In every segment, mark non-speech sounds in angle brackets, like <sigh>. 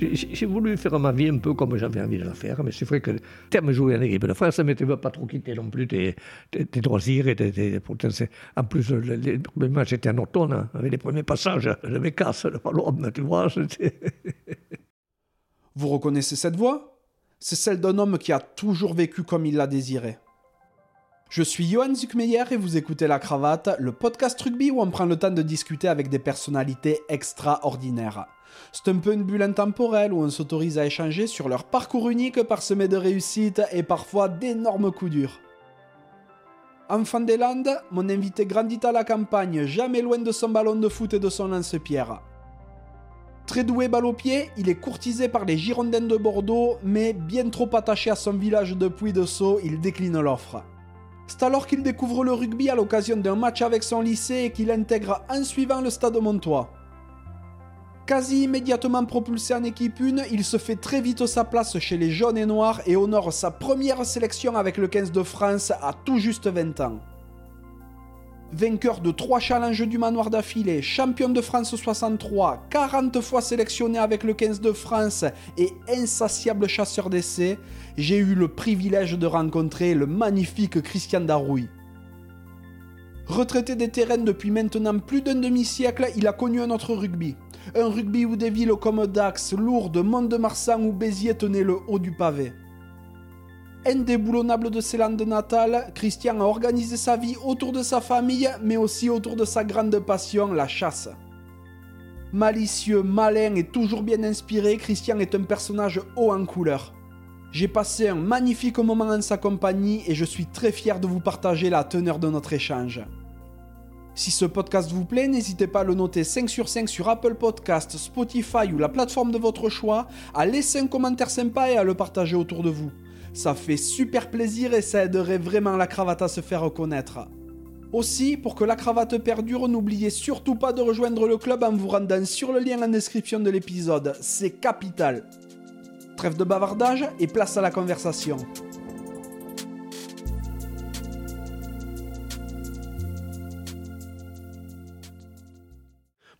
J'ai voulu faire ma vie un peu comme j'avais envie de la faire, mais c'est vrai que terme jouer en équipe de France, ça ne m'était pas trop quitté non plus tes, tes, tes loisirs. Tes, en plus, les premiers matchs étaient en automne, hein, avec les premiers passages, je casse le ballon, tu vois. <laughs> Vous reconnaissez cette voix? C'est celle d'un homme qui a toujours vécu comme il l'a désiré. Je suis Johan Zuckmeyer et vous écoutez La Cravate, le podcast rugby où on prend le temps de discuter avec des personnalités extraordinaires. C'est un peu une bulle intemporelle où on s'autorise à échanger sur leur parcours unique parsemé de réussites et parfois d'énormes coups durs. Enfant des Landes, mon invité grandit à la campagne, jamais loin de son ballon de foot et de son lance-pierre. Très doué balle au pied, il est courtisé par les Girondins de Bordeaux, mais bien trop attaché à son village de Puy-de-Sceaux, il décline l'offre. C'est alors qu'il découvre le rugby à l'occasion d'un match avec son lycée et qu'il intègre en suivant le stade Montois. Quasi immédiatement propulsé en équipe 1, il se fait très vite sa place chez les jaunes et noirs et honore sa première sélection avec le 15 de France à tout juste 20 ans. Vainqueur de 3 challenges du manoir d'affilée, champion de France 63, 40 fois sélectionné avec le 15 de France et insatiable chasseur d'essais, j'ai eu le privilège de rencontrer le magnifique Christian Darouille. Retraité des terrains depuis maintenant plus d'un demi-siècle, il a connu un autre rugby. Un rugby où des villes comme Dax, Lourdes, Mont-de-Marsan ou Béziers tenaient le haut du pavé. Indéboulonnable de ses landes natales, Christian a organisé sa vie autour de sa famille, mais aussi autour de sa grande passion, la chasse. Malicieux, malin et toujours bien inspiré, Christian est un personnage haut en couleur. J'ai passé un magnifique moment en sa compagnie et je suis très fier de vous partager la teneur de notre échange. Si ce podcast vous plaît, n'hésitez pas à le noter 5 sur 5 sur Apple Podcast, Spotify ou la plateforme de votre choix, à laisser un commentaire sympa et à le partager autour de vous. Ça fait super plaisir et ça aiderait vraiment la cravate à se faire reconnaître. Aussi, pour que la cravate perdure, n'oubliez surtout pas de rejoindre le club en vous rendant sur le lien en description de l'épisode. C'est capital. Trêve de bavardage et place à la conversation.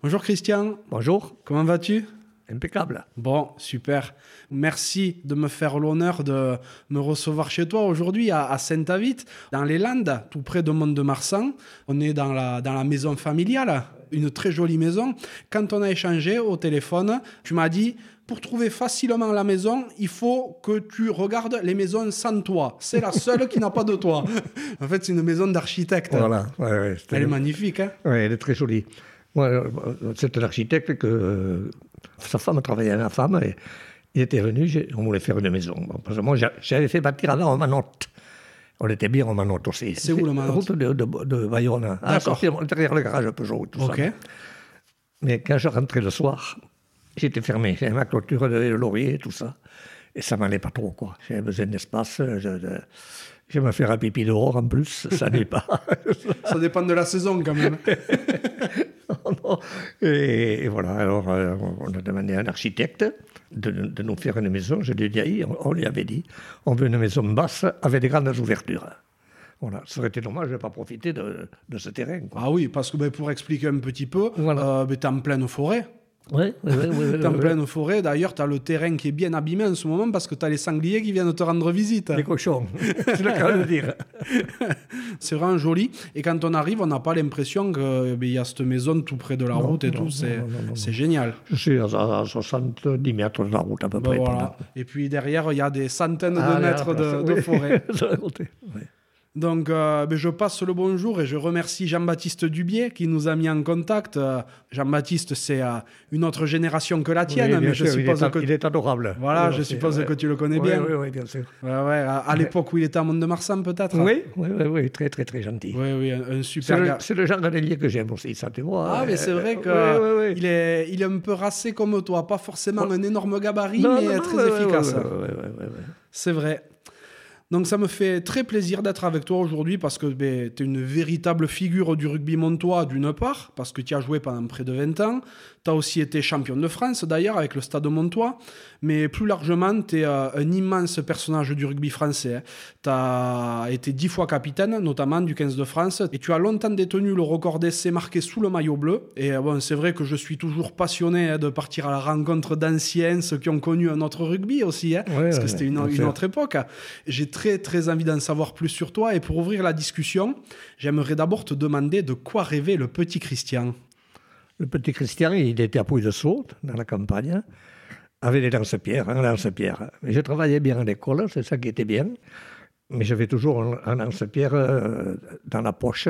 Bonjour Christian. Bonjour. Comment vas-tu? Impeccable. Bon, super. Merci de me faire l'honneur de me recevoir chez toi aujourd'hui à, Saint-Avit, dans les Landes, tout près de Mont-de-Marsan. On est dans la, dans la maison familiale, une très jolie maison. Quand on a échangé au téléphone, tu m'as dit pour trouver facilement la maison, il faut que tu regardes les maisons sans toit. C'est la seule qui n'a pas de toit. <laughs> En fait, c'est une maison d'architecte. Voilà. Elle est magnifique. Hein oui, elle est très jolie. Euh, c'est un architecte que sa femme travaillait à la femme et il était venu, on voulait faire une maison. moi, j'avais fait bâtir avant en Manotte. On était bien en Manotte aussi. C'est où le Manotte? Route de, de, Bayonne. À derrière le garage Peugeot tout ça. Mais quand je rentrais le soir, j'étais fermé. J'avais ma clôture de laurier, tout ça. Et ça m'allait pas trop, quoi. J'avais besoin d'espace. Je, je me faire un pipi dehors en plus, ça n'est pas. <laughs> ça dépend de la saison quand même. <laughs> <laughs> et, voilà, alors euh, on a demandé à un architecte de, nous faire une maison. Je lui ai dit, on, lui avait dit, on veut une maison basse avec des grandes ouvertures. Voilà, ça aurait été dommage de ne pas profiter de, ce terrain. Ah oui, parce que ben, pour expliquer un petit peu, voilà. euh, ben, tu es en pleine forêt. Oui, oui, oui. en pleine forêt. D'ailleurs, tu as le terrain qui est bien abîmé en ce moment parce que tu as les sangliers qui viennent te rendre visite. Les cochons, <laughs> c'est le cas de dire. <laughs> c'est vraiment joli. Et quand on arrive, on n'a pas l'impression qu'il eh ben, y a cette maison tout près de la route et tout. C'est génial. Je suis à, 70 mètres de la route à peu ben près. Et puis derrière, il y a des centaines de ah, mètres de, de, forêt. <laughs> Donc, euh, ben, je passe le bonjour et je remercie Jean-Baptiste Dubier qui nous a mis en contact. Euh, Jean-Baptiste, c'est euh, une autre génération que la tienne, mais je suppose il est, que il est adorable. Voilà, je suppose que tu le connais bien. Oui, oui, bien sûr. Ouais, ouais, à, l'époque où il était à Mont-de-Marsan, peut-être. Oui, oui, oui, très, très, très gentil. Oui, oui, un, super gars. C'est le, genre d'allié que j'aime aussi, ça, tu vois. Ah, mais c'est vrai que il est, il est un peu racé comme toi, pas forcément un énorme gabarit, mais très efficace. C'est vrai. Donc ça me fait très plaisir d'être avec toi aujourd'hui parce que ben, tu es une véritable figure du rugby montois d'une part, parce que tu as joué pendant près de 20 ans. Tu as aussi été champion de France d'ailleurs avec le Stade Montois. Mais plus largement, tu es euh, un immense personnage du rugby français. Tu as été dix fois capitaine, notamment du 15 de France. Et tu as longtemps détenu le record d'essai marqué sous le maillot bleu. Et euh, bon, c'est vrai que je suis toujours passionné hein, de partir à la rencontre d'anciens, ceux qui ont connu un autre rugby aussi. Hein, parce que c'était une, une, autre époque. J'ai très très envie d'en savoir plus sur toi. Et pour ouvrir la discussion, j'aimerais d'abord te demander de quoi rêvait le petit Christian. Le petit Christian, il était à Pouille de Saute, dans la campagne, avec des lance-pierres, un lance-pierre. Mais je travaillais bien à l'école, c'est ça qui était bien. Mais j'avais toujours un, lance-pierre euh, dans la poche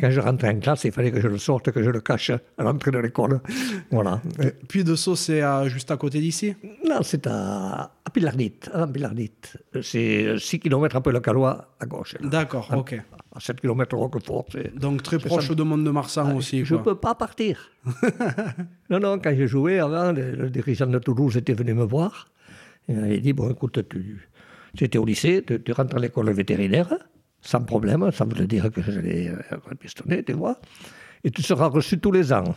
quand je rentrais en classe, il fallait que je le sorte, que je le cache à l'entrée de l'école. Voilà. Puis de Sceaux, c'est juste à côté d'ici? Non, c'est à, à Pilardit. C'est 6 km après le Calois, à gauche. D'accord, ok. À 7 km Roquefort. Donc très proche de Mont-de-Marsan ah, aussi. Je ne peux pas partir. <laughs> non, non, quand j'ai joué avant, le, dirigeant de Toulouse était venu me voir. Il m'avait dit, bon, écoute, tu, étais au lycée, tu, tu rentres à l'école vétérinaire sans problème, ça veut dire que je l'ai euh, pistonné, tu vois. Et tu seras reçu tous les ans.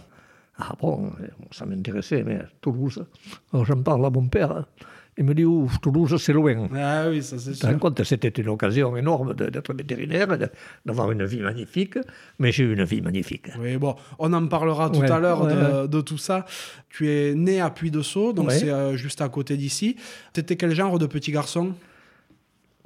Ah bon, ça m'intéressait, mais Toulouse. J'en parle à mon père. Il me dit, ouf, Toulouse, c'est loin. Ah oui, ça c'est sûr. compte, c'était une occasion énorme d'être vétérinaire, d'avoir une vie magnifique, mais j'ai eu une vie magnifique. Oui, bon, on en parlera tout à l'heure de, tout ça. Tu es né à Puy-de-Sceaux, donc c'est euh, juste à côté d'ici. Tu étais quel genre de petit garçon?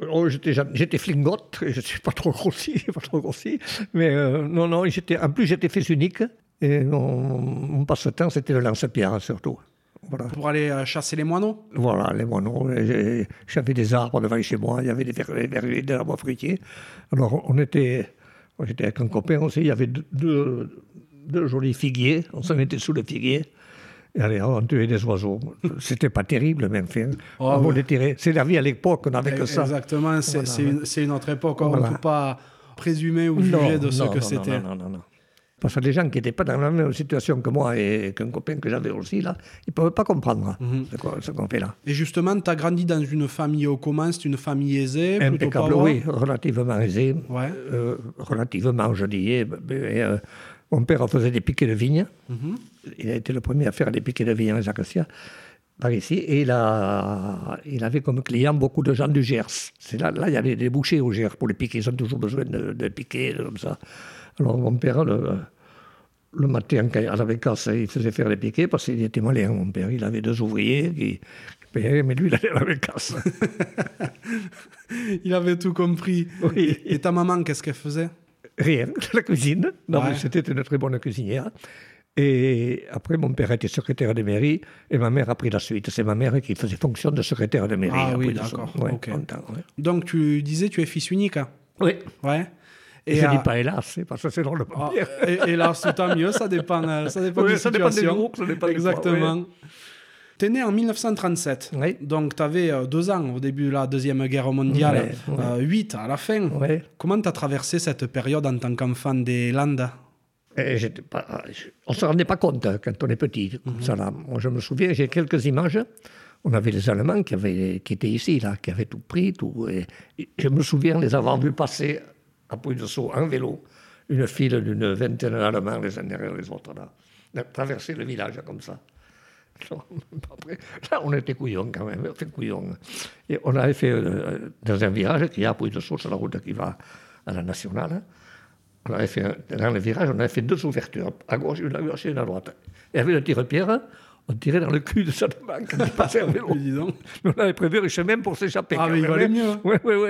Oh, j'étais flingote, je ne suis pas trop grossi, <laughs> pas trop grossi. Mais euh, non, non, en plus j'étais fils unique. Et mon, passe-temps, c'était le lance-pierre surtout. Voilà. Pour aller euh, chasser les moineaux Voilà, les moineaux. J'avais des arbres devant chez moi, il y avait des des arbres fruitiers. Alors on était, j'étais avec un copain aussi, il y avait deux, deux jolis figuiers, on se mettait sous le figuier. Et allez, on tuait des oiseaux. C'était pas terrible, même. Hein. Oh, C'est la vie à l'époque, on n'avait que ça. Exactement, c'est une, autre époque. On ne peut pas présumer ou juger de ce que c'était. Non, non, non. Parce que les gens qui n'étaient pas dans la même situation que moi et qu'un copain que j'avais aussi, là, ils ne peuvent pas comprendre mhm. ce qu'on fait là. Et justement, tu as grandi dans une famille au commun, c'est une famille aisée Impeccable, oui, relativement aisée. Ouais. Euh, relativement, je dis. Euh, mon père faisait des piquets de vigne. Mhm. Il a été le premier à faire des piquets de vigne à Jacques par ici. Et il, a, il avait comme client beaucoup de gens du Gers. Là, là, il y avait des bouchers au Gers pour les piquets. Ils ont toujours besoin de, de piquets, comme ça. Alors mon père, le, le matin, quand il avait casse, il faisait faire les piquets parce qu'il était malin, mon père. Il avait deux ouvriers qui, payaient, mais lui, il avait casse. <laughs> il avait tout compris. Et ta maman, qu'est-ce qu'elle faisait? Rien, <laughs> la cuisine. Non, c'était une très bonne cuisinière. Et après, mon père était secrétaire de mairie et ma mère a pris la suite. C'est ma mère qui faisait fonction de secrétaire de mairie. Ah oui, d'accord. Donc tu disais, tu es fils unique hein? Oui. Ouais. Et je ne dis pas hélas, parce que c'est dans le ah, Hélas, tant mieux, ça dépend, euh, ça dépend oui, ça Dépend des groupes, ça dépend Exactement. Tu es né en 1937, oui. donc tu avais euh, deux ans au débui de la Deuxième Guerre mondiale, euh, huit à la fin. Comment tu as traversé cette période en tant qu'enfant des Landes? Pas, on ne se rendait pas compte hein, quand on est petit. Comme ça, là. Moi, je me souviens, j'ai quelques images. On avait les Allemands qui, avaient, qui étaient ici, là, qui avaient tout pris. Tout, et je me souviens les avoir vus passer à de Sceaux en vélo, une file d'une vingtaine d'Allemands les uns derrière les autres, là, traverser le village comme ça. Après, là, on était couillons quand même, on était couillons. Et on avait fait euh, dans un virage qui est à Puy de Sceaux, sur la route qui va à la nationale. On avait fait, dans le virage, on avait fait deux ouvertures, à gauche, une à gauche et une à droite. Et avec le tire-pierre, on tirait dans le cul de cette banque il passait en vélo. <laughs> on avait prévu un chemin pour s'échapper. Ah, mais il valait mieux. Oui, oui, oui.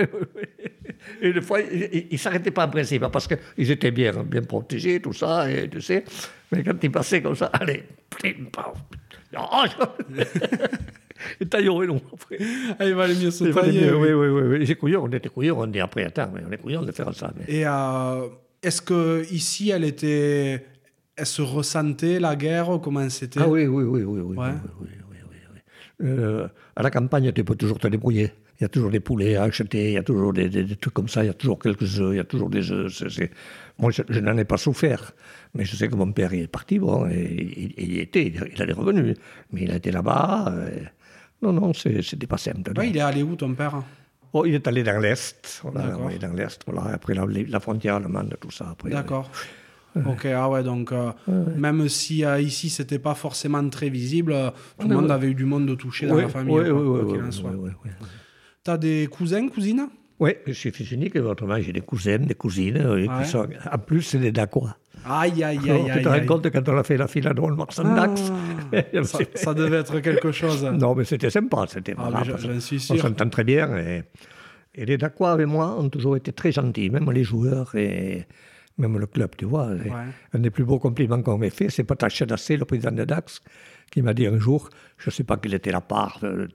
Et une fois, ils ne s'arrêtaient pas en principe, parce qu'ils étaient bien, bien protégés, tout ça, et tu sais. Mais quand ils passaient comme ça, allez, plim, pam, <laughs> et taillons long après. Ah, il valait mieux se tailler. Oui, oui, oui. oui. J'ai couillon, on était couillons, on dit après, attends, mais on est couillons de faire ça. Et euh, est-ce qu'ici, elle était elle se ressentait la guerre Comment c'était? Ah oui, oui, oui, oui, oui. oui, oui, oui euh, à la campagne, tu peux toujours te débrouiller. Il y a toujours des poulets à acheter, il y a toujours des, trucs comme ça, il y a toujours quelques œufs, il y a toujours des œufs. Moi, je, n'en ai pas souffert. Mais je sais que mon père il est parti, bon, et, il y était, il est revenu. Mais il a été là-bas. Non, non, c'était pas simple. il est allé où, ton père? Oh, il est allé dans l'Est. Voilà, dans l'Est, voilà, après la, la, frontière allemande, tout ça. D'accord. Ok, ah ouais, donc euh, même si euh, ici c'était pas forcément très visible, euh, tout le monde avait eu du monde de toucher dans la famille. Oui, oui, oui. T'as des cousins, cousines? Oui, je suis fils unique, et autrement j'ai des cousines, des cousines. Qui sont... En plus, c'est des Dacois. Aïe, aïe, aïe. Tu te rends compte quand on a fait la file à drôle Marsan Dax <laughs> ça, ça, devait être quelque chose. non, mais c'était sympa, c'était ah, J'en suis sûr. On s'entend très bien. Et, et les Dacois avec moi ont toujours été très gentils, même les joueurs. Et même le club, tu vois. Un des plus beaux compliments qu'on m'ait fait, c'est Patacha Dassé, le président de Dax, qui m'a dit un jour, je ne sais pas quelle était la part de,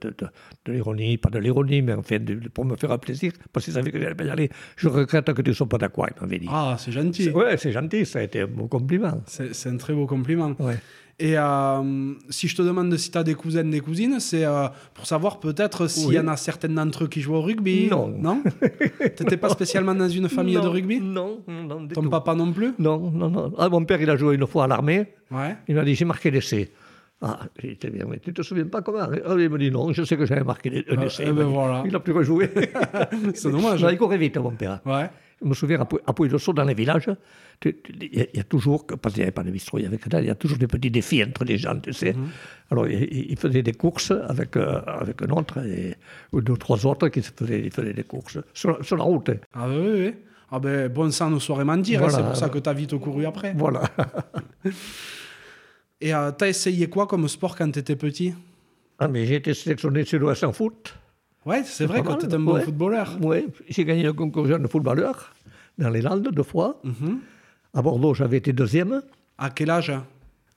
l'ironie, pas de l'ironie, mais en fait, pour me faire un plaisir, parce qu'il savait que j'allais pas y aller, je regrette que tu ne sois pas d'accord, il m'avait dit. Ah, c'est gentil. Oui, c'est gentil, ça a été un beau compliment. C'est un très beau compliment. Ouais. Et euh, si je te demande si tu as des cousines, des cousines, c'est euh, pour savoir peut-être s'il y en a certaines d'entre eux qui jouent au rugby. Non. Non? Tu n'étais pas spécialement dans une famille de rugby? Non, non. Ton papa non plus? Non, non, non. Ah, mon père, il a joué une fois à l'armée. Ouais. Il m'a dit j'ai marqué l'essai. Ah, j'étais bien, mais tu te souviens pas comment ah, Il me dit non, je sais que j'avais marqué un essai. Ah, ben voilà. Il n'a plus rejoué. <laughs> C'est dommage. Il courait vite, mon père. Ouais. Je me souviens, à Pouille-le-Saut, dans les villages, il y, a toujours, parce qu'il n'y avait pas de bistrot, il y avait il y a toujours des petits défis entre les gens, tu sais. Mhm. Alors, il, faisait des courses avec, euh, avec un autre, et, ou deux, trois autres qui faisaient, faisaient des courses sur, sur, la route. Ah oui, oui. Ah ben, bon sang ne saurait mentir, hein, c'est pour ça que tu as vite couru après. Voilà. <laughs> et euh, tu as essayé quoi comme sport quand tu étais petit? Ah, mais j'ai été sélectionné l'Ouest en foot. Ouais, c'est vrai, quand tu étais un bon footballeur. Oui, j'ai gagné le concours jeune footballeur dans les Landes deux fois. Mhm. À Bordeaux, j'avais été deuxième. À quel âge?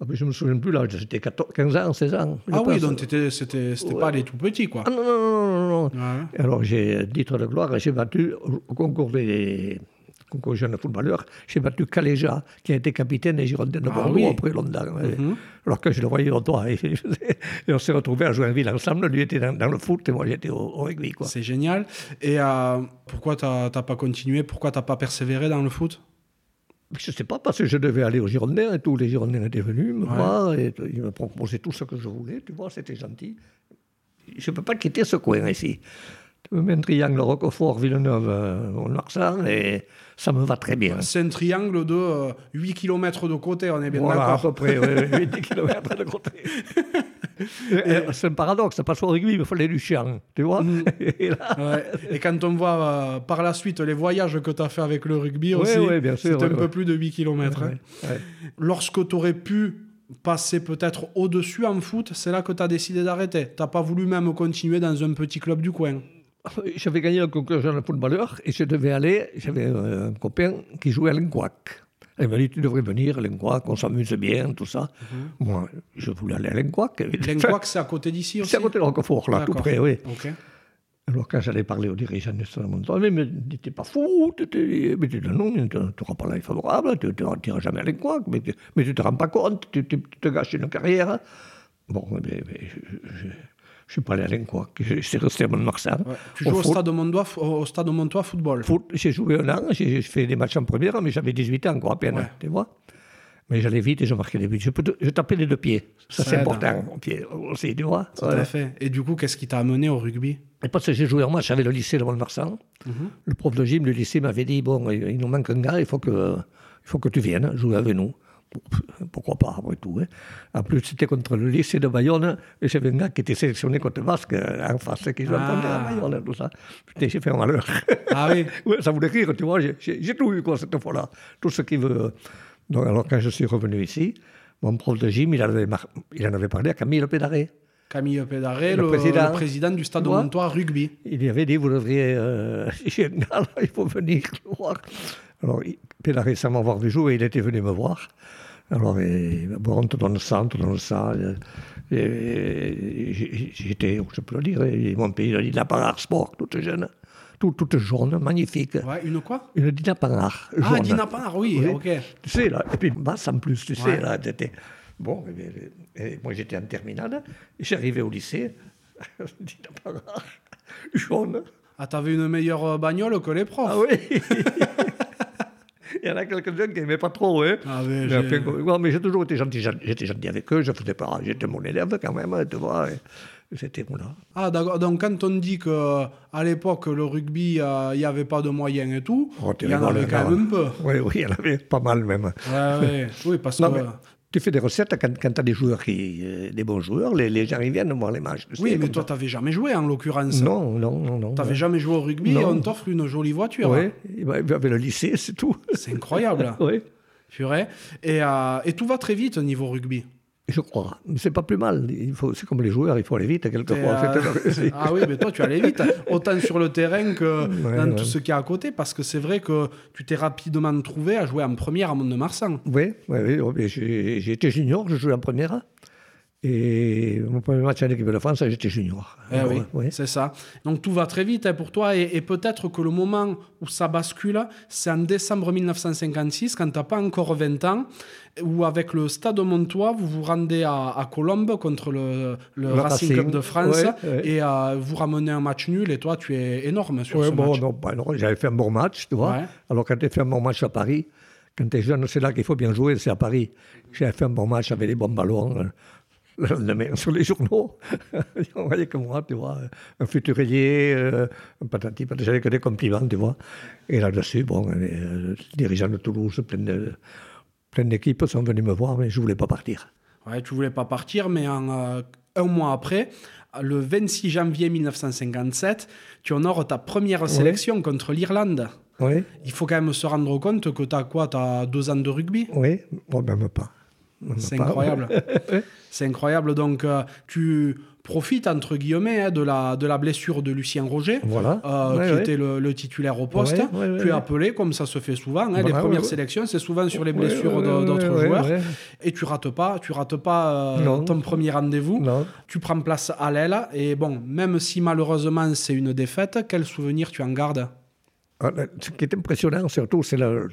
Ah, Je ne me souviens plus l'âge, c'était 15 ans, 16 ans. Ah oui, donc c'était ouais. pas les tout petits, quoi. Ah, non, non, non, non. Alors j'ai, titre de gloire, j'ai battu au concours des concours jeune footballeur, j'ai battu Caléja, qui a été capitaine des Girondins de ah Bordeaux après Londres. Mhm. Alors que je le voyais au toit, et, on s'est retrouvés à jouer en ville ensemble. Lui était dans, le foot et moi j'étais au, rugby. C'est génial. Et euh, pourquoi tu n'as pas continué? Pourquoi tu n'as pas persévéré dans le foot? Je ne sais pas, parce que je devais aller aux Girondins et tous les Girondins étaient venus me voir et ils me proposaient tout ce que je voulais, tu vois, c'était gentil. Je ne peux pas quitter ce coin ici. Me un triangle Roquefort, Villeneuve, euh, Marsan et ça me va très bien. C'est un triangle de 8 euh, km de côté, on est bien voilà, d'accord. à peu près, oui, 8 km de côté. <laughs> c'est un paradoxe, sur le rugby, mais il fallait du chien, tu vois. Mm. <laughs> Et, Et, quand on voit euh, par la suite les voyages que tu as fait avec le rugby aussi, c'est un peu plus de 8 km. Hein. Lorsque tu aurais pu passer peut-être au-dessus en foot, c'est là que tu as décidé d'arrêter. Tu n'as pas voulu même continuer dans un petit club du coin. J'avais gagné le concours jeune footballeur et je devais aller, j'avais un copain qui jouait à l'Enquac. Il m'a dit, tu devrais venir à l'Enquac, on s'amuse bien, tout ça. Mhm. Moi, je voulais aller à l'Enquac. L'Enquac, <laughs> c'est à côté d'ici aussi C'est à côté de Roquefort, là, tout près, oui. Alors, quand j'allais parler au dirigeant de ce moment, il me dit, t'es pas fou, mais tu non, tu n'auras pas l'air favorable, tu n'iras jamais à l'Enquac, mais, tu ne te rends pas compte, tu, te gâches une carrière. Bon, mais, je je suis pas allé à l'Enquois, je suis resté à Mont-de-Marsan. Tu joues au, stade de Montois, au stade de Montois football Foot, J'ai joué un an, j'ai fait des matchs en première, mais j'avais 18 ans encore à peine, tu vois. Mais j'allais vite et je marquais des buts. Je, je tapais les deux pieds. Ça, c'est important, au pied aussi, tu vois. Tout à fait. Et du coup, qu'est-ce qui t'a amené au rugby? Et Parce que j'ai joué en match avec le lycée de Mont-de-Marsan. Mhm. Le prof de gym du lycée m'avait dit Bon, il nous manque un gars, il faut que, il faut que tu viennes jouer avec nous pourquoi pas, après tout. Hein. En plus, c'était contre le lycée de Bayonne, et j'avais un gars qui était sélectionné contre Basque euh, en face, qui jouait ah. à Bayonne, tout ça. Putain, j'ai fait un malheur. Ah oui <laughs> ouais, Ça voulait rire, tu vois, j'ai tout eu, quoi, cette fois-là. Tout ce qui veut. Donc, alors, quand je suis revenu ici, mon prof de gym, il, avait il en avait parlé à Camille Pédaré. Camille Pédaré, le, président, le, président, du stade de Montois Rugby. Il lui avait dit, vous devriez, euh, <laughs> il faut venir le voir. Alors, Pédaré, sans m'avoir vu jouer, il était venu me voir. Alors, bon, on te donne ça, on te donne ça. J'étais, je peux le dire, mon pays, il a dit Dinaparar Sport, toute jeune, toute, toute jaune, magnifique. Ouais, une quoi? Une Dinaparar. Ah, Dinaparar, oui, oui, ok. Tu sais, là, et puis basse en plus, tu sais, là, c'était. Bon, et, moi j'étais en terminale, j'arrivais au lycée, <laughs> Dinaparar, jaune. Ah, t'avais une meilleure bagnole que les profs Ah oui <laughs> <laughs> Il y en a quelques-uns qui n'aimaient pas trop. Hein. Ah, mais, j'ai toujours été gentil. J'étais gentil avec eux, je faisais pas. J'étais mon élève quand même, tu vois. C'était là. Ah, d'accord. Donc, quand on dit qu'à l'époque, le rugby, euh, il n'y avait pas de moyens et tout, oh, il y en avait quand même un peu. Oui, oui, il y en avait pas mal même. Ouais, Oui, parce que tu fais des recettes quand, quand tu as des joueurs qui, euh, des bons joueurs, les, les gens ils viennent voir les matchs. Oui, mais toi, tu n'avais jamais joué en l'occurrence. Non, non, non. non tu n'avais jamais joué au rugby et on t'offre une jolie voiture. Oui, avec le lycée, c'est tout. C'est incroyable. <laughs> oui. Et, euh, et tout va très vite au niveau rugby. Je crois. Mais c'est pas plus mal. Il faut, c'est comme les joueurs, il faut aller vite quelquefois. Euh... <laughs> ah oui, mais toi, tu allais vite. Autant sur le terrain que dans tout ce qu'il y a à côté. Parce que c'est vrai que tu t'es rapidement trouvé à jouer en première à Mont-de-Marsan. Oui, oui, oui. J'ai été junior, je jouais en première. Et mon premier match en équipe de France, j'étais junior. Eh oui, c'est ça. Donc tout va très vite hein, pour toi. Et, peut-être que le moment où ça bascule, c'est en décembre 1956, quand tu n'as pas encore 20 ans, où avec le Stade Montois, vous vous rendez à, à Colombes contre le, le, Racing, Club de France et euh, vous ramenez un match nul. Et toi, tu es énorme sur ce bon, match. Non, bah, j'avais fait un bon match, tu vois. Alors quand tu fait un bon match à Paris, quand tu es jeune, c'est là qu'il faut bien jouer, c'est à Paris. J'avais fait un bon match avec des bons ballons. Hein <laughs> le lendemain sur les journaux. on voyait que moi, tu vois, un futurier, euh, un patati, j'avais que des compliments, tu vois. Et là-dessus, bon, les, euh, dirigeants de Toulouse, plein, de, plein d'équipes sont venus me voir, mais je ne voulais pas partir. Ouais, tu voulais pas partir, mais en, euh, un mois après, le 26 janvier 1957, tu honores ta première sélection contre l'Irlande. Oui. Il faut quand même se rendre compte que tu as quoi Tu as deux ans de rugby? Oui, bon, même pas. C'est incroyable. <laughs> C'est incroyable. Donc, euh, tu profites, entre guillemets, hein, de, la, de la blessure de Lucien Roger, voilà. Euh, qui était le, titulaire au poste. tu es appelé, comme ça se fait souvent. Hein, les premières sélections, c'est souvent sur les blessures d'autres joueurs. Et tu rates pas, tu rates pas euh, ton premier rendez-vous. Tu prends place à l'aile. Et bon, même si malheureusement c'est une défaite, quel souvenir tu en gardes? Ah, Ce qui est impressionnant, surtout, c'est le,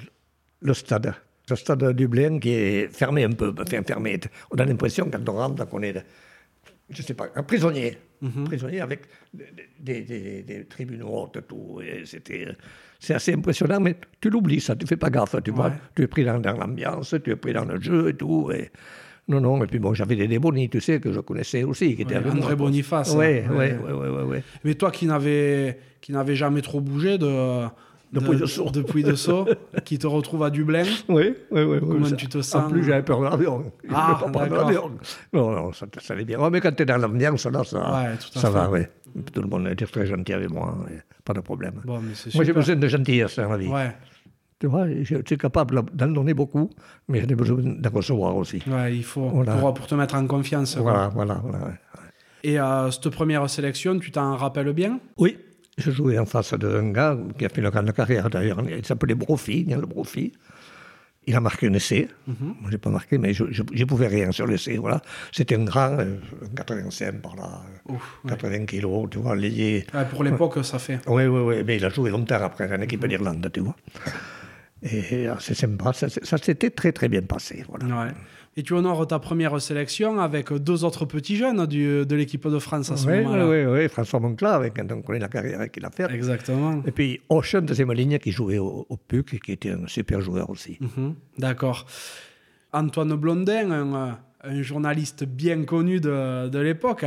le stade ce stade de Dublin qui est fermé un peu, enfin fermé. On a l'impression quand on rentre qu'on est, je sais pas, un prisonnier, mhm. prisonnier avec des, des, des, tribunaux hautes, tout. C'était, c'est assez impressionnant, mais tu l'oublies ça, tu fais pas gaffe, tu vois. Tu es pris dans, l'ambiance, tu es pris dans le jeu et tout. Et, non, non, et puis bon, j'avais des Déboni, tu sais, que je connaissais aussi. Qui étaient André Boniface. Oui, oui, oui, oui. Mais toi qui n'avais, qui n'avait jamais trop bougé de depuis de, Sceaux. Depuis de Sceaux, qui te retrouve à Dublin. Oui, oui, oui. Comment tu te sens En plus, j'avais peur de l'avion. Ah, d'accord. Non, non, ça, ça allait bien. mais quand tu es dans l'ambiance, là, ça, ça va, oui. Tout le monde était très gentil avec moi, pas de problème. Bon, moi, j'ai besoin de gentillesse dans la vie. Ouais. Tu vois, je suis capable d'en donner beaucoup, mais j'ai besoin d'en recevoir aussi. Ouais, il faut, pour, pour, te mettre en confiance. Voilà, voilà, voilà. Et euh, cette première sélection, tu t'en rappelles bien? Oui, je jouais en face d'un gars qui a fait une grande carrière d'ailleurs. Il s'appelait Brophy, le Brophy. Il a marqué un essai. Mhm. Moi, je n'ai pas marqué, mais je ne pouvais rien sur l'essai. Voilà. C'était un grand, 85 euh, par là, 80 kilos, tu vois. Lié. pour l'époque, ça fait. Oui, oui, oui. Mais il a joué longtemps après en équipe d'Irlande, tu vois. Et euh, c'est sympa. Ça, ça s'était très, très bien passé. Voilà. Ouais. Et tu honores ta première sélection avec deux autres petits jeunes du, de l'équipe de France à ce moment-là. Oui, oui, François Monclar, quand on connaît la carrière qu'il a faite. Exactement. Et puis Ocean, deuxième ligne, qui jouait au, PUC et qui était un super joueur aussi. Mhm, d'accord. Antoine Blondin, un, un, journaliste bien connu de, de l'époque,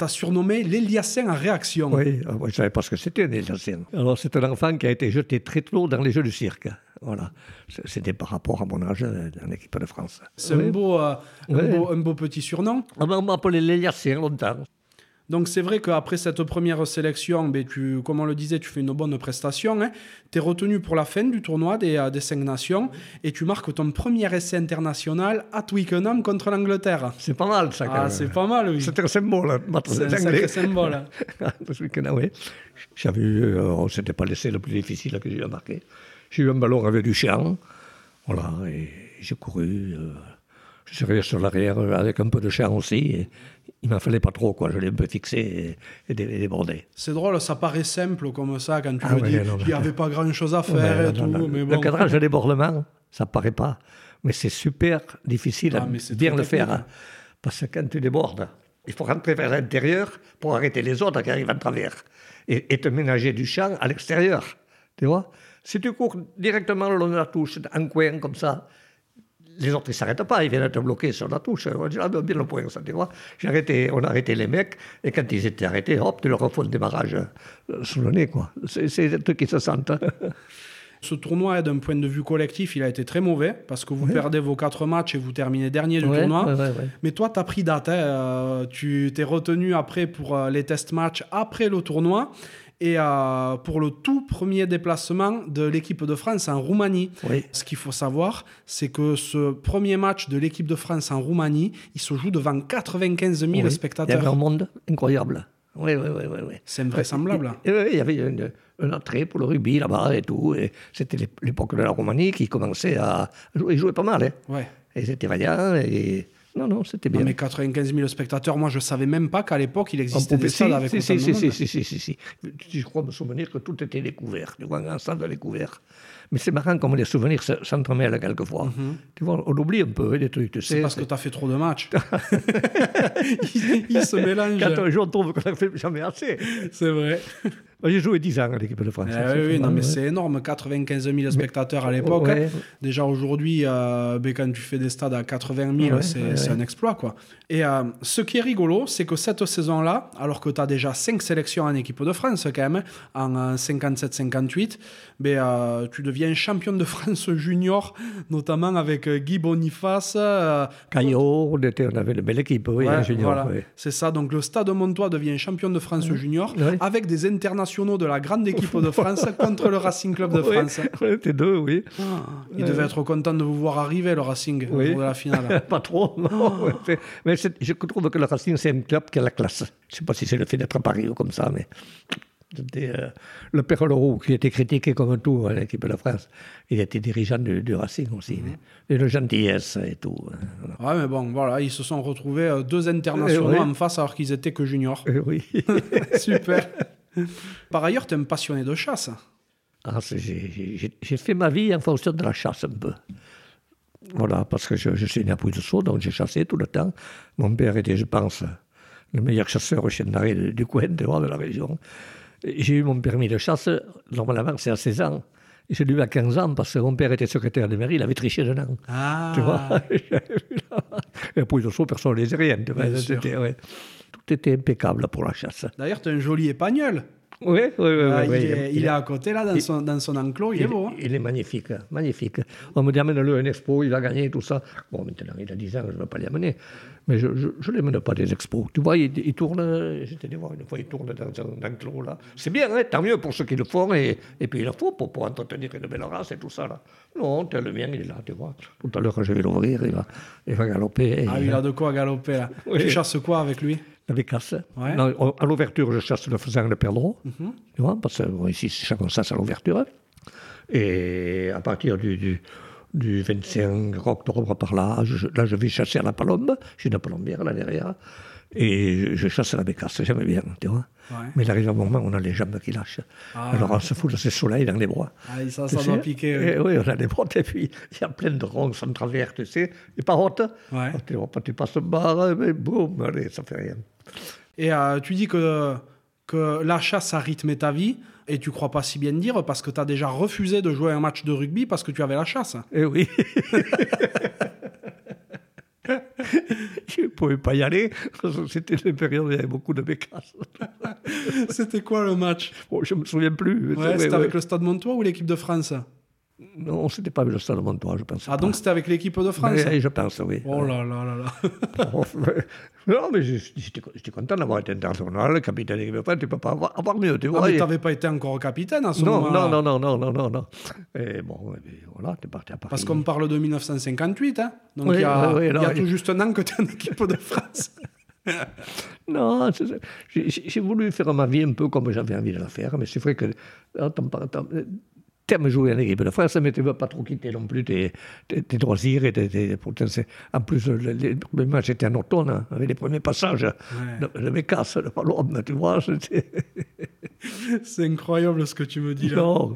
t'a surnommé l'Eliassin en réaction. Oui, ah, je ne savais pas ce que c'était un Eliassin. Alors, c'est un enfant qui a été jeté très tôt dans les Jeux du cirque. Voilà. C'était par rapport à mon âge en équipe de France. C'est un, beau, euh, un, beau, petit surnom. Ah, on m'a appelé l'Eliassin longtemps. Donc c'est vrai qu'après cette première sélection, ben, tu, comme on le disait, tu fais une bonne prestation. Hein. Tu es retenu pour la fin du tournoi des, euh, des, cinq nations et tu marques ton premier essai international à Twickenham contre l'Angleterre. C'est pas mal ça. Ah, c'est pas mal, oui. C'est un symbole. C'est un sacré symbole. <laughs> oui. J'avais eu, euh, c'était pas l'essai le plus difficile que j'ai marqué. J'ai eu un ballon avec du chien. Voilà, et j'ai couru. Euh, je suis sur l'arrière avec un peu de chien aussi. Et il m'en fallait pas trop, quoi. Je l'ai un peu fixé et, débordé. C'est drôle, ça paraît simple comme ça quand tu ah le dis. il n'y avait pas grand-chose à <laughs> faire et tout. Mais bon. Le cadrage de débordement, ça paraît pas. Mais c'est super difficile ah, à bien le faire. Hein. Parce que quand tu débordes, il faut rentrer vers l'intérieur pour arrêter les autres qui arrivent à travers. Et, et te ménager du champ à l'extérieur. Tu vois Si tu cours directement le long de la touche, en coin comme ça, les autres, ils ne s'arrêtent pas, ils viennent te bloquer sur la touche. On dit, ah, ben, bien le point, ça, tu vois. Arrêté, on a arrêté les mecs, et quand ils étaient arrêtés, hop, tu leur refais le démarrage euh, sous le nez, quoi. C'est des trucs qui se sentent. <laughs> Ce tournoi, d'un point de vue collectif, il a été très mauvais parce que vous perdez vos quatre matchs et vous terminez dernier du tournoi. Mais toi, tu as pris date. Hein, euh, tu t'es retenu après pour euh, les test matchs après le tournoi et euh, pour le tout premier déplacement de l'équipe de France en Roumanie. Ce qu'il faut savoir, c'est que ce premier match de l'équipe de France en Roumanie, il se joue devant 95 000 spectateurs. Il y avait un monde incroyable. Oui, oui, oui. oui, C'est invraisemblable. Il, il y avait une, un attrait pour le rugby là-bas et tout. Et c'était l'époque de la Roumanie qui commençait à jouer. Ils jouaient pas mal. Hein. Ouais. Et c'était vaillant. Et non, non, c'était bien. mais 95 000 spectateurs, moi, je savais même pas qu'à l'époque, il existait des stades avec si, si, si, si, si, si, si, Je crois me souvenir que tout était découvert, du moins un stade découvert. Mais c'est marrant comme les souvenirs s'entremêlent quelquefois. Mm Tu vois, on oublie un peu des trucs, tu sais. C'est parce que tu as fait trop de matchs. <laughs> il, se mélange. Quand un jour, on trouve qu'on n'a fait jamais assez. C'est vrai. J'ai joué 10 ans à l'équipe de France. Eh oui, non, mais c'est énorme, 95 000 spectateurs à l'époque. Déjà aujourd'hui, euh, ben, quand tu fais des stades à 80 000, c'est un exploit. Quoi. Et euh, ce qui est rigolo, c'est que cette saison-là, alors que tu as déjà 5 sélections en équipe de France quand même, en 57-58, ben, euh, tu deviens champion de France junior, notamment avec Guy Boniface. Caillot, on, on avait une belle équipe, oui, junior. Voilà. C'est ça, donc le Stade Montois devient champion de France junior avec des internationaux de la grande équipe de France <laughs> contre le Racing Club de France. T'es deux, oui. Ah, il devait être content de vous voir arriver, le Racing, oui. la finale. <laughs> Pas trop, non. Ah. Mais je trouve que le Racing, c'est un club qui a la classe. Je ne sais pas si c'est le fait d'être à Paris ou comme ça, mais euh, le Père Leroux, qui était critiqué comme tout à l'équipe de France, il était dirigeant du, Racing aussi. Mhm. Et le gentillesse et tout. Euh, ouais, mais bon, voilà, ils se sont retrouvés euh, deux internationaux en face alors qu'ils étaient que juniors. oui. <laughs> Super. Par ailleurs, tu es un passionné de chasse. Ah, j'ai fait ma vie en fonction de la chasse un peu. Voilà, parce que je, suis né à Pouille-de-Sceaux, donc j'ai chassé tout le temps. Mon père était, je pense, le meilleur chasseur au chien du coin, de, de la région. J'ai eu mon permis de chasse, normalement c'est à 16 ans. J'ai eu à 15 ans parce que mon père était secrétaire de mairie, il avait triché d'un an. Ah. Tu vois? <laughs> Et à Pouille-de-Sceaux, personne ne les rien. Ouais. Tout était impeccable pour la chasse. D'ailleurs, tu as un joli épagnol. Oui, oui, oui. Ah, il, est, à côté, là, dans, son, dans son enclos, il, est beau. Hein. Il est magnifique, magnifique. On me dit, amène-le à une expo, il va gagner, tout ça. Bon, maintenant, il a 10 ans, je ne vais pas l'y amener. Mais je ne les mène pas des expos. Tu vois, il, il tourne, j'étais allé voir une fois, il tourne dans un enclos, là. C'est bien, hein, tant mieux pour ceux qui le font, et, et puis il le faut pour, pour entretenir une belle race et tout ça, là. Non, le mien, il est là, tu vois. Tout à l'heure, quand je vais l'ouvrir, il va, il va galoper. Ah, il a de quoi galoper, là. Tu chasses quoi avec lui? À l'ouverture, je chasse le faisan et le perdreau. Mhm. Tu vois, parce que ici, chacun chasse à l'ouverture. Et à partir du, du, 25 octobre par là, je, là, je vais chasser à la palombe. J'ai une palombière là derrière. Et je, chasse à la bécasse, j'aime bien, tu vois. Mais il arrive un moment où on a les jambes qui lâchent. Ah. Alors on se fout de ce soleil dans les bois. Ah, ça, ça doit piquer. Oui. oui, on a des bottes et puis il y a plein de ronces en travers, tu sais, et pas hautes. Ouais. tu, tu passes un bar, mais boum, allez, ça fait rien. Et euh, tu dis que, que la chasse a rythmé ta vie, et tu crois pas si bien dire parce que tu as déjà refusé de jouer un match de rugby parce que tu avais la chasse. Eh oui. <laughs> je ne pouvais pas y aller. <laughs> C'était une période où il y avait beaucoup de bécasses. <laughs> C'était quoi le match? Je ne me souviens plus. c'était avec le Stade Montois ou l'équipe de France? Non, c'était pas avec le Stade Montois, je pense. Ah, donc c'était avec l'équipe de France Oui, je pense, oui. Oh là là là là. <laughs> non, mais j'étais content d'avoir été international, capitaine de l'équipe de France, tu peux pas avoir, avoir mieux, tu ah, vois. mais tu n'avais pas été encore capitaine à ce non, moment-là Non, non, non, non, non, non. Et bon, voilà, tu es parti à Paris. Parce qu'on parle de 1958, hein Donc il y a, y a tout juste un an que tu es en équipe de France. <laughs> non, j'ai voulu faire ma vie un peu comme j'avais envie de la faire, mais c'est vrai que terme jouer en équipe de France, mais tu ne veux pas trop quitter non plus tes, tes, tes loisirs. Et tes, en plus, les premiers matchs étaient en automne, hein, avec les premiers passages ouais. de, de Mécasse, de Palombe, tu vois. <laughs> C'est incroyable ce que tu me dis là. Non.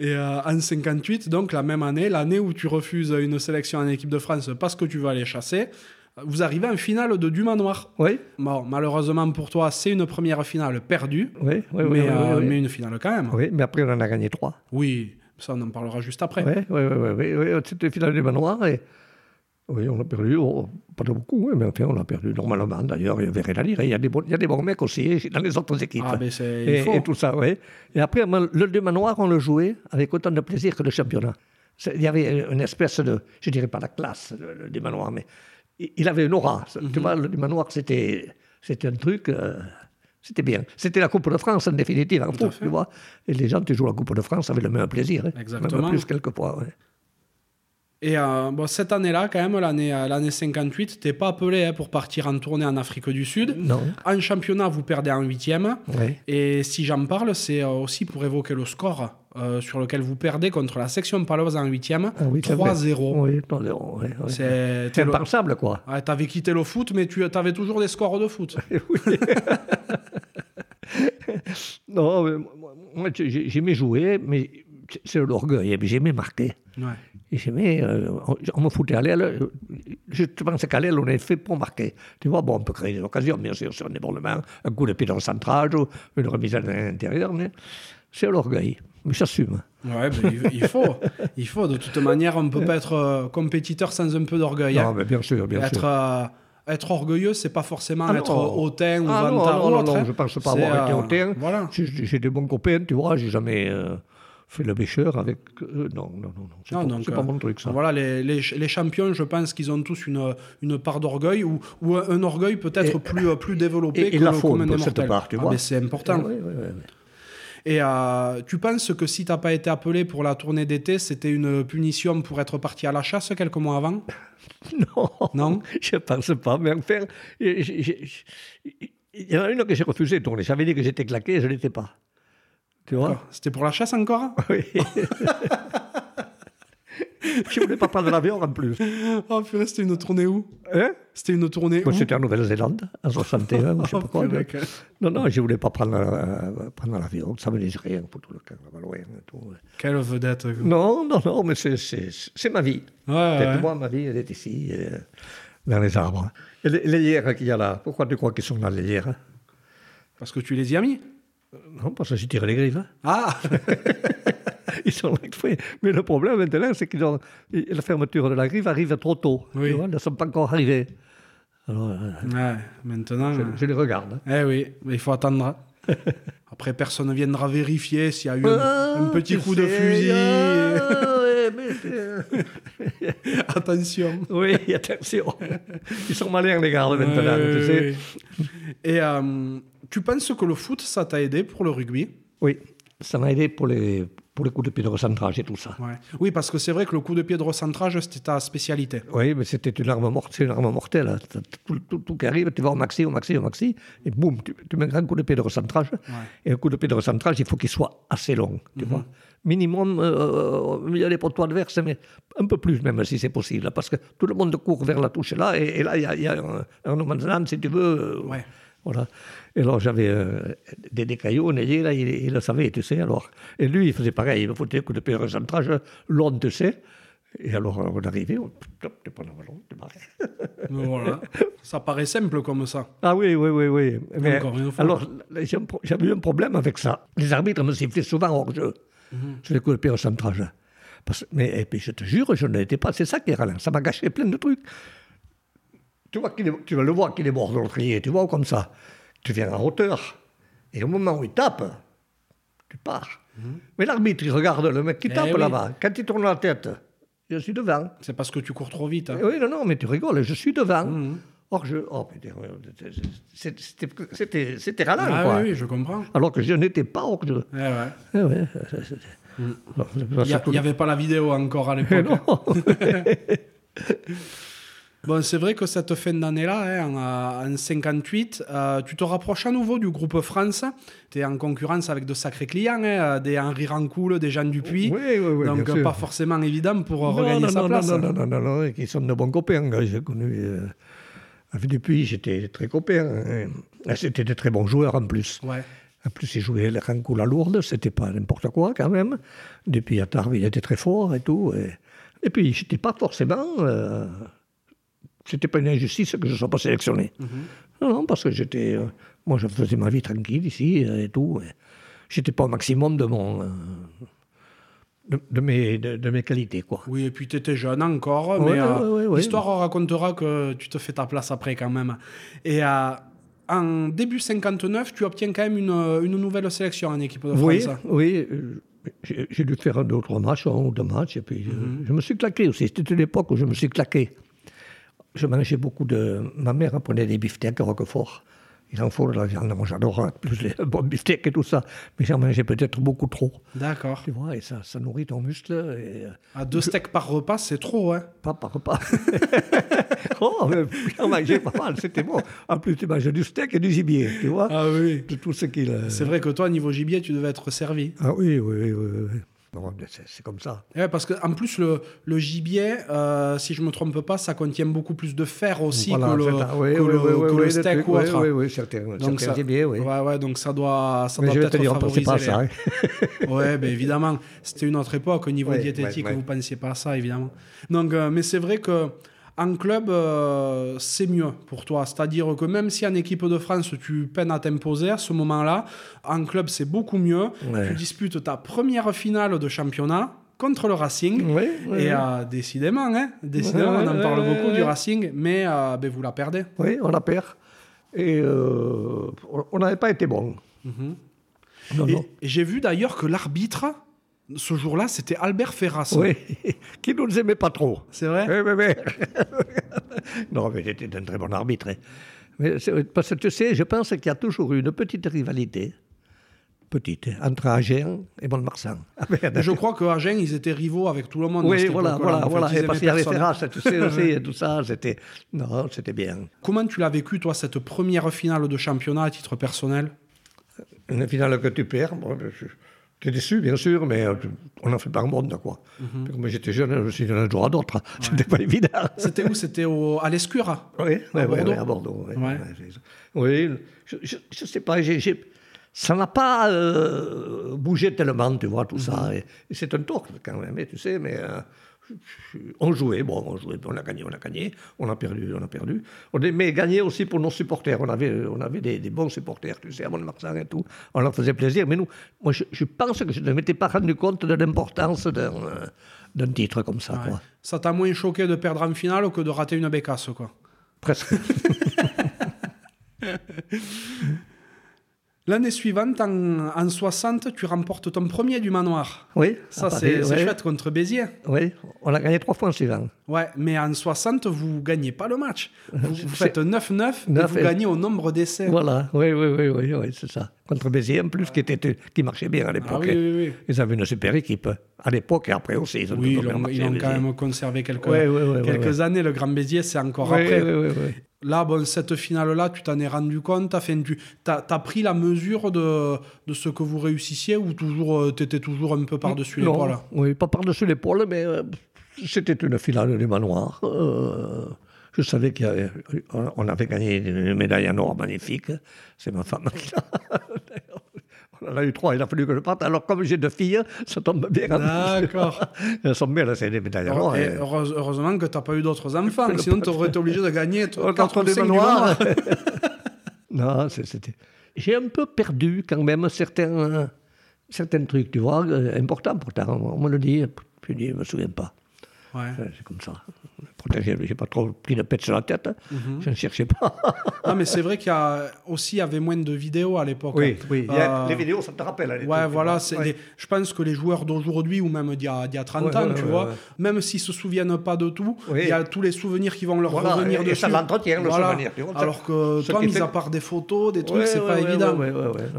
Et euh, en 58, donc la même année, l'année où tu refuses une sélection en équipe de France parce que tu veux aller chasser, vous arrivez en finale de Dumanoir. Oui. Bon, malheureusement pour toi, c'est une première finale perdue. Oui, oui, mais, euh, mais une finale quand même. Oui, mais après, on en a gagné trois. Oui, ça, on en parlera juste après. Oui, oui, oui. oui, oui, C'était une finale de Dumanoir et, Oui, on a perdu, oh, pas de beaucoup, mais enfin, on a perdu normalement. D'ailleurs, il y avait rien à dire. Il y, a des bons, il y a des bons mecs aussi dans les autres équipes. Ah, mais et, et tout ça, oui. Et après, le deux manoirs, on le jouait avec autant de plaisir que le championnat. Il y avait une espèce de, je dirais pas la classe, le, le manoir, mais il avait une aura. Mhm. Tu vois, le manoir, c'était, c'était un truc. euh, c'était bien. C'était la Coupe de France, en définitive, en foot, tu vois. Et les gens qui jouent la Coupe de France avaient le même plaisir. hein. Exactement. Même plus, quelquefois. ouais. Et euh, bon, cette année-là, quand même, l'année, euh, l'année 58, t'es pas appelé hein, pour partir en tournée en Afrique du Sud. Non. En championnat, vous perdez en huitième. Ouais. Et si j'en parle, c'est aussi pour évoquer le score euh, sur lequel vous perdez contre la section paloise en huitième. Ah oui, c'est vrai. 3-0. Oui, 3-0. ouais, ouais. C'est, le- impensable, quoi. Ouais, t'avais quitté le foot, mais tu avais toujours des scores de foot. <laughs> <laughs> Non, mais moi, moi, j'ai- j'aimais jouer, mais c'est l'orgueil. Puis J'aimais marquer. Ouais. J'aimais, euh, on, me foutait à l'aile. Je pensais qu'à l'aile, on est fait pour marquer. Tu vois, bon, on peut créer des occasions, bien sûr, sur un débordement, un coup de pied dans le centrage, ou une remise à l'intérieur, mais c'est l'orgueil. Mais j'assume. Ouais, ben, il, faut. Il faut. De toute manière, on ne peut pas être euh, compétiteur sans un peu d'orgueil. hein. Non, mais bien sûr, bien être, sûr. euh, être orgueilleux, c'est pas forcément Ah non. être hautain ou Ah non, vantard non, ou non, autre, non, hein. je pense pas avoir été euh, hautain. Voilà. J'ai des bons copains, tu vois, j'ai jamais euh, fait le bêcheur avec. euh, non, non, non, non. C'est Non, pas, mon truc, ça. Voilà, les, les, les champions, je pense qu'ils ont tous une, une part d'orgueil ou, ou un orgueil peut-être plus, plus développé et- et que la le commun des pour cette mortels. part, tu Ah, vois. mais c'est important. Oui, oui, oui. Et euh, tu penses que si t'as pas été appelé pour la tournée d'été, c'était une punition pour être parti à la chasse quelques mois avant? <laughs> Non, Non? Je pense pas. Mais enfin, il y en a une que j'ai refusé de tourner. J'avais dit que j'étais claqué et je l'étais pas. Tu vois? C'était pour la chasse encore? <laughs> Oui. <laughs> <laughs> je ne voulais pas prendre l'avion en plus. Oh purée, c'était une tournée où? Hein? C'était une tournée Moi, où? C'était en Nouvelle-Zélande, en 61, ou je <laughs> sais Oh, pas quoi. mais- que- Non, non, je ne voulais pas prendre, euh, prendre l'avion. Ça me disait rien pour tout le temps, là-bas loin. et tout. Quelle vedette. Ouais, Non, non, non, mais c'est- c'est c'est ma vie. ouais. Moi, ma vie, elle est ici, euh, dans les arbres. Et les, les qu'il y a là, pourquoi tu crois qu'ils sont là, les lierres Parce que tu les y as mis? Non, parce que j'ai tiré les griffes. hein. Ah <laughs> <laughs> Ils sont là exprès. Mais le problème maintenant, c'est que la fermeture de la griffe arrive trop tôt. Oui. Vois, ils ne sont pas encore arrivés. Alors, euh, Ouais, maintenant. je, je les regarde. Eh oui, mais il faut attendre. <laughs> Après, personne ne viendra vérifier s'il y a eu un, Ah, un petit coup de fusil. ah, ouais, mais c'est- Attention. oui, attention. Ils sont malins, les gardes, maintenant, Ouais, tu sais. Et euh, tu penses que le foot, ça t'a aidé pour le rugby? Oui, ça m'a aidé pour les, pour les coups de pied de recentrage et tout ça. Ouais. Oui, parce que c'est vrai que le coup de pied de recentrage, c'était ta spécialité. Oui, mais c'était une arme mortelle, une arme mortelle. hein. Tout, tout, tout qui arrive, tu vas au maxi, au maxi, au maxi, et boum, tu, tu mets un grand coup de pied de recentrage. Et un coup de pied de recentrage, il faut qu'il soit assez long, tu vois. Minimum, euh, au milieu des poteaux adverses, mais un peu plus même si c'est possible, parce que tout le monde court vers la touche là, et, et là, il y a, il y a un, un si tu veux. euh, Ouais. Voilà. Et alors, j'avais euh, des, des cailloux, Nelly, là, il, il le savait, tu sais, alors. Et lui, il faisait pareil, il me foutait un coup de pied de recentrage, long, tu sais. Et alors, on arrivait, on, tu prends le ballon, tu <laughs> voilà. ça paraît simple comme ça. Ah oui, oui, oui, oui. Mais, Encore une fois. alors, j'avais eu un problème avec ça. Les arbitres me sifflaient souvent hors jeu sur les coups de pied au centrage. Parce, mais et puis, je te jure, je n'étais pas. C'est ça qui est ralent. Ça m'a gâché plein de trucs. Tu vois, qu'il est- tu vas le voir qu'il est mort dans le trier, tu vois, comme ça. Tu viens en hauteur. Et au moment où il tape, tu pars. Mais l'arbitre, il regarde le mec qui Eh tape oui. là-bas. Quand il tourne la tête, je suis devant. C'est parce que tu cours trop vite. hein. Eh Oui, non, non, mais tu rigoles, je suis devant. Mhm. Or, je. Oh, c'était- c'était c'était ralent, Ah quoi. oui, oui, je comprends. Alors que je n'étais pas hors jeu. Eh ouais. Eh ouais, Il surtout- n'y avait pas la vidéo encore à <laughs> l'époque. non. <laughs> Bon, c'est vrai que cette fin d'année-là, hein, en, en 58, euh, tu te rapproches à nouveau du groupe France. Tu es en concurrence avec de sacrés clients, hein, des Henri Rancoul, des Jean Dupuis. Oui, oui, oui. Donc, bien euh, sûr. pas forcément évident pour euh, Non, regagner non, sa non, place. Non, non, non, non, non, qui sont de bons copains. hein. J'ai connu. euh, avec depuis, j'étais très copain. hein. Et C'était de très bons joueurs en plus. Ouais. En plus, il jouait les Rancoul à Lourdes, c'était pas n'importe quoi quand même. Depuis à Tarbes, il était très fort et tout. Et, et puis, j'étais pas forcément. euh, c'était pas une injustice que je ne sois pas sélectionné. Non, non, parce que j'étais. euh, moi, je faisais ma vie tranquille ici euh, et tout. J'étais pas au maximum de mon. euh, de, mes, de, mes qualités. Quoi. Oui, et puis tu étais jeune encore, mais euh, l'histoire racontera que tu te fais ta place après quand même. Et en début 59, tu obtiens quand même une, une nouvelle sélection en équipe de France. Oui, oui. J'ai dû faire deux ou trois matchs, un ou deux matchs, et puis mhm. je, me suis claqué aussi. C'était une époque où je me suis claqué. Je mangeais beaucoup de... Ma mère prenait des beefsteaks à Roquefort il en faut de la viande. Moi, j'adore plus les bons beefsteaks et tout ça. Mais j'en mangeais peut-être beaucoup trop. D'accord. Tu vois, et ça, ça nourrit ton muscle. Et... À deux steaks par repas, c'est trop, hein Pas par repas. <laughs> oh, mais j'en mangeais pas mal, c'était bon. En plus, tu manges du steak et du gibier, tu vois Ah oui. De tout ce qu'il... C'est vrai que toi, niveau gibier, tu devais être servi. Ah oui, oui, oui. oui c'est comme ça. Ouais, parce qu'en plus, le, le gibier, euh, si je ne me trompe pas, ça contient beaucoup plus de fer aussi que le, oui, que oui, le, que le steak ou autre. Oui, oui, certains, donc ça, gibier, oui. Ouais, ouais, donc ça doit, ça doit peut-être favoriser. Pas ça, hein. ouais, ben évidemment, c'était une autre époque au niveau diététique, vous ne pensiez pas à ça, évidemment. Donc, euh, mais c'est vrai que en club, euh, c'est mieux pour toi. C'est-à-dire que même si en équipe de France, tu peines à t'imposer à ce moment-là, en club, c'est beaucoup mieux. Tu disputes ta première finale de championnat contre le Racing. et euh, décidément, hein, décidément on en parle beaucoup du Racing, mais euh, ben, vous la perdez. Oui, on la perd. Et on n'avait pas été bon. Mhm. et j'ai vu d'ailleurs que l'arbitre ce jour-là, c'était Albert Ferras. Oui, <laughs> qui ne nous aimait pas trop. C'est vrai oui, oui, oui. <laughs> Non, mais c'était un très bon arbitre. Hein. Mais parce que tu sais, je pense qu'il y a toujours eu une petite rivalité, petite, entre Agen et Mont-de-Marsan. <laughs> je crois que Agen, ils étaient rivaux avec tout le monde. Oui, voilà, voilà, voilà. parce qu'il y avait Ferras, tu sais aussi, et tout ça, c'était... Non, c'était bien. Comment tu l'as vécu, toi, cette première finale de championnat à titre personnel? Une finale que tu perds, bon, je J'étais déçu, bien sûr, mais euh, on n'en fait pas un monde, quoi. Mm Comme j'étais jeune, je me suis donné un jour à d'autres. <laughs> C'était pas évident. C'était où? C'était à l'Escure Oui, à, Bordeaux. à Bordeaux. Oui, je ne sais pas, ça n'a pas euh, bougé tellement, tu vois, tout ça. Mhm. Et, c'est un tort, quand même, tu sais, mais... Euh, on jouait, bon, on jouait, on a gagné, on a gagné, on a perdu, on a perdu. On mais gagné aussi pour nos supporters. On avait, on avait des, bons supporters, tu sais, à Mont-de-Marsan et tout. On leur faisait plaisir. Mais nous, moi, je, pense que je ne m'étais pas rendu compte de l'importance d'un titre comme ça. Quoi. Ça t'a moins choqué de perdre en finale que de rater une bécasse, quoi Presque. <laughs> L'année suivante, en, 60, tu remportes ton premier du manoir. Oui. Ça, c'est chouette contre Béziers. Oui, on a gagné trois fois en suivant. Ouais, mais en 60, vous ne gagnez pas le match. Vous, <laughs> faites 9-9 et vous gagnez au nombre d'essais. Voilà, oui, oui, oui, oui, oui c'est ça. Contre Béziers, en plus, qui, était, qui marchait bien à l'époque. Ah, oui, oui, oui. Ils avaient une super équipe. À l'époque et après aussi. Ils ont, oui, ils ont, quand même conservé quelques, quelques années. Le Grand Béziers, c'est encore après. Là, bon, cette finale-là, tu t'en es rendu compte, tu as, as, pris la mesure de, de, ce que vous réussissiez ou toujours euh, tu étais toujours un peu par-dessus l'épaule? Oui, pas par-dessus l'épaule, mais euh, c'était une finale du manoir. Euh, je savais qu'on avait gagné une médaille en or magnifique. C'est ma femme qui l'a. <laughs> On a eu trois, il a fallu que je parte. Alors, comme j'ai deux filles, ça tombe bien. D'accord. <laughs> Elles sont bien, c'est des médailles en or. heureusement que tu n'as pas eu d'autres enfants, sinon tu aurais été obligé de gagner <laughs> quatre des manoirs. <laughs> non, c'était. J'ai un peu perdu quand même certains, certains trucs, tu vois, euh, importants pourtant. On me le dit, je ne me souviens pas. Ouais. C'est comme ça j'ai pas trop pris de pète sur la tête. Hein. Mhm. Je ne cherchais pas. <laughs> ah, mais c'est vrai qu'il y a aussi avait moins de vidéos à l'époque. Oui, oui. Euh, les vidéos, ça te rappelle. ouais, voilà. je pense que les joueurs d'aujourd'hui, ou même d'il y, a, 30 ans, tu vois, même s'ils se souviennent pas de tout, il y a tous les souvenirs qui vont leur revenir et, dessus. Et ça l'entretient, le souvenir. Alors que toi, mis à part des photos, des trucs, c'est pas évident.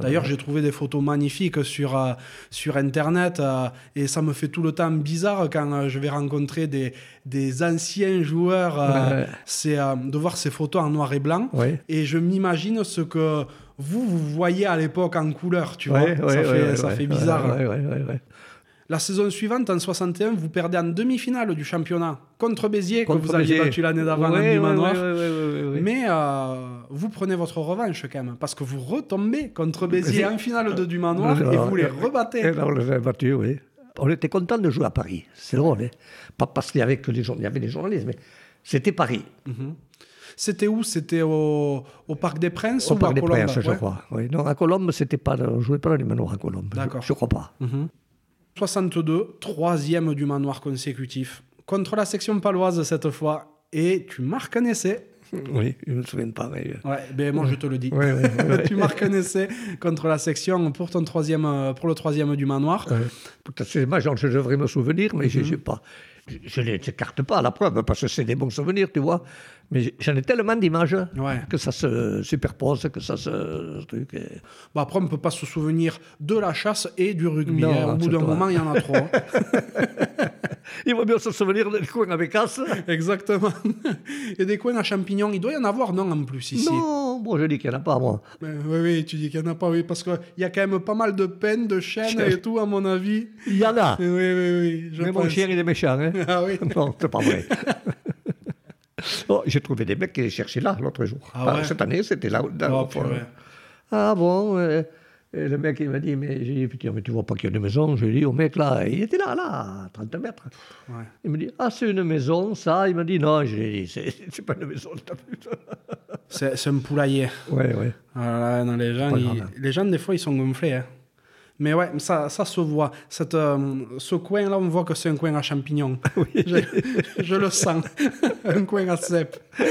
D'ailleurs, j'ai trouvé des photos magnifiques sur, euh, sur Internet euh, et ça me fait tout le temps bizarre quand je vais rencontrer des, des anciens joueurs, euh, c'est euh, de voir ces photos en noir et blanc. Et je m'imagine ce que vous, vous voyez à l'époque en couleur, tu vois. ça, fait, ça fait bizarre. La saison suivante, en 61, vous perdez en demi-finale du championnat contre Béziers, que vous aviez battu l'année d'avant en du manoir. Mais euh, vous prenez votre revanche quand même, parce que vous retombez contre Béziers en finale de du manoir <laughs> et vous les rebattez. on les battu, oui on était content de jouer à Paris. C'est drôle, hein pas parce qu'il y avait que les il y avait des journalistes, mais c'était Paris. Mhm. C'était où? C'était au, Parc des Princes Au Parc des Princes, je crois. Oui. Non, à Colombe, c'était pas, on jouait pas dans les manoirs à Colombe. D'accord. Je, ne crois pas. Mhm. 62, troisième du manoir consécutif. Contre la section paloise cette fois. Et tu marques un essai. Oui, je ne me souviens pas. Mais... Euh, ouais, ben moi je te le dis. <laughs> tu marques un essai contre la section pour, ton troisième, euh, pour le troisième du manoir. C'est je devrais me souvenir, mais je n'ai pas je ne les pas la preuve, parce que c'est des bons souvenirs, tu vois. Mais j'en ai tellement d'images que ça se superpose, que ça se. Truc bah après, on ne peut pas se souvenir de la chasse et du rugby. Hein. Au bout d'un moment, il y en a trop. Hein. <laughs> il vaut mieux se souvenir des coins avec casse. Exactement. Et des coins à champignons, il doit y en avoir, non, en plus, ici? Non, bon, je dis qu'il n'y en a pas, moi. oui, oui, tu dis qu'il n'y en a pas, oui, parce qu'il y a quand même pas mal de peines, de chaînes et tout, à mon avis. Il y en a. Oui, oui, oui. Mais mon chien, il est méchant. Hein. Ah oui Non, c'est pas vrai. <laughs> <laughs> J'ai trouvé des mecs qui les cherchaient là l'autre jour. Ah cette année, c'était là. oh, ah bon et le mec, il m'a dit, mais j'ai dit, mais tu vois pas qu'il y a une maison? J'ai dit au mec, là, il était là, là, à 30 mètres. Il me dit, ah, c'est une maison, ça? Il m'a dit, non, j'ai dit, <laughs> c'est pas une maison, C'est un poulailler. Ouais, ouais. Non, les, gens, les gens, des fois, ils sont gonflés. Hein. Mais ouais, ça, ça se voit. Cette, euh, ce coin-là, on voit que c'est un coin à champignons. <laughs> Oui. Je, je le sens. <laughs> un coin à cèpe. <laughs>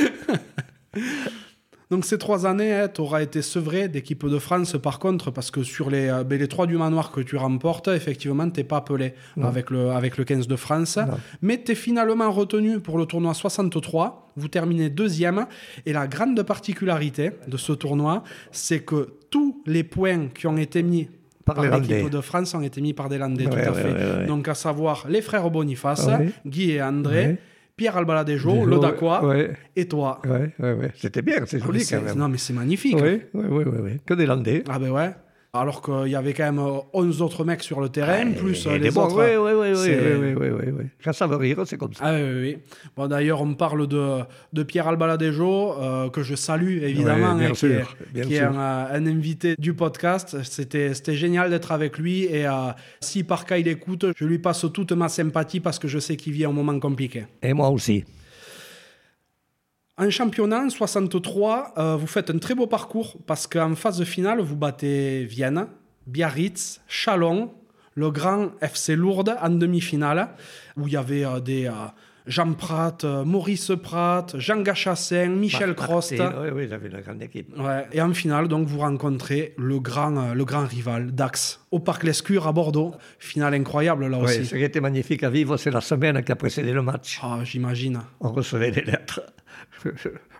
Donc ces trois années, hein, tu auras été sevré d'équipe de France par contre, parce que sur les, euh, ben, les trois du manoir que tu remportes, effectivement, tu n'es pas appelé avec le, avec le 15 de France. Mais tu es finalement retenu pour le tournoi 63. Vous terminez deuxième. Et la grande particularité de ce tournoi, c'est que tous les points qui ont été mis par, l'équipe de France ont été mis par des Landais, tout à fait. Donc à savoir les frères Boniface, Guy et André. Pierre Albaladejo, le Dacois, et toi. Ouais, ouais, ouais. C'était bien, c'est joli ah, quand même. Non, mais c'est magnifique. Oui, oui, oui, oui, que des Landais. Ah ben ouais. Alors qu'il y avait quand même 11 autres mecs sur le terrain, plus les bon, autres. Oui, oui, oui, oui, oui, oui, oui, Quand ça veut rire, c'est comme ça. Ah, oui, oui. Bon, D'ailleurs, on parle de, de Pierre Albaladejo, euh, que je salue évidemment, bien hein, sûr, qui, est, un, invité du podcast. C'était génial d'être avec lui. Et euh, si par cas il écoute, je lui passe toute ma sympathie parce que je sais qu'il vit un moment compliqué. Et moi aussi. En championnat, en 63, euh, vous faites un très beau parcours parce qu'en phase finale, vous battez Vienne, Biarritz, Chalon, le grand FC Lourdes en demi-finale, où il y avait euh, des... Euh, Jean Pratt, Maurice Pratt, Jean Gachassin, Michel Crost. Oui, oui, j'avais une grande équipe. et en finale, donc, vous rencontrez le grand, le grand rival, Dax, au Parc Lescure à Bordeaux. Finale incroyable, là aussi. Ce qui était magnifique à vivre, c'est la semaine qui a précédé le match. Ah, j'imagine. On recevait des lettres.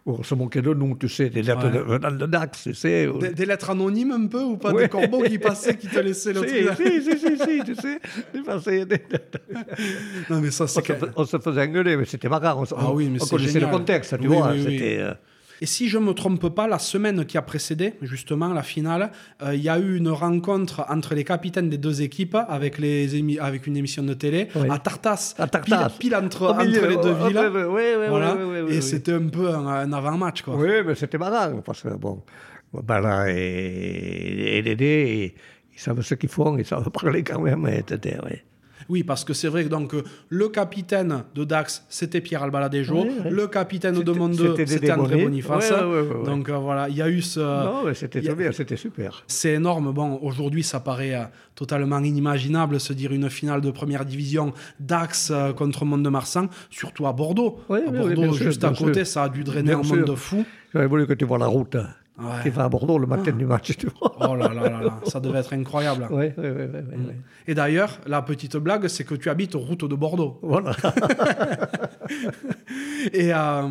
On se moquait de nous, tu sais, des lettres venant de, Dax, tu sais. Des, lettres anonymes un peu, ou pas Des corbeaux qui passaient, qui te laissaient le <laughs> si, si, si, si, si, tu sais. non, mais ça, c'est... On, on, se faisait engueuler, mais c'était marrant. On, ah oui, mais on connaissait le contexte, tu vois. c'était... Euh, et si je ne me trompe pas, la semaine qui a précédé, justement, la finale, euh, il y a eu une rencontre entre les capitaines des deux équipes avec, les avec une émission de télé à Tartas. À Tartas. Pile, entre, entre, les deux villes. Oui, oui, voilà. et c'était un peu un, avant-match. Oui, mais c'était marrant. Parce que, bon, Bala et, et Dédé, ils savent ce qu'ils font, ils savent <laughs> parler quand même. Et, ouais. Oui, parce que c'est vrai que donc, le capitaine de Dax, c'était Pierre Albaladejo. Le capitaine de Monde 2, c'était André Boniface. donc euh, voilà, il y a eu ce. Non, c'était c'était super. C'est énorme. Bon, aujourd'hui, ça paraît euh, totalement inimaginable se dire une finale de première division Dax euh, contre Monde de Marsan, surtout à Bordeaux. à Bordeaux, juste à côté, ça a dû drainer un monde de fou. J'aurais voulu que tu vois la route qui va à Bordeaux le matin ah. du match, tu vois. Oh là là là là, ça devait être incroyable. Oui, oui, oui. oui, mm. Et d'ailleurs, la petite blague, c'est que tu habites route de Bordeaux. Voilà. <laughs> Et euh,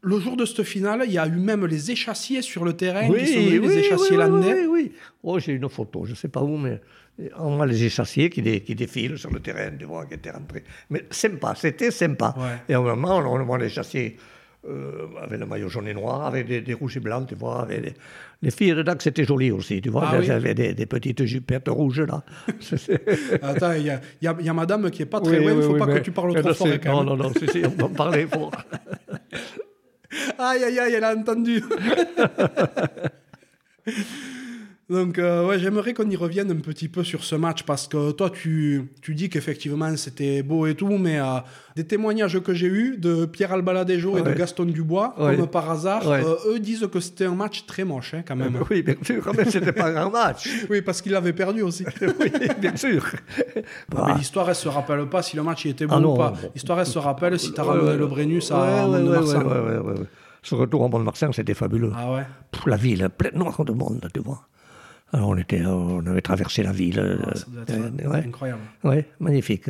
le jour de cette finale, il y a eu même les échassiers sur le terrain oui, qui sont venus, les échassiers landais. Oui, oui, Oh, j'ai une photo, je ne sais pas où, mais on voit les échassiers qui, qui, défilent sur le terrain, tu vois, qui étaient rentrés. Mais sympa, c'était sympa. Et au moment, on voit les échassiers euh, avec le maillot jaune et noir, avec des, rouges et blancs, tu vois. Avec les filles de Dax, c'était joli aussi, tu vois. Ah elles avaient des, petites jupettes rouges, là. <laughs> Attends, il y, a, madame qui est pas très loin, il ne faut pas que tu parles trop fort. Non, non, non, si, si, on va parler fort. <laughs> aïe, aïe, aïe, elle a entendu. <laughs> Donc, euh, ouais, j'aimerais qu'on y revienne un petit peu sur ce match parce que toi, tu, tu dis qu'effectivement c'était beau et tout, mais euh, des témoignages que j'ai eus de Pierre Albaladejo et de Gaston Dubois, comme par hasard, euh, eux disent que c'était un match très moche, hein, quand même. oui, bien sûr, quand même, c'était pas un match. <laughs> oui, parce qu'il avait perdu aussi. <laughs> oui, bien sûr. Mais l'histoire, elle se rappelle pas si le match était bon ah ou pas. L'histoire, elle se rappelle si tu as ramené le Brennus à ouais, ouais, Ce retour en Mont-de-Marsan, c'était fabuleux. Ah ouais La ville, pleine noire de monde, tu vois. Alors on, était, on avait traversé la ville. Ah, ça doit être ouais. incroyable. Oui, magnifique.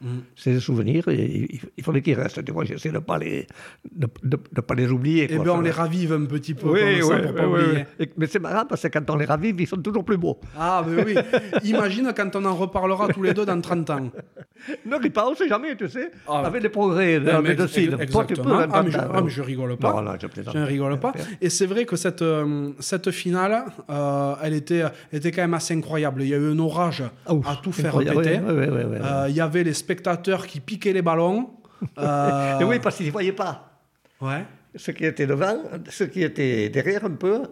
Mm. C'est des souvenirs, il, il fallait qu'ils restent. Tu vois, j'essaie de ne pas, les, de, de, de pas les oublier. Et eh bien, on les ravive un petit peu. Oui, oui, ça, pour pas oublier. mais c'est marrant parce que quand on les ravive, ils sont toujours plus beaux. Ah, mais oui. Imagine quand on en reparlera tous les deux dans 30 ans. <laughs> Ne ris pas, on ne sait jamais, tu sais. Ah, avec les progrès de la médecine. Toi, tu peux ah, mais je, ah, mais je rigole pas. Non, non, je, je ne rigole pas. Et c'est vrai que cette, euh, cette finale, euh, elle était, était quand même assez incroyable. Il y a eu un orage à tout faire péter. Euh, il y avait les spectateurs qui piquaient les ballons. <laughs> Euh... oui, parce qu'ils ne voyaient pas. Ouais. Ceux qui étaient devant, ceux qui étaient derrière un peu,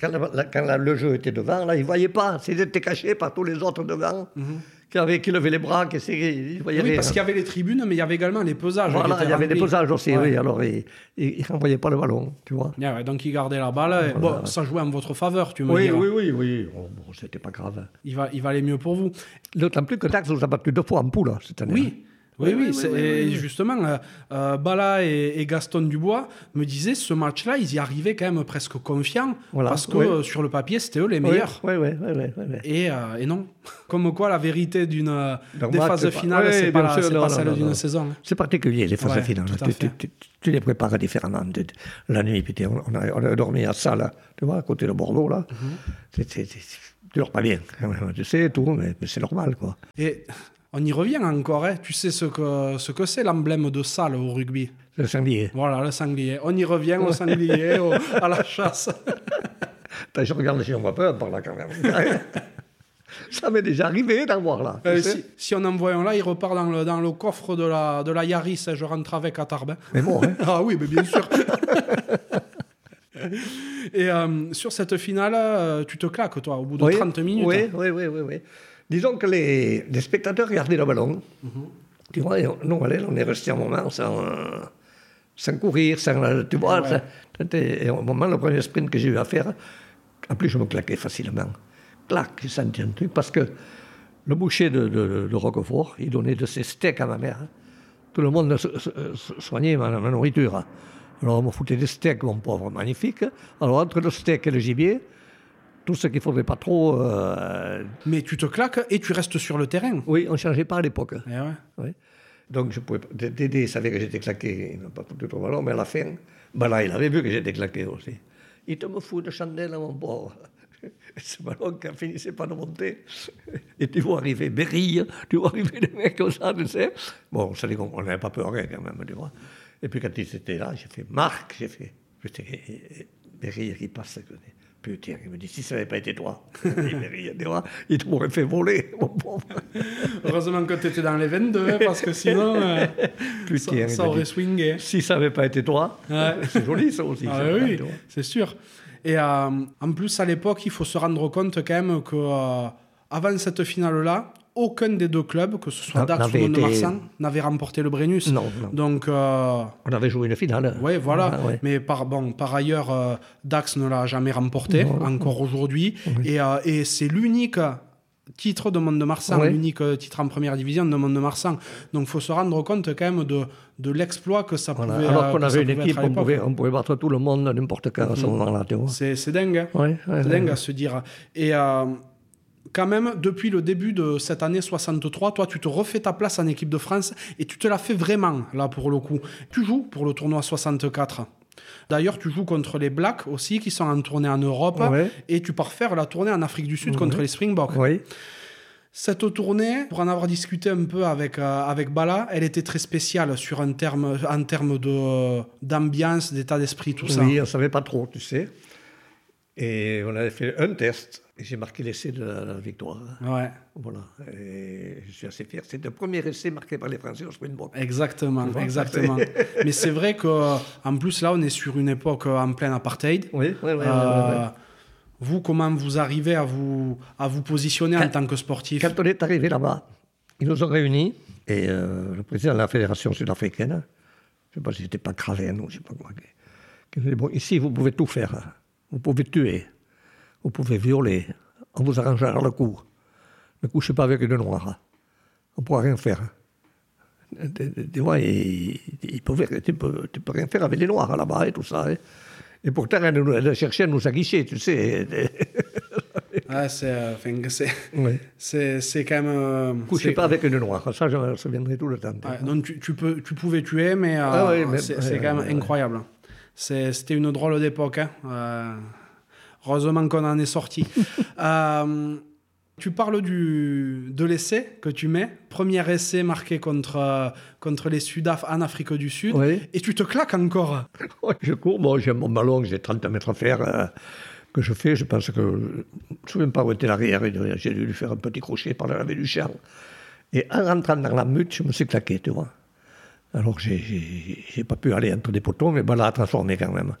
quand, quand le jeu était devant, là, ils ne voyaient pas. Ils étaient cachés par tous les autres devant. Mhm. Qui, avaient, qui levaient les bras, qui voyaient Oui, parce qu'il y avait les tribunes, mais il y avait également les pesages. Voilà, il y avait les pesages aussi, oui. Alors, ils ne voyaient pas le ballon, tu vois. Yeah, donc, ils gardaient la balle. Bon, ça jouait en votre faveur, tu me oui, Oui, oui, oui. Oh, bon, c'était pas grave. Il, va, il valait mieux pour vous. D'autant plus que Dax vous a battu deux fois en poule cette année. Oui. Oui, oui, et justement, euh, euh, Bala et, Gaston Dubois me disaient ce match-là, ils y arrivaient quand même presque confiants, parce que euh, sur le papier, c'était eux les meilleurs. Oui, oui, oui. Et, et, non. <laughs> Comme quoi, la vérité d'une des phases finales, c'est pas, pas, pas celle d'une saison. Hein. C'est particulier, les phases finales. Tu, les prépares différemment. La nuit, on a, on a dormi à ça, là, tu vois, à côté de Bordeaux, là. Mm -hmm. Tu dors pas bien, tu sais, tout, mais, mais c'est normal, quoi. Et on y revient encore, hein. tu sais ce que ce que c'est l'emblème de salle au rugby? Le sanglier. Voilà, le sanglier. On y revient au sanglier, à la chasse. <laughs> je regarde si on voit pas par là quand même. <laughs> Ça m'est déjà arrivé d'en voir là. Euh, si, on en voit un là, il repart dans le, dans le coffre de la, de la Yaris. Je rentre avec à Tarbes. Mais bon. Hein. <laughs> ah oui, mais bien sûr. Et euh, sur cette finale, euh, tu te claques, toi, au bout de 30 minutes. Oui, oui, oui, oui. oui. Disons que les, les spectateurs regardaient le ballon. Mm -hmm. Tu vois, nous, on est resté un moment sans, sans courir, sans, tu vois. Ouais. Ça, et au moment, le premier sprint que j'ai eu à faire, en plus, je me claquais facilement. Clac, j'ai senti un truc, parce que le boucher de, de, de Roquefort, il donnait de ses steaks à ma mère. Tout le monde soignait ma, ma nourriture. Alors, on me foutait des steaks, mon pauvre, magnifique. Alors, entre le steak et le gibier, tout ce qu'il ne faudrait pas trop. Euh... Mais tu te claques et tu restes sur le terrain. Oui, on ne changeait pas à l'époque. Eh ouais. Oui. Donc, je pouvais. Dédé savait que j'étais claqué, il n'a pas foutu trop ballon, mais à la fin, ben là, il avait vu que j'étais claqué aussi. Il te me fout de chandelle à mon bord. <laughs> Ce ballon qui finissait pas de monter. <laughs> Et tu vois arriver Berille, tu vois arriver des mecs comme ça, tu sais. Bon, ça dit qu'on n'avait pas peur quand même, tu vois. Et puis quand ils étaient là, j'ai fait Marc, j'ai fait. Berille qui passe à côté. Putain, il me dit, si ça n'avait pas été toi, <laughs> il t'aurait fait voler, <laughs> mon pauvre. Heureusement que tu étais dans les 22, hein, parce que sinon, euh, <laughs> ça, ça aurait swingé. Si ça n'avait pas été toi, ouais. c'est joli ça aussi. Ah, oui, c'est sûr. Et euh, en plus, à l'époque, il faut se rendre compte quand même que euh, avant cette finale-là, aucun des deux clubs, que ce soit Dax ou de Marsan, n'avait remporté le Brennus. Non, non. Donc, euh... On avait joué une finale. Oui, voilà. Ah, ouais. Mais par, bon, par ailleurs, euh, Dax ne l'a jamais remporté, non, encore aujourd'hui. Oui. Et, euh, et c'est l'unique titre de Mont-de-Marsan, l'unique titre en première division de Mont-de-Marsan. Donc il faut se rendre compte quand même de, de l'exploit que ça voilà. pouvait Alors qu'on avait une équipe, on pouvait, on pouvait, battre tout le monde n'importe quand à ce mmh. moment-là. C'est dingue. Hein c'est dingue à se dire. Et euh, quand même, depuis le début de cette année 63, toi, tu te refais ta place en équipe de France et tu te la fais vraiment, là, pour le coup. Tu joues pour le tournoi 64. D'ailleurs, tu joues contre les Blacks aussi, qui sont en tournée en Europe, ouais. et tu pars faire la tournée en Afrique du Sud ouais. contre les Springboks. Cette tournée, pour en avoir discuté un peu avec, euh, avec Bala, elle était très spéciale sur un terme, en termes d'ambiance, d'état d'esprit, tout oui, ça. Oui, on ne savait pas trop, tu sais. Et on avait fait un test et j'ai marqué l'essai de la, la, victoire. Ouais. Voilà. Et je suis assez fier. C'est le premier essai marqué par les Français au Springbok. Exactement, exactement. <laughs> Mais c'est vrai qu'en plus, là, on est sur une époque en plein apartheid. Oui, oui, oui. Euh, Vous, comment vous arrivez à vous, à vous positionner en tant que sportif? Quand on est arrivé là-bas, ils nous ont réunis, et euh, le président de la fédération sud-africaine, je ne sais pas si c'était pas Craven ou je ne sais pas quoi, qui nous dit, bon, ici, vous pouvez tout faire. Vous pouvez tuer, vous pouvez violer, on vous arrangera le coup. Ne couchez pas avec une noire. On ne pourra rien faire. Des fois, il, il tu ne peux, peux, rien faire avec les noirs là-bas et tout ça. Hein. Et pourtant, elle, elle cherchait à nous aguicher, tu sais. <laughs> ah, c'est, oui. c'est, quand même. Euh, Couchez pas avec une noire, ça, je me souviendrai tout le temps. donc, tu, tu, peux, tu pouvais tuer, mais, euh, ah c'est, quand même incroyable. C'était une drôle d'époque. Hein. Euh, heureusement qu'on en est sorti. <laughs> Tu parles du, de l'essai que tu mets, premier essai marqué contre, contre les Sudaf en Afrique du Sud, et tu te claques encore. <laughs> je cours, bon, j'ai mon ballon, j'ai 30 mètres à faire, euh, que je fais, je pense que, je ne me souviens pas où était l'arrière, j'ai dû lui faire un petit crochet par la du champ. Et en rentrant dans la mute, je me suis claqué, tu vois. Alors, j'ai pas pu aller entre des poteaux, mais Bala a transformé quand même.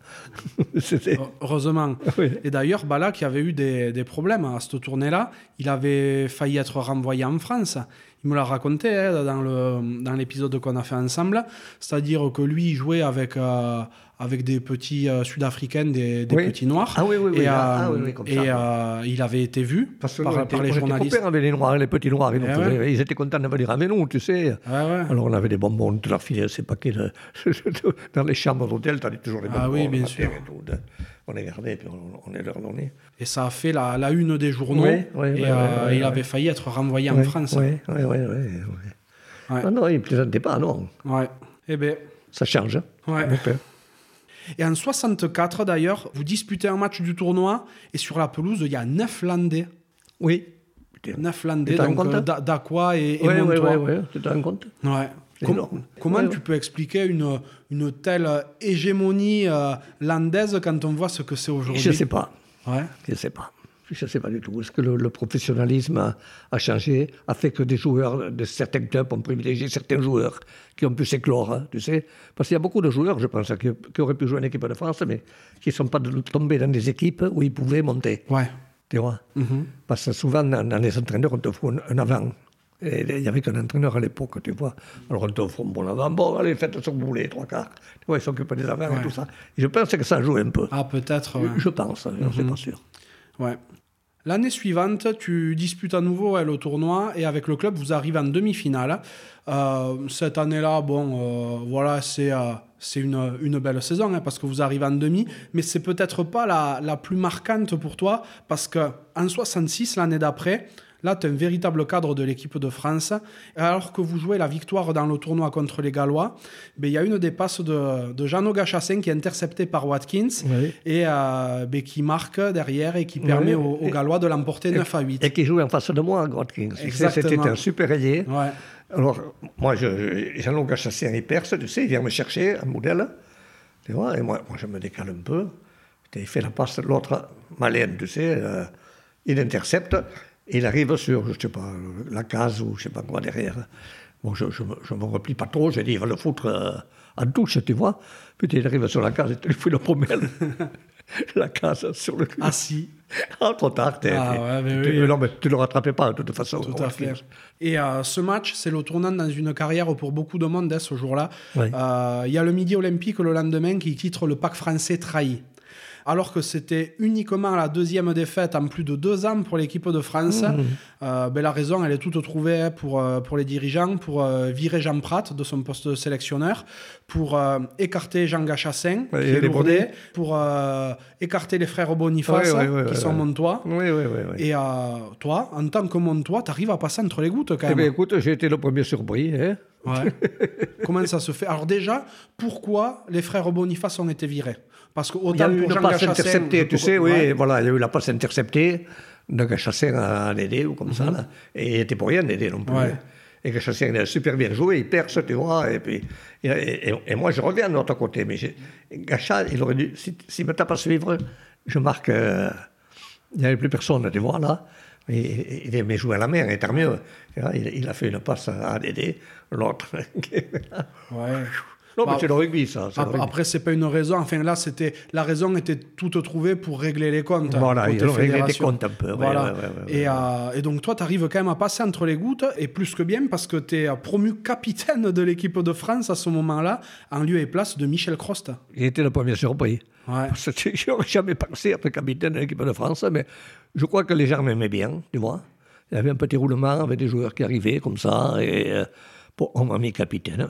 <laughs> Heureusement. <laughs> Et d'ailleurs, Bala, qui avait eu des, des problèmes à cette tournée-là, il avait failli être renvoyé en France. Il me l'a raconté hein, dans l'épisode qu'on a fait ensemble. C'est-à-dire que lui, il jouait avec, euh, avec des petits euh, Sud-Africains, des, petits Noirs. Ah oui, oui, oui. Et, ah, euh, il avait été vu par, par les journalistes. avec les Noirs, les petits Noirs. Eh ils, étaient contents de venir avec nous, tu sais. Alors on avait des bonbons, de la filée, c'est pas quel. <laughs> Dans les chambres d'hôtel, tu as toujours les bonbons. Ah oui, bien sûr. On les gardait et puis on, les leur donnait. Et ça a fait la, la une des journaux. et il avait failli être renvoyé en France. Oui, oui, oui. Non, non, il ne plaisantait pas, non. Ouais. Eh bien. Ça change. Hein. Ouais. Et en 64, d'ailleurs, vous disputez un match du tournoi et sur la pelouse, il y a neuf Landais. Oui. Neuf Landais, donc euh, Daqua et, et oui, Oui, oui, oui, tu te rends compte Ouais. Comment tu peux expliquer une, une telle hégémonie euh, landaise quand on voit ce que c'est aujourd'hui Je ne sais pas. Ouais. Je ne sais pas. Je ne sais pas du tout. Est-ce que le, professionnalisme a, changé, a fait que des joueurs de certains clubs ont privilégié certains joueurs qui ont pu s'éclore, hein, tu sais? Parce qu'il y a beaucoup de joueurs, je pense, qui, auraient pu jouer en équipe de France, mais qui ne sont pas tombés dans des équipes où ils pouvaient monter. Ouais. Tu vois? Mm-hmm. Parce que souvent, dans, les entraîneurs, on te fout un, avant. Et il n'y avait qu'un entraîneur à l'époque, tu vois. Alors on te fout un bon avant. Bon, allez, faites ce que vous voulez, trois quarts. Tu vois, ils s'occupent des avants et tout ça. Et je pense que ça joue un peu. Ah, peut-être. Je pense, je ne suis pas sûr. Ouais. L'année suivante, tu disputes à nouveau le tournoi et avec le club, vous arrivez en demi-finale. Euh, cette année-là, bon, euh, voilà, c'est euh, une, une, belle saison hein, parce que vous arrivez en demi, mais c'est peut-être pas la, la, plus marquante pour toi parce que en 66, l'année d'après, Là, tu es un véritable cadre de l'équipe de France. Alors que vous jouez la victoire dans le tournoi contre les Gallois, ben, il y a une des passes de, de Jean Gachassin qui est interceptée par Watkins et euh, ben, qui marque derrière et qui permet aux, Gallois de l'emporter 9 à 8. Et qui joue en face de moi, Watkins. C'était un super ailier. Alors, moi, Jean Gachassin, il perce, tu sais, il vient me chercher un modèle. Tu vois, et moi, moi, je me décale un peu. Il fait la passe de l'autre malène, tu sais. Euh, il intercepte il arrive sur, je ne sais pas, la case ou je ne sais pas quoi derrière. Bon, je ne me replie pas trop, j'ai dit, il va le foutre euh, en touche, tu vois. Puis il arrive sur la case et il fait le promène. <laughs> la case sur le cul. Ah si Ah, trop tard. Ah, ouais, mais oui. non, mais tu ne le rattrapais pas, de toute façon. Tout à fait. Et euh, ce match, c'est le tournant dans une carrière pour beaucoup de monde, hein, ce jour-là. Euh, il y a le Midi Olympique le lendemain qui titre le Pack français trahi alors que c'était uniquement la deuxième défaite en plus de deux ans pour l'équipe de France. Mmh. Euh, ben, la raison, elle est toute trouvée pour, euh, pour les dirigeants, pour euh, virer Jean Prat de son poste de sélectionneur, pour écarter Jean Gachassin, qui est lourdé, pour écarter les frères Boniface, qui sont Montois. Et toi, en tant que Montois, tu arrives à passer entre les gouttes quand eh même. Eh écoute, j'ai été le premier surpris. Hein <laughs> Comment ça se fait? Alors déjà, pourquoi les frères Boniface ont été virés? Parce que il y a eu une passe interceptée, tu sais, oui, voilà, il y a eu la passe interceptée de Gachassin à Dédé ou comme ça, mhm. là. et il était pour rien Dédé non plus. Et Gachassin il a super bien joué, il perce, tu vois, et puis et, moi je reviens de l'autre côté, mais Gachat, il aurait dû, s'il ne me tape à suivre, je marque, euh, il n'y avait plus personne, tu vois, là. Il, il aimait jouer à la mer, et tant mieux. Il, il, a fait une passe à Dédé, l'autre. ouais. Non, mais bah, c'est le rugby, ça. Après, après c'est pas une raison. Enfin, là, c'était la raison était toute trouvée pour régler les comptes. Voilà, ils ont réglé les comptes un peu. Voilà. et, euh, et, donc, toi, tu arrives quand même à passer entre les gouttes, et plus que bien, parce que tu es promu capitaine de l'équipe de France à ce moment-là, en lieu et place de Michel Crost. Il était le premier surpris. Ouais. Je n'aurais <laughs> jamais pensé être capitaine de l'équipe de France, mais je crois que les gens m'aimaient bien, tu vois. Il y avait un petit roulement avec des joueurs qui arrivaient comme ça, et. Euh, Bon, on m'a mis capitaine.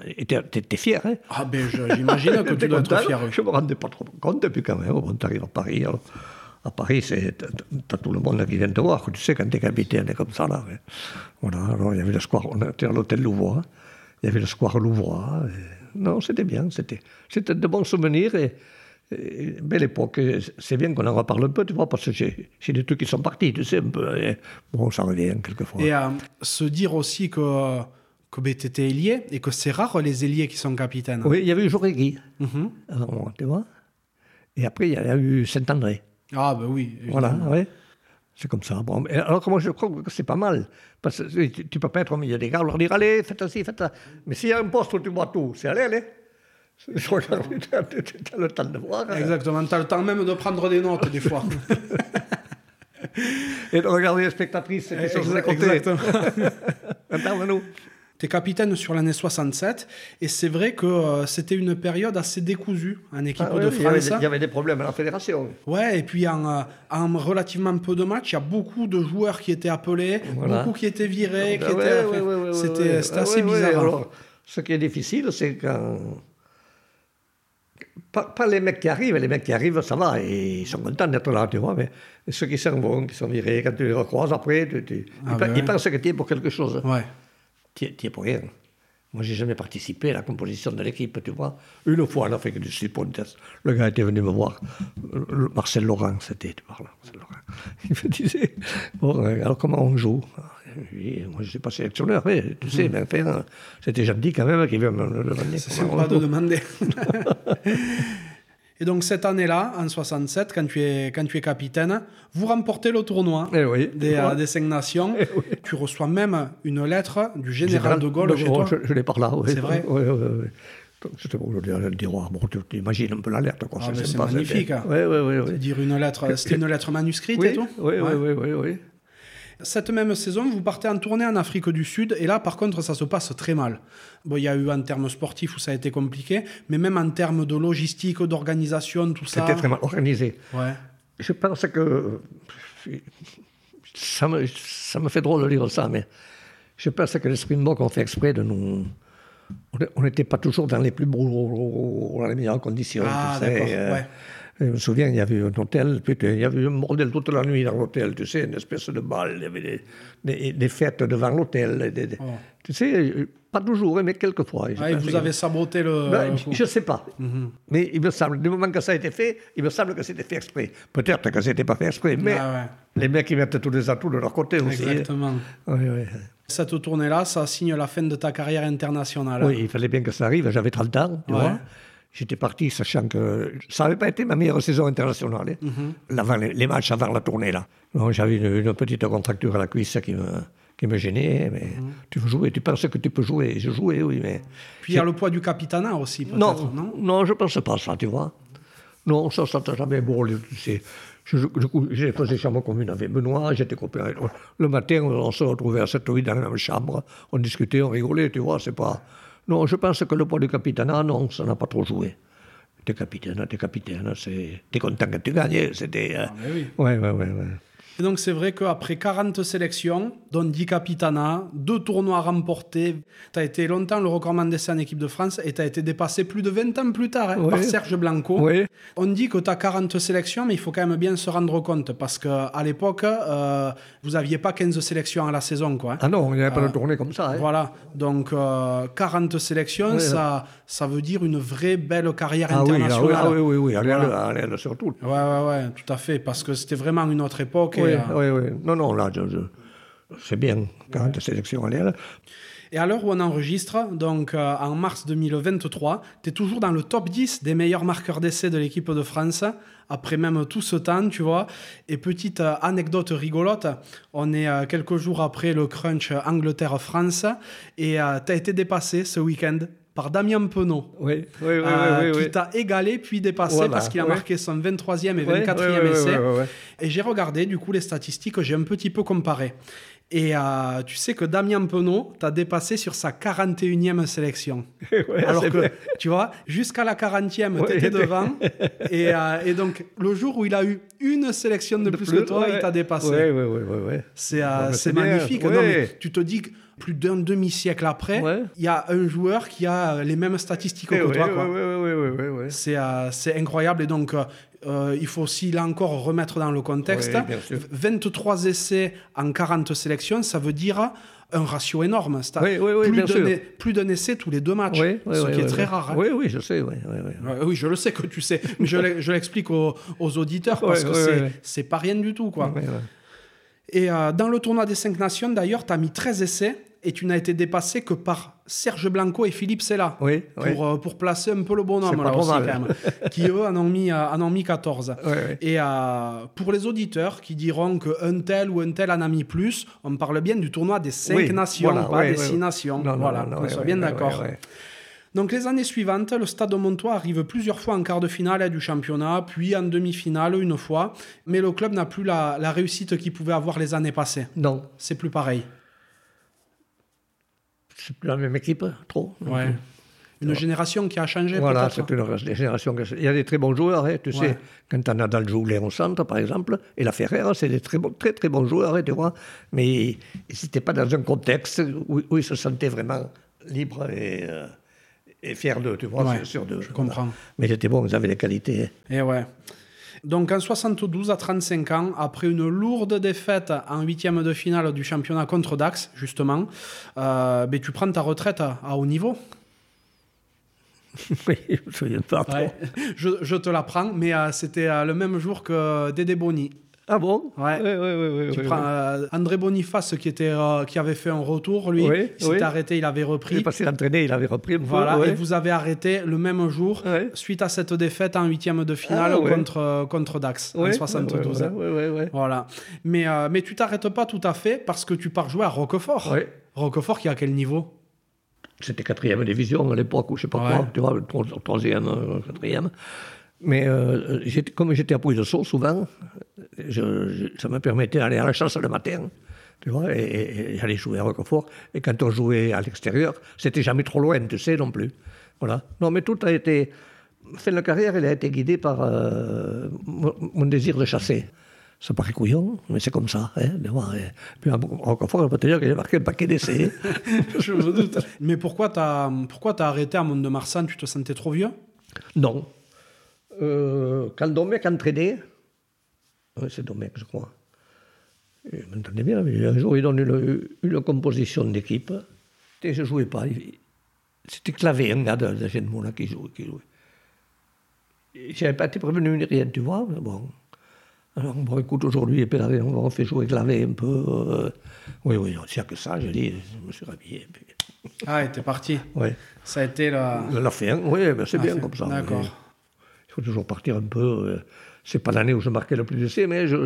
T'étais fier, hein? Ah ben j'imagine que <laughs> tu dois être fier. Je me rendais pas trop compte, puis quand même, bon, t'arrives à Paris. à Paris, t'as tout le monde qui vient te voir. Tu sais, quand t'es capitaine, comme ça, là. Voilà, alors il y avait le square, on était à l'hôtel Louvois. Il y avait le square Louvois. non, c'était bien, c'était de bons souvenirs. Et, belle époque. C'est bien qu'on en reparle un peu, tu vois, parce que j'ai des trucs qui sont partis, tu sais, un peu. bon, ça revient quelquefois. Et euh, se dire aussi que que tu étais ailier et que c'est rare les ailiers qui sont capitaines. Oui, il y avait eu Joregui, mm tu vois. Et après, il y a eu Saint-André. Ah, ben oui. Voilà, oui. C'est comme ça. Bon, alors moi, je crois que c'est pas mal. Parce que tu, ne peux pas être au milieu des gars, leur dire allez, faites ci, faites ça. Mais s'il y a un poste où tu vois tout, c'est allez, allez. <laughs> Tu as le temps de voir. Hein. Exactement, tu as le temps même de prendre des notes des fois. <laughs> Et de regarder les spectatrices, c'est Exactement. <laughs> Intervenons. Capitaine sur l'année 67, et c'est vrai que euh, c'était une période assez décousue en équipe ah de France. Il y, avait des problèmes à la fédération. Ouais, et puis en, euh, en, relativement peu de matchs, il y a beaucoup de joueurs qui étaient appelés, beaucoup qui étaient virés, qui étaient, c'était assez bizarre. Alors, ce qui est difficile, c'est quand. Pas, les mecs qui arrivent, les mecs qui arrivent, ça va, et ils sont contents d'être là, tu vois, mais ceux qui sont bons, qui sont virés, quand tu les recroises après, tu, ah ben ils, pensent que tu es pour quelque chose. Ouais tu es pour rien. Moi, j'ai jamais participé à la composition de l'équipe, tu vois. Une fois en Afrique du Sud le gars était venu me voir. Marcel Laurent, c'était, tu vois, Marcel Laurent. <laughs> Il me disait, bon, alors comment on joue? Moi, je ne suis pas sélectionneur, oui, tu sais, mais enfin, c'était gentil quand même qu'il vient me le demander. C'est pas de demander. <laughs> Et donc cette année-là, en 67, quand tu es, quand tu es capitaine, vous remportez le tournoi eh des, euh, des, Cinq Nations. Eh tu reçois même une lettre du général, de Gaulle chez toi. Je, l'ai par là, oui. C'est vrai Oui, oui, oui. C'était pour le dire, bon, tu imagines un peu la lettre. Ah, c'est magnifique. Oui, oui, oui. Dire une lettre, c'était une lettre manuscrite et tout oui, oui, oui, oui. Cette même saison, vous partez en tournée en Afrique du Sud, et là, par contre, ça se passe très mal. Bon, il y a eu en termes sportifs où ça a été compliqué, mais même en termes de logistique, d'organisation, tout ça. C'était très mal organisé. Ouais. Je pense que. Ça me, ça me fait drôle de dire ça, mais je pense que de moque ont fait exprès de nous. On n'était pas toujours dans les plus beaux, dans les meilleures conditions. Ah, d'accord. Euh, ouais. Je me souviens, il y avait un hôtel, putain, il y avait un bordel toute la nuit dans l'hôtel, tu sais, une espèce de bal, il y avait des, des, fêtes devant l'hôtel. Oh. Tu sais, pas toujours, mais quelquefois. Ah, et vous avez saboté le. Ben, je ne sais pas. Mhm. Mais il me semble, du moment que ça a été fait, il me semble que c'était fait exprès. Peut-être que ce n'était pas fait exprès, mais ah, les mecs, ils mettent tous les atouts de leur côté aussi. Exactement. Oui, oui. Cette tournée-là, ça signe la fin de ta carrière internationale. Oui, il fallait bien que ça arrive. J'avais 30 ans, tu vois. J'étais parti sachant que ça n'avait pas été ma meilleure saison internationale, hein. Mhm. les, matchs avant la tournée. là. J'avais une, petite contracture à la cuisse qui me, qui me gênait. Mais mhm. tu veux jouer, tu penses que tu peux jouer. Je jouais, oui, mais. Puis il y a le poids du capitanat aussi, non, non? Non, je ne pense pas ça, tu vois. Non, ça, ça t'a jamais bon. Tu je, j'ai fait chambre commune avec Benoît, j'étais copain. Le matin, on se retrouvait à 7 ou 8 dans la même chambre, on discutait, on rigolait, tu vois, c'est pas. Non, je pense que le poids du capitaine, non, ça n'a pas trop joué. T'es capitaine, t'es capitaine, t'es content que tu gagnes. C'était. Euh, ah, oui. Ouais, ouais, ouais, ouais. Et donc c'est vrai qu'après 40 sélections, dont 10 capitanats, deux tournois remportés, tu as été longtemps le recommandé d'essai en équipe de France et tu as été dépassé plus de 20 ans plus tard hein, par Serge Blanco. On dit que tu as 40 sélections, mais il faut quand même bien se rendre compte parce qu'à l'époque, euh, vous n'aviez pas 15 sélections à la saison. Quoi, hein. Ah non, il n'y avait pas de euh, tournée comme ça. Hein. Voilà, donc 40 euh, sélections, ça, ça veut dire une vraie belle carrière ah internationale. Ah oui, oui, oui, oui, allez, allez, surtout. Ouais, ouais, ouais, tout à fait, parce que c'était vraiment une autre époque. Oui, oui, oui. Non, non, là, c'est bien, 40 sélections allez. Et à l'heure où on enregistre, donc euh, en mars 2023, tu es toujours dans le top 10 des meilleurs marqueurs d'essai de l'équipe de France, après même tout ce temps, tu vois. Et petite euh, anecdote rigolote, on est euh, quelques jours après le crunch Angleterre-France, et tu as été dépassé ce week-end par Damien Penaud. Oui, oui, oui. euh, oui, qui t'a égalé puis dépassé Voilà, parce qu'il a marqué son 23e et Ouais, 24e ouais, ouais, essai. Et j'ai regardé du coup les statistiques, j'ai un petit peu comparé. Et euh, tu sais que Damien Penaud t'a dépassé sur sa 41e sélection. <laughs> Ouais, Alors que, tu vois, jusqu'à la 40e, Ouais, tu étais j'étais- devant. <laughs> et, euh, et donc, le jour où il a eu une sélection de, plus, que toi, ouais. il t'a dépassé. Oui, oui, oui, oui. ouais. C'est euh, bien, magnifique. Non, mais tu te dis que plus d'un demi-siècle après, il Ouais. y a un joueur qui a les mêmes statistiques que toi. C'est euh, c'est incroyable. Et donc, euh, euh, il faut aussi, là encore, remettre dans le contexte. Oui, bien sûr. 23 essais en 40 sélections, ça veut dire un ratio énorme. C'est- Oui, oui, oui, plus d'un e- Plus d'un essai tous les deux matchs, Oui, oui, ce qui est très rare. hein. Oui, oui, je sais, oui, je le sais que tu sais, mais je l'e- je l'explique aux, aux auditeurs parce que c'est c'est pas rien du tout. quoi. Et euh, dans le tournoi des 5 nations, d'ailleurs, tu as mis 13 essais et tu n'as été dépassé que par Serge Blanco et Philippe Sella. Oui, pour, oui. euh, pour placer un peu le bonhomme là aussi, mal. quand même, qui eux en ont mis, euh, en ont mis 14. <laughs> Ouais, ouais. Et euh, pour les auditeurs qui diront qu'un tel ou un tel en a mis plus, on parle bien du tournoi des 5 Oui, nations, voilà, pas des ouais, 6 ouais. nations. Non, voilà, non, ouais, soit bien d'accord. Donc les années suivantes, le Stade Montois arrive plusieurs fois en quart de finale du championnat, puis en demi-finale une fois, mais le club n'a plus la, la réussite qu'il pouvait avoir les années passées. Non, C'est plus pareil. c'est plus la même équipe, trop. Ouais. Une génération qui a changé Voilà, c'est une génération. que- Il y a des très bons joueurs, hein, tu Ouais. sais. Quand tu as Nadal Joulet au centre, par exemple, et la Ferrera, c'est des très, bons, très très bons joueurs, hein, tu vois. Mais ils n'étaient pas dans un contexte où, où ils se sentaient vraiment libres et, euh, et fiers d'eux, tu vois, Ouais, sur- d'eux. je comprends. Mais étaient bons, ils avaient des qualités. Et ouais. Donc en 72 à 35 ans, après une lourde défaite en huitième de finale du championnat contre Dax, justement, euh, ben, tu prends ta retraite à, à haut niveau. <laughs> Oui, je. Ouais. je, je te la prends, mais euh, c'était euh, le même jour que Dédé Boni. Ah bon Ouais. Oui. oui, Tu prends euh, André Boniface qui, était, euh, qui avait fait un retour, lui. Oui, il s'était oui. arrêté, il avait Il est repris. passé l'entraîner, il avait repris un peu. Voilà, ouais. et vous avez arrêté le même jour, Ouais. suite à cette défaite en huitième de finale Ah, ouais. contre, euh, contre Dax Ouais, en 72. ouais, ouais, ouais, ouais. Voilà. Mais, euh, mais tu t'arrêtes pas tout à fait parce que tu pars jouer à Roquefort. Ouais. Roquefort qui est à quel niveau? C'était quatrième division à l'époque, ou je sais pas Ouais. quoi, tu vois, troisième, quatrième. Mais euh, comme j'étais à Pouille de Sceaux souvent, je- je- ça me permettait d'aller à la chasse le matin. Tu vois, et, et- et j'allais jouer à Roquefort. Et quand on jouait à l'extérieur, c'était jamais trop loin, tu sais, non plus. Voilà. Non, mais tout a été. Fin de carrière, elle a été guidée par euh, mon, mon désir de chasser. Ça paraît couillon, mais c'est comme ça. Hein, puis à Roquefort, on peut te dire que j'ai marqué un paquet d'essais. <laughs> Je me doute. mais pourquoi t'as pourquoi t'as arrêté à Mont-de-Marsan? Tu te sentais trop vieux? Non. Euh, quand Domecq entraînait, ouais, c'est Domecq, je crois, il m'entendait bien, mais un jour il donne une, une composition d'équipe, et je ne jouais pas. C'était Clavé, un gars de, de qui jouait. Qui jouait. Je n'avais pas été prévenu ni rien, tu vois, mais bon. Alors, bon, écoute, aujourd'hui, on fait jouer Clavé un peu. euh, oui, oui, n'y a que ça, je dis, je me suis rhabillé. Puis, Ah, et t'es parti. ouais. Ça a été la. La fin, oui, ben c'est La bien fin, comme ça. d'accord. Faut toujours partir un peu. euh, c'est pas l'année où je marquais le plus d'essais, mais je,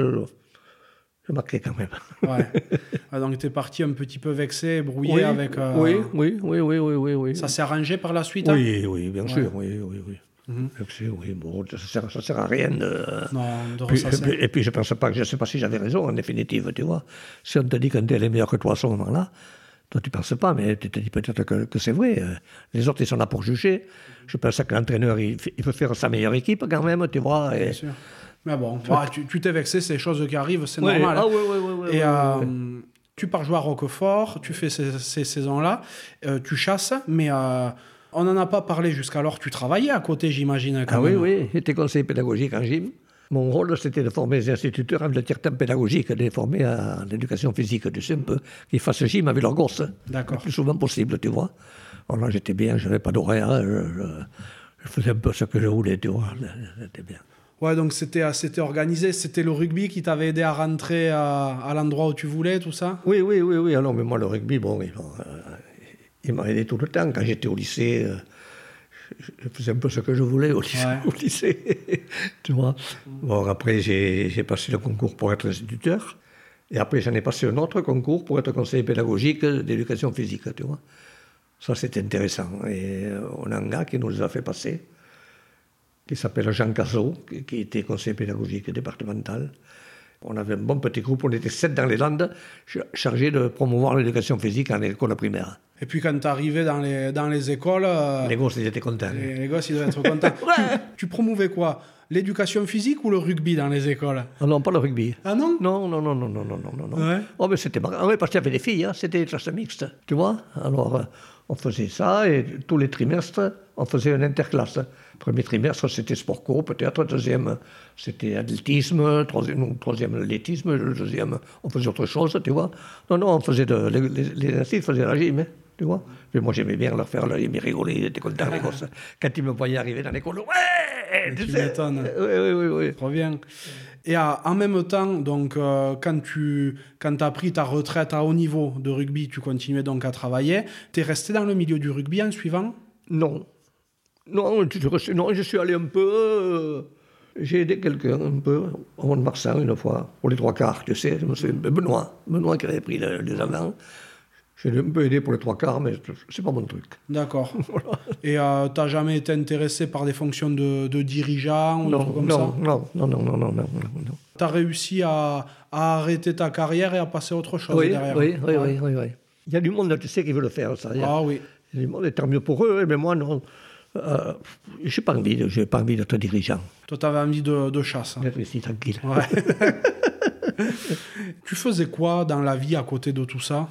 je marquais quand même. Ouais. <laughs> Ah, donc t'es parti un petit peu vexé, brouillé oui, avec. euh, oui, oui, oui, oui, oui, oui, oui. Ça s'est arrangé par la suite hein oui, oui, bien sûr, oui, oui, oui. Sûr, oui, bon, ça sert, ça sert à rien de... Non, de Puis- et, puis, et puis je pense pas que je sais pas si j'avais raison en définitive, tu vois. Si on te dit qu'un tel est meilleur que toi à ce moment-là, toi tu penses pas, mais tu te dis peut-être que, que c'est vrai. euh, Les autres ils sont là pour juger. Je pense que l'entraîneur il, il peut faire sa meilleure équipe quand même, tu vois. Et... Bien sûr. Mais bon, ouais, tu t'es vexé, c'est des choses qui arrivent, c'est normal. ah ouais, ouais, Et euh, tu pars jouer à Roquefort, tu fais ces, ces saisons-là, euh, tu chasses, mais euh, on n'en a pas parlé jusqu'alors. Tu travaillais à côté, j'imagine. Ah oui, oui, j'étais conseiller pédagogique en gym. Mon rôle, c'était de former les instituteurs en tiers-temps pédagogique, de les former à l'éducation physique, un peu, qu'ils fassent gym avec leurs gosses. D'accord. Le plus souvent possible, tu vois. Alors là, j'étais bien, je n'avais pas d'horaire, hein, je, faisais un peu ce que je voulais, tu vois. J'étais bien. Ouais, donc c'était euh, c'était organisé, c'était le rugby qui t'avait aidé à rentrer à, à l'endroit où tu voulais, tout ça? Oui, oui, oui, oui. Alors, mais moi, le rugby, bon, il, euh, il m'a aidé tout le temps. Quand j'étais au lycée, euh, je, faisais un peu ce que je voulais au lycée. Ouais. au lycée, <laughs> tu vois. Bon, après, j'ai passé le concours pour être instituteur. Et après, j'en ai passé un autre concours pour être conseiller pédagogique d'éducation physique, tu vois. Ça, c'était intéressant. Et euh, on a un gars qui nous a fait passer, qui s'appelle Jean Cazot, qui, était conseiller pédagogique départemental. On avait un bon petit groupe, on était sept dans les Landes, chargés de promouvoir l'éducation physique en école primaire. Et puis quand tu arrivais dans les, dans les écoles... Euh, les gosses, ils étaient contents. Les, gosses, ils devaient être contents. <laughs> tu, promouvais quoi? L'éducation physique ou le rugby dans les écoles? Ah Non, pas le rugby. Ah non? Non, non, non, non, non, non, non. non. Oh, mais c'était marrant. Ah oui, parce qu'il y avait des filles, hein, c'était des classes mixtes, tu vois Alors, euh, on faisait ça et tous les trimestres, on faisait une interclasse. Premier trimestre, c'était sport co, peut-être. Deuxième, c'était athlétisme. Troisième, troisième, l'athlétisme. Le deuxième, on faisait autre chose, tu vois. Non, non, on faisait de, les, les, les faisaient la gym, hein, tu vois. Mais moi, j'aimais bien leur faire, ils me rigolaient, ils étaient contents, les gosses. <laughs> Quand ils me voyaient arriver dans l'école, ouais Tu m'étonnes. Oui, oui, oui, oui. Trop bien. Et en même temps, donc, euh, quand tu quand as pris ta retraite à haut niveau de rugby, tu continuais donc à travailler. Tu es resté dans le milieu du rugby en suivant? Non. Non, je, non, je suis allé un peu. Euh, j'ai aidé quelqu'un un peu, au Mont de Marsan une fois, pour les trois quarts, tu sais. Benoît, Benoît qui avait pris les avant. J'ai un peu aidé pour les trois quarts, mais c'est pas mon truc. D'accord. <laughs> Et euh, tu n'as jamais été intéressé par des fonctions de, dirigeant ou non, comme non, ça? non, non, non, non, non, non, non. Tu as réussi à, à, arrêter ta carrière et à passer à autre chose derrière? oui, oui, oui, oui, oui, Il y a du monde, tu sais, qui veut le faire, ça. Ah oui. Il y a du monde, et tant mieux pour eux, mais moi, non. Euh, j'ai pas envie, j'ai pas envie d'être dirigeant. Toi, tu avais envie de, de chasse. Hein. Tranquille. Ouais. <laughs> tu faisais quoi dans la vie à côté de tout ça?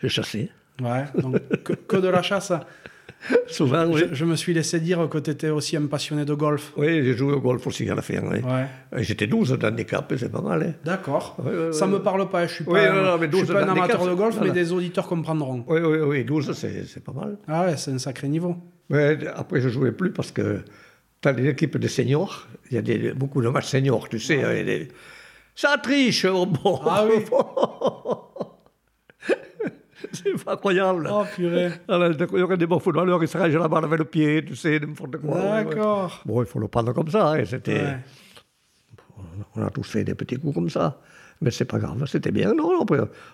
Je chassais. Ouais, donc que, de la chasse. <laughs> Souvent, oui. Je, me suis laissé dire que tu étais aussi un passionné de golf. Oui, j'ai joué au golf aussi à la fin. Oui. Ouais. J'étais 12 d'handicap, c'est pas mal. Hein. D'accord. Ça me parle pas, je suis pas, non, non, je suis pas un amateur de golf, mais des auditeurs comprendront. Oui, oui, oui, 12, c'est pas mal. Ah ouais, c'est un sacré niveau. Ouais, après, je jouais plus parce que tu as des équipes de seniors, il y a des, beaucoup de matchs seniors, tu sais. Des... Ça triche, oh bon. Ah oui. <laughs> c'est incroyable. Oh purée. il y aurait des bons footballeurs qui se rangent la balle avec le pied, tu sais, n'importe quoi. D'accord. Bon, il faut le prendre comme ça. Hein, c'était... On a tous fait des petits coups comme ça. Mais c'est pas grave, c'était bien. Non,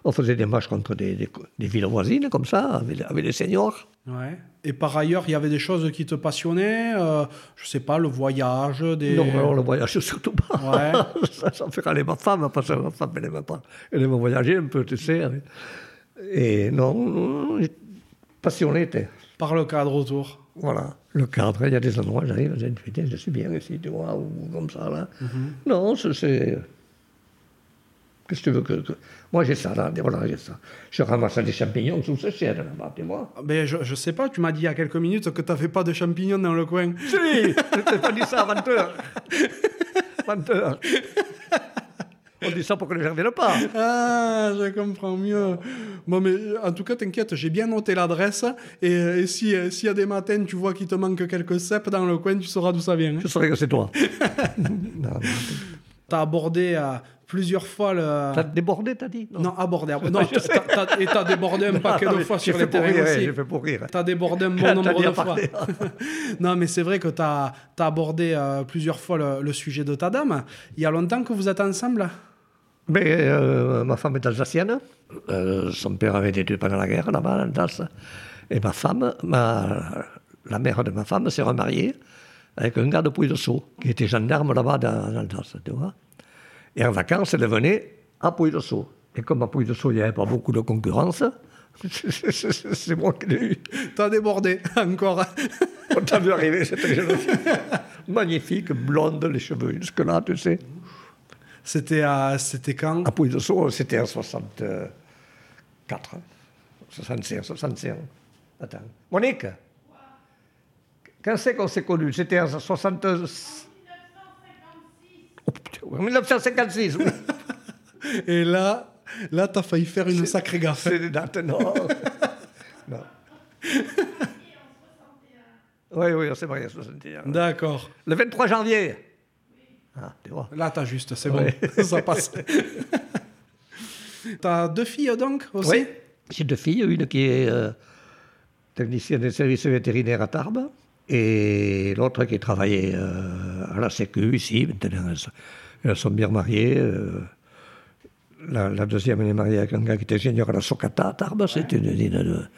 on faisait des matchs contre des, des, villes voisines, comme ça, avec, avec, les seniors. Ouais. Et par ailleurs, il y avait des choses qui te passionnaient euh, Je sais pas, le voyage des... Non, non le voyage, <laughs> surtout pas. Ouais. <laughs> ça, ça fait aller ma femme, parce que ma femme, elle aimait pas. Elle aimait voyager un peu, tu sais. Et non, passionné était. Par le cadre autour. Voilà, le cadre, il y a des endroits, j'arrive, je suis bien ici, tu vois, ou comme ça, là. Mhm. Non, c'est... Qu'est-ce que tu veux que... Moi, j'ai ça, là, voilà, j'ai ça. Je ramasse des champignons sous ce ciel, là-bas, tu vois. Mais je, je sais pas, tu m'as dit il y a quelques minutes que tu n'avais pas de champignons dans le coin. Si, <laughs> je t'ai pas dit ça, menteur. menteur. <laughs> On dit ça pour que les gens ne viennent pas. Ah, je comprends mieux. Bon, mais en tout cas, t'inquiète, j'ai bien noté l'adresse. Et, si s'il y a des matins, tu vois qu'il te manque quelques cèpes dans le coin, tu sauras d'où ça vient. Je saurai que c'est toi. <laughs> T'as abordé euh, plusieurs fois le. T'as débordé, t'as dit? Non, abordé. <laughs> Non, et t'as débordé un paquet de fois sur les terrains aussi. J'ai fait pour rire. T'as débordé un <laughs> bon nombre de fois. <laughs> non, mais c'est vrai que t'as as abordé euh, plusieurs fois le, le, sujet de ta dame. Il y a longtemps que vous êtes ensemble? Mais euh, ma femme est alsacienne. Euh, son père avait été tué pendant la guerre là-bas, en Alsace. Et ma femme, ma, la mère de ma femme, s'est remariée avec un gars de Puy-de-Sceaux, qui était gendarme là-bas dans, Alsace, tu vois. Et en vacances, elle venait à Puy de Sceaux. Et comme à Puy de Sceaux, il n'y avait pas beaucoup de concurrence, <laughs> c'est moi qui l'ai eu. T'as débordé, encore. <laughs> On t'a vu arriver, cette jeune fille. Magnifique, blonde, les cheveux jusque-là, tu sais. C'était à... C'était quand? À Puy de Sceaux, c'était en 64. 65, 65. Attends. Monique? Quand c'est qu'on s'est connus? C'était en 76 1956. <laughs> Et là, là, t'as failli faire une sacrée gaffe. Hein. C'est des dates, non. <laughs> non. oui, oui, on s'est mariés en 61. D'accord. Le 23 janvier. Ah, tu vois. Là, t'as juste, c'est ouais. bon, <laughs> ça passe. t'as deux filles, donc, aussi? Oui, j'ai deux filles, une qui est euh, technicienne des services vétérinaires à Tarbes, et l'autre qui travaillait euh, à la Sécu ici. Maintenant, elles, sont bien mariées. Euh, la, deuxième, elle est mariée avec un gars qui était ingénieur à la Socata à Tarbes. C'est une, une,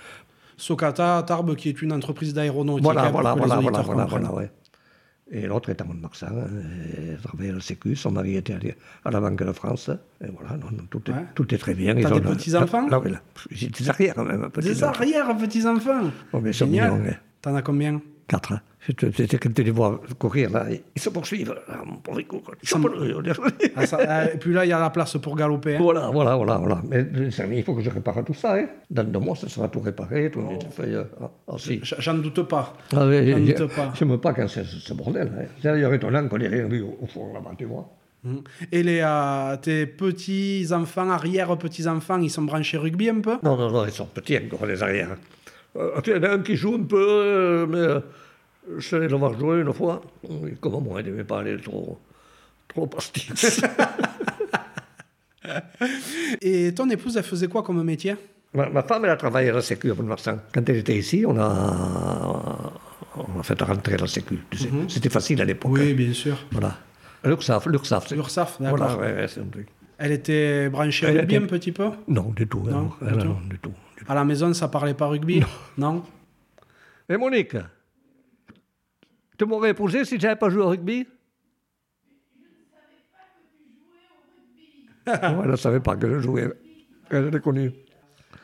Socata Tarbes, qui est une entreprise d'aéronautique. Voilà, voilà, voilà, voilà, voilà, voilà, ouais. Et l'autre est à Mont-de-Marsan, elle travaillait à la Sécu, son mari était allé à la Banque de France. Et voilà, non, non, tout, est, tout, est, très bien. T'as des petits-enfants J'ai des arrières même. Des arrières petits-enfants oh, mais Génial. T'en as combien? Quatre. C'était quand tu les vois courir, là, ils se poursuivent. Ah, ah, et puis là, il y a la place pour galoper. Hein. Voilà, voilà, voilà. voilà. Mais il faut que je répare tout ça. Hein. Dans deux mois, ça sera tout réparé. Tout, oh. euh, ah, J'en doute pas. Ah, oui, doute pas. Je pas quand c'est ce bordel. Hein. C'est d'ailleurs étonnant qu'on ait rien vu au, fond là-bas, tu vois. Mmh. Et les, euh, tes petits-enfants, arrière-petits-enfants, ils sont branchés rugby un peu? Non, non, non, ils sont petits encore, les arrières. Euh, il y en a un qui joue un peu, euh, mais je allé le voir jouer une fois. Comme moi, il n'aimait pas aller trop, trop pastis. <laughs> Et ton épouse, elle faisait quoi comme métier? Ma, femme, elle a travaillé à la Sécu à Marsan. Quand elle était ici, on a, on a fait rentrer à la Sécu. Mhm. C'était facile à l'époque. Oui, bien sûr. Voilà. L'URSAF, l'URSAF. L'URSAF, d'accord. Voilà, ouais, c'est un truc. Elle était branchée elle rugby un petit peu? Non, du tout. Non, du, tout. du, tout. À la maison, ça parlait pas rugby? Non. non? Et Monique? Tu m'aurais épousé si je n'avais pas joué au rugby? Elle ne savait <laughs> pas que je jouais. Elle l'ai connu.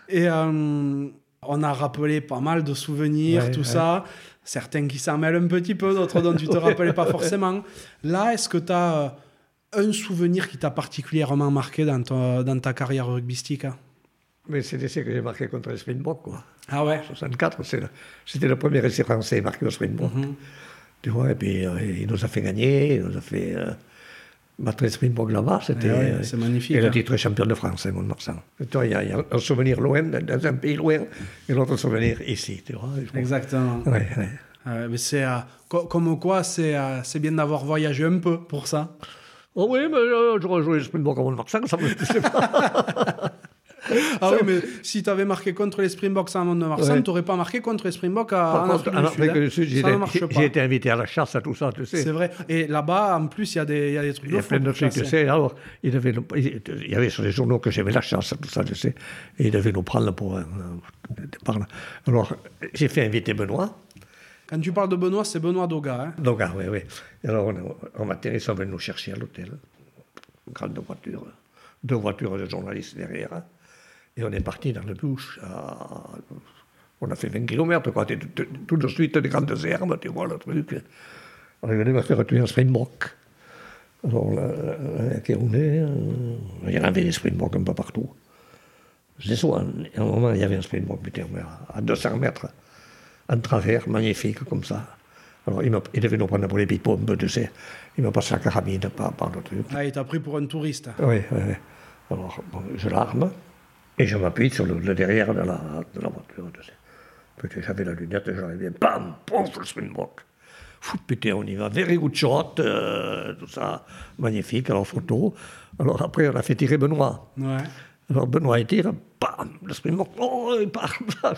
Et euh, on a rappelé pas mal de souvenirs, tout ça. Certains qui s'en mêlent un petit peu, d'autres dont tu ne te <laughs> rappelais pas forcément. Là, est-ce que tu as euh, un souvenir qui t'a particulièrement marqué dans ta, dans ta carrière rugbystique hein? Mais c'est l'essai que j'ai marqué contre les Springboks, quoi. Ah ouais? 64, c'était le premier essai français marqué au Springbok. Mhm. Tu vois, et puis euh, il nous a fait gagner, il nous a fait euh, battre Springbok là-bas. C'était ouais, c'est magnifique. Et le hein. titre champion de France, hein, Mont-Marsan. Il y, a un souvenir loin, dans un pays loin, et l'autre souvenir ici. Tu vois, Exactement. Ouais, ouais. mais c'est, euh, comme quoi, c'est, euh, bien d'avoir voyagé un peu pour ça. Oh oui, mais euh, j'aurais joué Springbok à Mont-Marsan, ça me plaisait pas. <laughs> <laughs> ah oui, mais si tu avais marqué contre les Springboks à Mont-de-Marsan, ouais. tu n'aurais pas marqué contre les Springboks à, en Afrique du Sud. J'ai été invité à la chasse à tout ça, tu sais. C'est vrai. Et là-bas, en plus, il y, a des, y a des trucs Il y a plein de trucs, tu sais. Alors, il, devait, il y avait sur les journaux que j'aimais la chasse, tout ça, tu sais. Et il devait nous prendre pour un, Alors, j'ai fait inviter Benoît. Quand tu parles de Benoît, c'est Benoît Doga. Hein Doga, oui, oui. alors, on, on ils sont venus nous chercher à l'hôtel. Grande voiture. Deux voitures de journalistes derrière. Hein. Et on est parti dans le bush. On a fait 20 km, quoi. Tout de suite des grandes herbes, tu vois, le truc. On est venu me faire tuer un springbok. Alors, là, est, il y avait des springboks un peu partout. Je souvent, à un moment, il y avait un springbok, à 200 mètres, en travers, magnifique, comme ça. Alors, il, il devait nous prendre pour les pipons, tu sais. Il m'a passé la carabine par, par le truc. Ah, il t'a pris pour un touriste. Oui, oui, oui. Alors, je l'arme. Et je m'appuie sur le, derrière de la, de la voiture. J'avais la lunette bien, bam, pouf, le springbok. Fou, putain, on y va, very good shot, euh, tout ça, magnifique, alors photo. Alors après, on a fait tirer Benoît. Ouais. Alors Benoît, il tire, bam, le springbok, oh, il part. <laughs>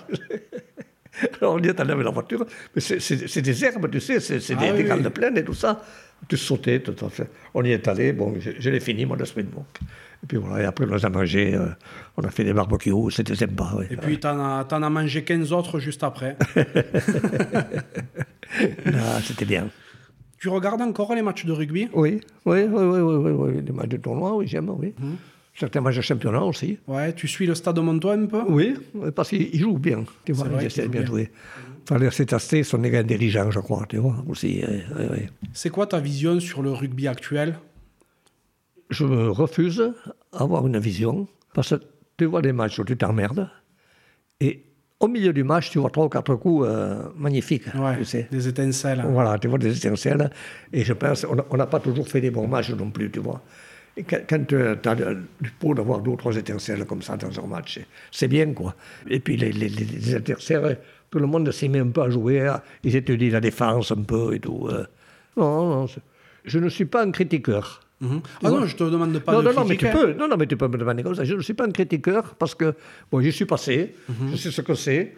alors on y est allé avec la voiture, mais c'est des herbes, tu sais, c'est ah, des, grandes plaines et tout ça. Tu sautais, tout à fait. On y est allé, bon, je, l'ai fini, moi, le springbok. Et puis voilà, et après on a mangé, euh, on a fait des barbecues, c'était sympa. Et puis tu en, as mangé 15 autres juste après. <laughs> Ah, c'était bien. Tu regardes encore les matchs de rugby? Oui. Oui, oui, oui, oui, oui, les matchs de tournoi, oui, j'aime, oui. Mmh. Certains matchs de championnat aussi. Ouais, tu suis le stade de Montois un peu? Oui, parce qu'ils jouent bien. Tu vois, ils essaient bien jouer. Enfin, c'est assez, sont des grands dirigeants, je crois, tu vois, aussi. C'est quoi ta vision sur le rugby actuel? Je me refuse à avoir une vision, parce que tu vois des matchs où tu t'emmerdes, et au milieu du match, tu vois trois ou quatre coups euh, magnifiques. tu sais. Des étincelles. Voilà, tu vois des étincelles. Et je pense, on n'a pas toujours fait des bons matchs non plus, tu vois. Et quand, tu as du pot d'avoir deux ou trois étincelles comme ça dans un match, c'est bien, quoi. Et puis les, les, les, adversaires, tout le monde s'y met un peu à jouer, hein. ils étudient la défense un peu et tout. Euh. Non, non, je ne suis pas un critiqueur. Mhm. Ah non, je te demande pas non, de non, non, mais tu peux, non, non, mais tu peux me demander comme ça. Je ne suis pas un critiqueur parce que bon, j'y suis passé, mhm. je sais ce que c'est.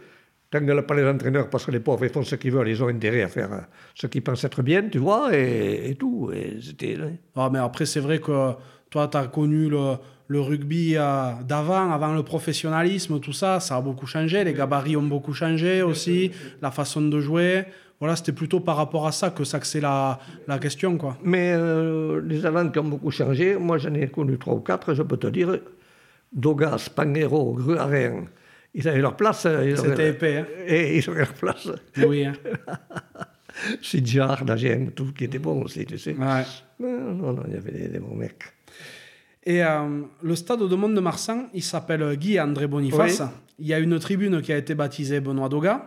t'engueules pas les entraîneurs parce que les pauvres, ils font ce qu'ils veulent, ils ont intérêt à faire euh, ce qu'ils pensent être bien, tu vois, et, tout. Et c'était... Ah, mais après, c'est vrai que toi, tu as connu le, le rugby euh, d'avant, avant le professionnalisme, tout ça, ça a beaucoup changé. Les gabarits ont beaucoup changé aussi, la façon de jouer. Voilà, c'était plutôt par rapport à ça que ça c'est la, la question. Quoi. Mais euh, les avants qui ont beaucoup changé, moi j'en ai connu trois ou quatre, je peux te dire. Dogas, Panguero, Gruaren, ils avaient leur place. Euh, c'était épais. Hein. Et ils avaient leur place. Oui. Hein. <laughs> Sidjar, Dagen, tout qui était bon aussi, tu sais. Ouais. Non, non, non, il y avait des, des bons mecs. Et euh, le stade de Monde de Marsan, il s'appelle Guy André Boniface. Il y a une tribune qui a été baptisée Benoît Doga.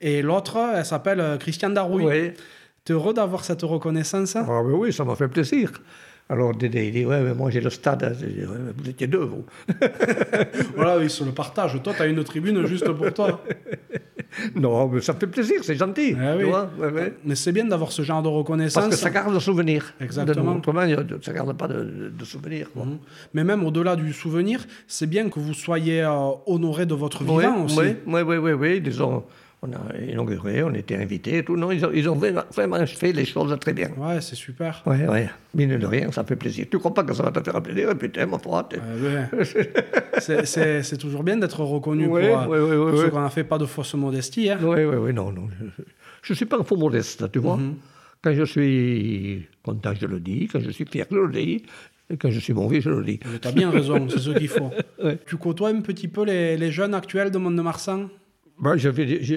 Et l'autre, elle s'appelle euh, Christian Darouille. Oui. es heureux d'avoir cette reconnaissance ah, Oui, ça m'a fait plaisir. Alors Dédé, il dit Ouais, mais moi j'ai le stade. vous étiez deux, vous. <laughs> voilà, oui, sur le partage. Toi, tu as une tribune juste pour toi. <laughs> <laughs> non, mais ça fait plaisir, c'est gentil. Eh tu vois Mais c'est bien d'avoir ce genre de reconnaissance. Parce que ça garde le souvenir. Exactement. Autrement, ça ne garde pas de, de souvenir. Mhm. Mais même au-delà du souvenir, c'est bien que vous soyez euh, honoré de votre vivant aussi. Oui, oui, oui, oui. oui. Disons, on a inauguré, on était invités tout. Non, ils ont, ils ont vraiment fait les choses très bien. Ouais, c'est super. Ouais, ouais. Mine de rien, ça fait plaisir. Tu crois pas que ça va te faire plaisir Putain, ma foi. c'est toujours bien d'être reconnu pour, euh, ce qu'on n'a fait pas de fausse modestie. Hein. Oui, oui, oui, non, non. Je ne suis pas un faux modeste, tu vois. Mhm. Quand je suis content, je le dis. Quand je suis fier, je le dis. Et quand je suis mauvais, je le dis. Tu as bien raison, c'est ce qu'il faut. <laughs> Tu côtoies un petit peu les, les jeunes actuels de Mont-de-Marsan? Moi, je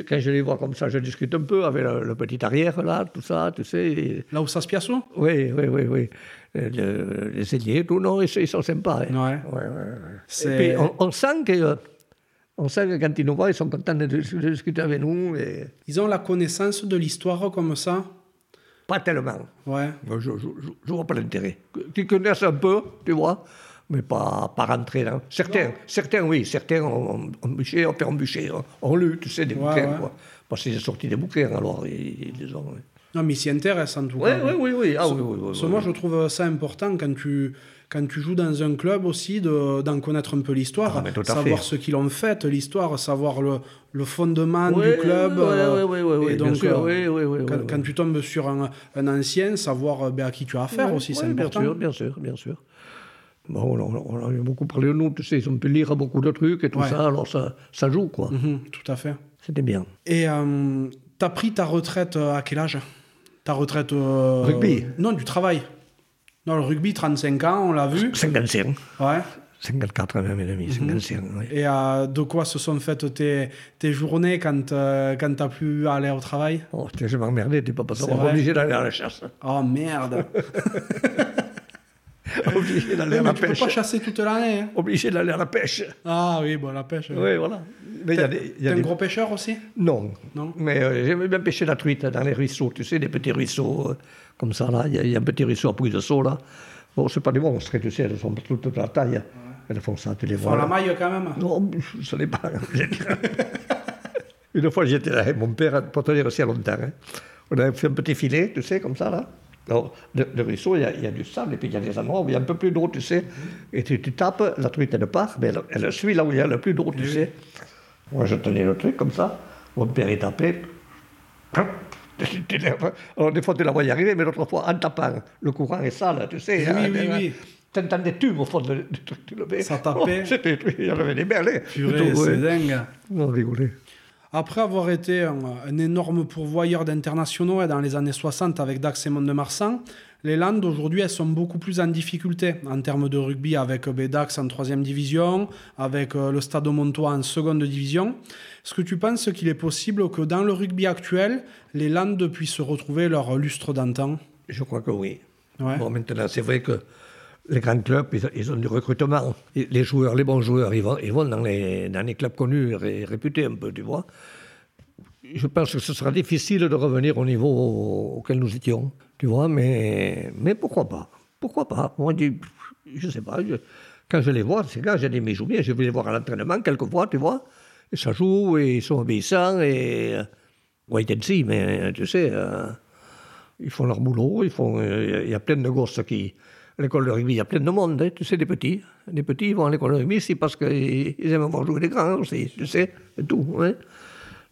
quand je les vois comme ça, je discute un peu avec le, petit arrière, là, tout ça, tu sais. Là où ça se piace Oui, oui, oui, oui. les ailiers, tout, non, ils, sont sympas. Hein. Ouais. Ouais, ouais, Et puis, on, sent que... On sent que quand ils nous voient, ils sont contents de, discuter avec nous. Et... Ils ont la connaissance de l'histoire comme ça? Pas tellement. Ouais. Je ne vois pas l'intérêt. Qu'ils connaissent un peu, tu vois mais pas, pas rentrer là. Certains, certains, oui, certains ont, ont bûché, ont fait embûcher, ont, lu, tu sais, des bouquins, quoi. Parce qu'ils ont sorti des bouquins, alors ils, les ont. Non, mais ils s'y intéressent en tout cas. Oui, oui, oui. Ah, oui, oui, oui, moi, je trouve ça important quand tu, quand tu joues dans un club aussi, d'en connaître un peu l'histoire, ah, savoir ce qu'ils ont fait, l'histoire, savoir le, le fondement du club. Oui, oui, oui, et donc, euh, quand, quand, tu tombes sur un, un ancien, savoir ben, à qui tu as affaire aussi, c'est important. Bien sûr, bien sûr, bien sûr. Bon, on, a beaucoup parlé de nous, tu sais, on peut lire beaucoup de trucs et tout ça, alors ça, ça joue, quoi. Mhm, tout à fait. C'était bien. Et euh, t'as pris ta retraite euh, à quel âge? Ta retraite... Euh, rugby Non, du travail. Non, le rugby, 35 ans, on l'a vu. <laughs> 55. Ouais. 54 même et demi, 55. Mhm. Et de quoi se sont faites tes, tes journées quand, quand tu as pu aller au travail? Oh, je m'emmerdais, t'es pas passé. obligé d'aller à la chasse. Oh merde <laughs> <laughs> Obligé d'aller à la pêche. Tu peux pas chasser toute l'année. Hein. Obligé d'aller à la pêche. Ah oui, bon, la pêche. Oui, voilà. T'es un gros pêcheur aussi? Non. non. Mais euh, j'aime bien pêcher la truite dans les ruisseaux, tu sais, des petits ruisseaux euh, comme ça, là. Il y, a un petit ruisseau à Puy de Sceaux, là. Bon, c'est pas des monstres, tu sais, elles sont toutes de la taille. Elles font ça, tu les vois. Font la maille quand même Non, ce n'est pas. <laughs> Une fois, j'étais là, mon père, pour te dire aussi à longtemps, hein. on avait fait un petit filet, tu sais, comme ça, là. Alors, le, ruisseau, il y, a, du sable, et puis il y a des endroits où il y a un peu plus d'eau, tu sais. Et tu, tapes, la truite, elle part, mais elle, suit là où il y a le plus d'eau, tu sais. Moi, je tenais le truc comme ça. Mon père, il tapait. Alors, des fois, tu la vois y arriver, mais l'autre fois, en tapant, le courant est sale, tu sais. Oui, hein, oui, oui. T'entends des tubes au fond du truc, tu le mets. Ça tapait. Oh, il y avait des merlets. Purée, c'est dingue. On rigolait. Après avoir été un, énorme pourvoyeur d'internationaux dans les années 60 avec Dax et Mont-de-Marsan, les Landes aujourd'hui elles sont beaucoup plus en difficulté en termes de rugby avec euh, Dax en troisième division, avec euh, le Stade Montois en seconde division. Est-ce que tu penses qu'il est possible que dans le rugby actuel, les Landes puissent retrouver leur lustre d'antan? Je crois que oui. Bon, maintenant, c'est vrai que les grands clubs, ils, ont du recrutement. Les joueurs, les bons joueurs, ils vont, ils vont dans, les, dans les clubs connus et réputés un peu, tu vois. Je pense que ce sera difficile de revenir au niveau auquel nous étions, tu vois, mais, mais pourquoi pas? Pourquoi pas? Moi, je ne sais pas. quand je les vois, ces gars, j'ai des mes bien, je vais les voir à l'entraînement quelquefois, tu vois. Et ça joue, et ils sont obéissants, et. Wait and see, mais tu sais, euh, ils font leur boulot, font. Il y a plein de gosses qui l'école de rugby, il y a plein de monde, hein, tu sais, des petits. Les petits, vont à l'école de rugby, c'est parce qu'ils aiment voir jouer les grands aussi, tu sais, tout. Hein.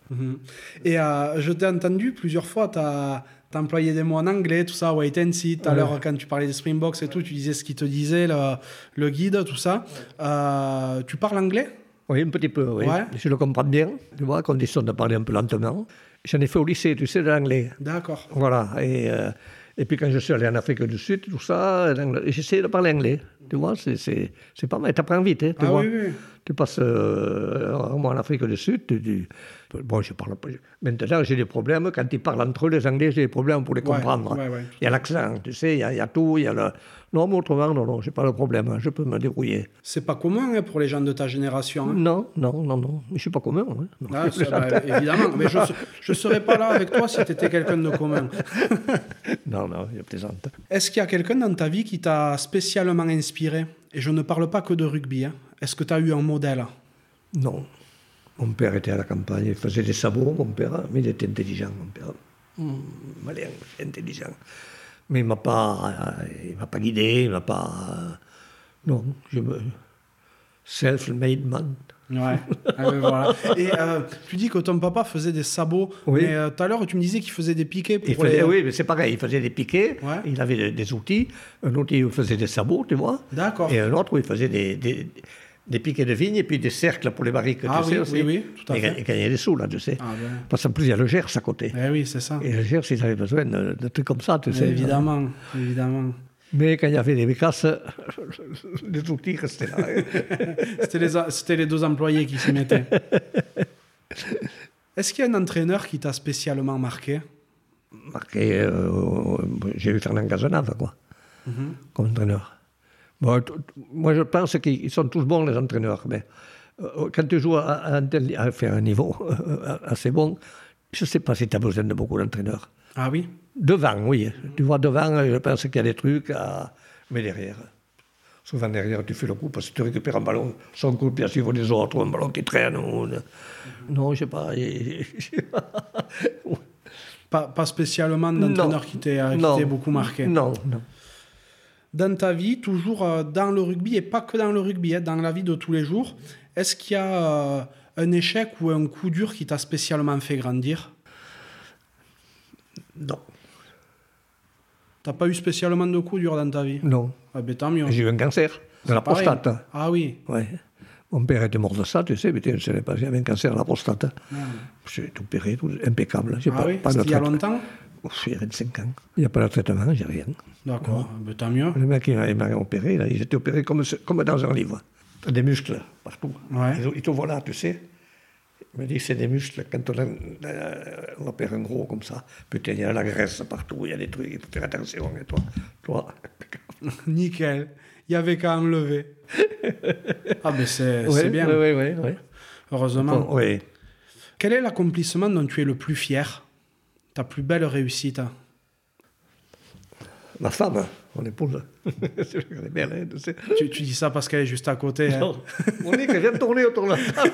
Mhm. Et euh, je t'ai entendu plusieurs fois, tu as, employé des mots en anglais, tout ça, wait and see. Tout à l'heure, quand tu parlais des Springboks et tout, tu disais ce qu'il te disait, le, guide, tout ça. Euh, tu parles anglais? Oui, un petit peu, oui. Je le comprends bien, tu vois, à condition de parler un peu lentement. J'en ai fait au lycée, tu sais, de l'anglais. D'accord. Voilà, et, euh, et puis quand je suis allé en Afrique du Sud, tout ça, j'essaie de parler anglais. Tu vois, c'est pas mal. Tu apprends vite, hein, tu ah, vois. Oui, oui. Tu passes euh, en Afrique du Sud, tu, bon, je parle pas. Maintenant, j'ai des problèmes. Quand ils parlent entre eux, les Anglais, j'ai des problèmes pour les comprendre. il y a l'accent, tu sais, il y, a, il y, a tout, il y a le. Non, mais autrement, non, non, j'ai pas le problème. Hein, je peux me débrouiller. C'est pas commun hein, pour les gens de ta génération. Hein. Non, non, non, non. Mais je suis pas commun. Hein. Ah, bah, évidemment. mais je ne serais pas là avec toi si tu étais quelqu'un de commun. <laughs> non, non, il plaisante. Est-ce qu'il y a quelqu'un dans ta vie qui t'a spécialement inspiré? Et je ne parle pas que de rugby. Est-ce que tu as eu un modèle? Non. Mon père était à la campagne, il faisait des sabots, mon père, mais il était intelligent, mon père. Mmh, malin, intelligent. Mais il ne m'a pas, il m'a pas guidé, il m'a pas. non, je me. Self-made man. Ouais, ah voilà. Et euh, tu dis que ton papa faisait des sabots. Oui. Mais euh, tout à l'heure, tu me disais qu'il faisait des piquets. Pour faisait, Oui, mais c'est pareil. Il faisait des piquets. Il avait des, outils. Un outil où il faisait des sabots, tu vois. D'accord. Et un autre où il faisait des, des, piquets de vigne et puis des cercles pour les barriques. Ah tu oui, sais, oui, oui, tout à et, fait. Et gagner des sous, là, tu sais. Ah ben. Parce qu'en plus, il y a le Gers à côté. Eh oui, c'est ça. Et le Gers, ils avaient besoin de, de trucs comme ça, tu sais. Évidemment, évidemment. Mais quand il y avait des bécasses, <laughs> les outils restaient là. <laughs> C'était les, deux employés qui s'y mettaient. <laughs> Est-ce qu'il y a un entraîneur qui t'a spécialement marqué? Marqué, euh, j'ai eu Fernand Cazenave, quoi, mhm. comme entraîneur. Moi, je pense qu'ils sont tous bons, les entraîneurs. Mais euh, quand tu joues à, à, faire un niveau assez bon, je ne sais pas si tu as besoin de beaucoup d'entraîneurs. Ah oui? Devant, oui. Tu vois, devant, je pense qu'il y a des trucs, à... mais derrière. Souvent derrière, tu fais le coup parce que tu récupères un ballon sans coup de pied suivre les autres, un ballon qui traîne. Ou... Non, je sais pas. <laughs> pas, pas spécialement d'entraîneur qui t'ait beaucoup marqué? Non, non. Dans ta vie, toujours euh, dans le rugby, et pas que dans le rugby, hein, dans la vie de tous les jours, est-ce qu'il y a euh, un échec ou un coup dur qui t'a spécialement fait grandir? Non. T'as pas eu spécialement de coups durs dans ta vie? Non. Ah ben tant mieux. J'ai eu un cancer de la prostate. Ah oui Ouais. Mon père était mort de ça, tu sais, mais je savais pas, j'avais un cancer de la prostate. Ah. J'ai tout opéré, tout impeccable. Ah pas, oui pas il y a longtemps? Y a 25 ans. Il n'y a pas de traitement, j'ai rien. D'accord, ben, tant mieux. Le mec, il m'a opéré, là, il était opéré comme, comme dans un livre. Des muscles partout. Ouais. Ils, te voient là, tu sais. Il me dit c'est des muscles. Quand on, euh, on, opère un gros comme ça, putain, il y a la graisse partout, il y a des trucs, il faut faire attention. Et toi, toi. <laughs> Nickel. Il y avait qu'à enlever. ah, mais <laughs> c'est bien. Oui, oui, oui. Heureusement. oui. Quel est l'accomplissement dont tu es le plus fier? Ta plus belle réussite Ma femme, mon épouse. <laughs> Elle est belle, hein, tu, sais. tu, tu, dis ça parce qu'elle est juste à côté. Hein? Non. Nez vient de tourner autour de la table.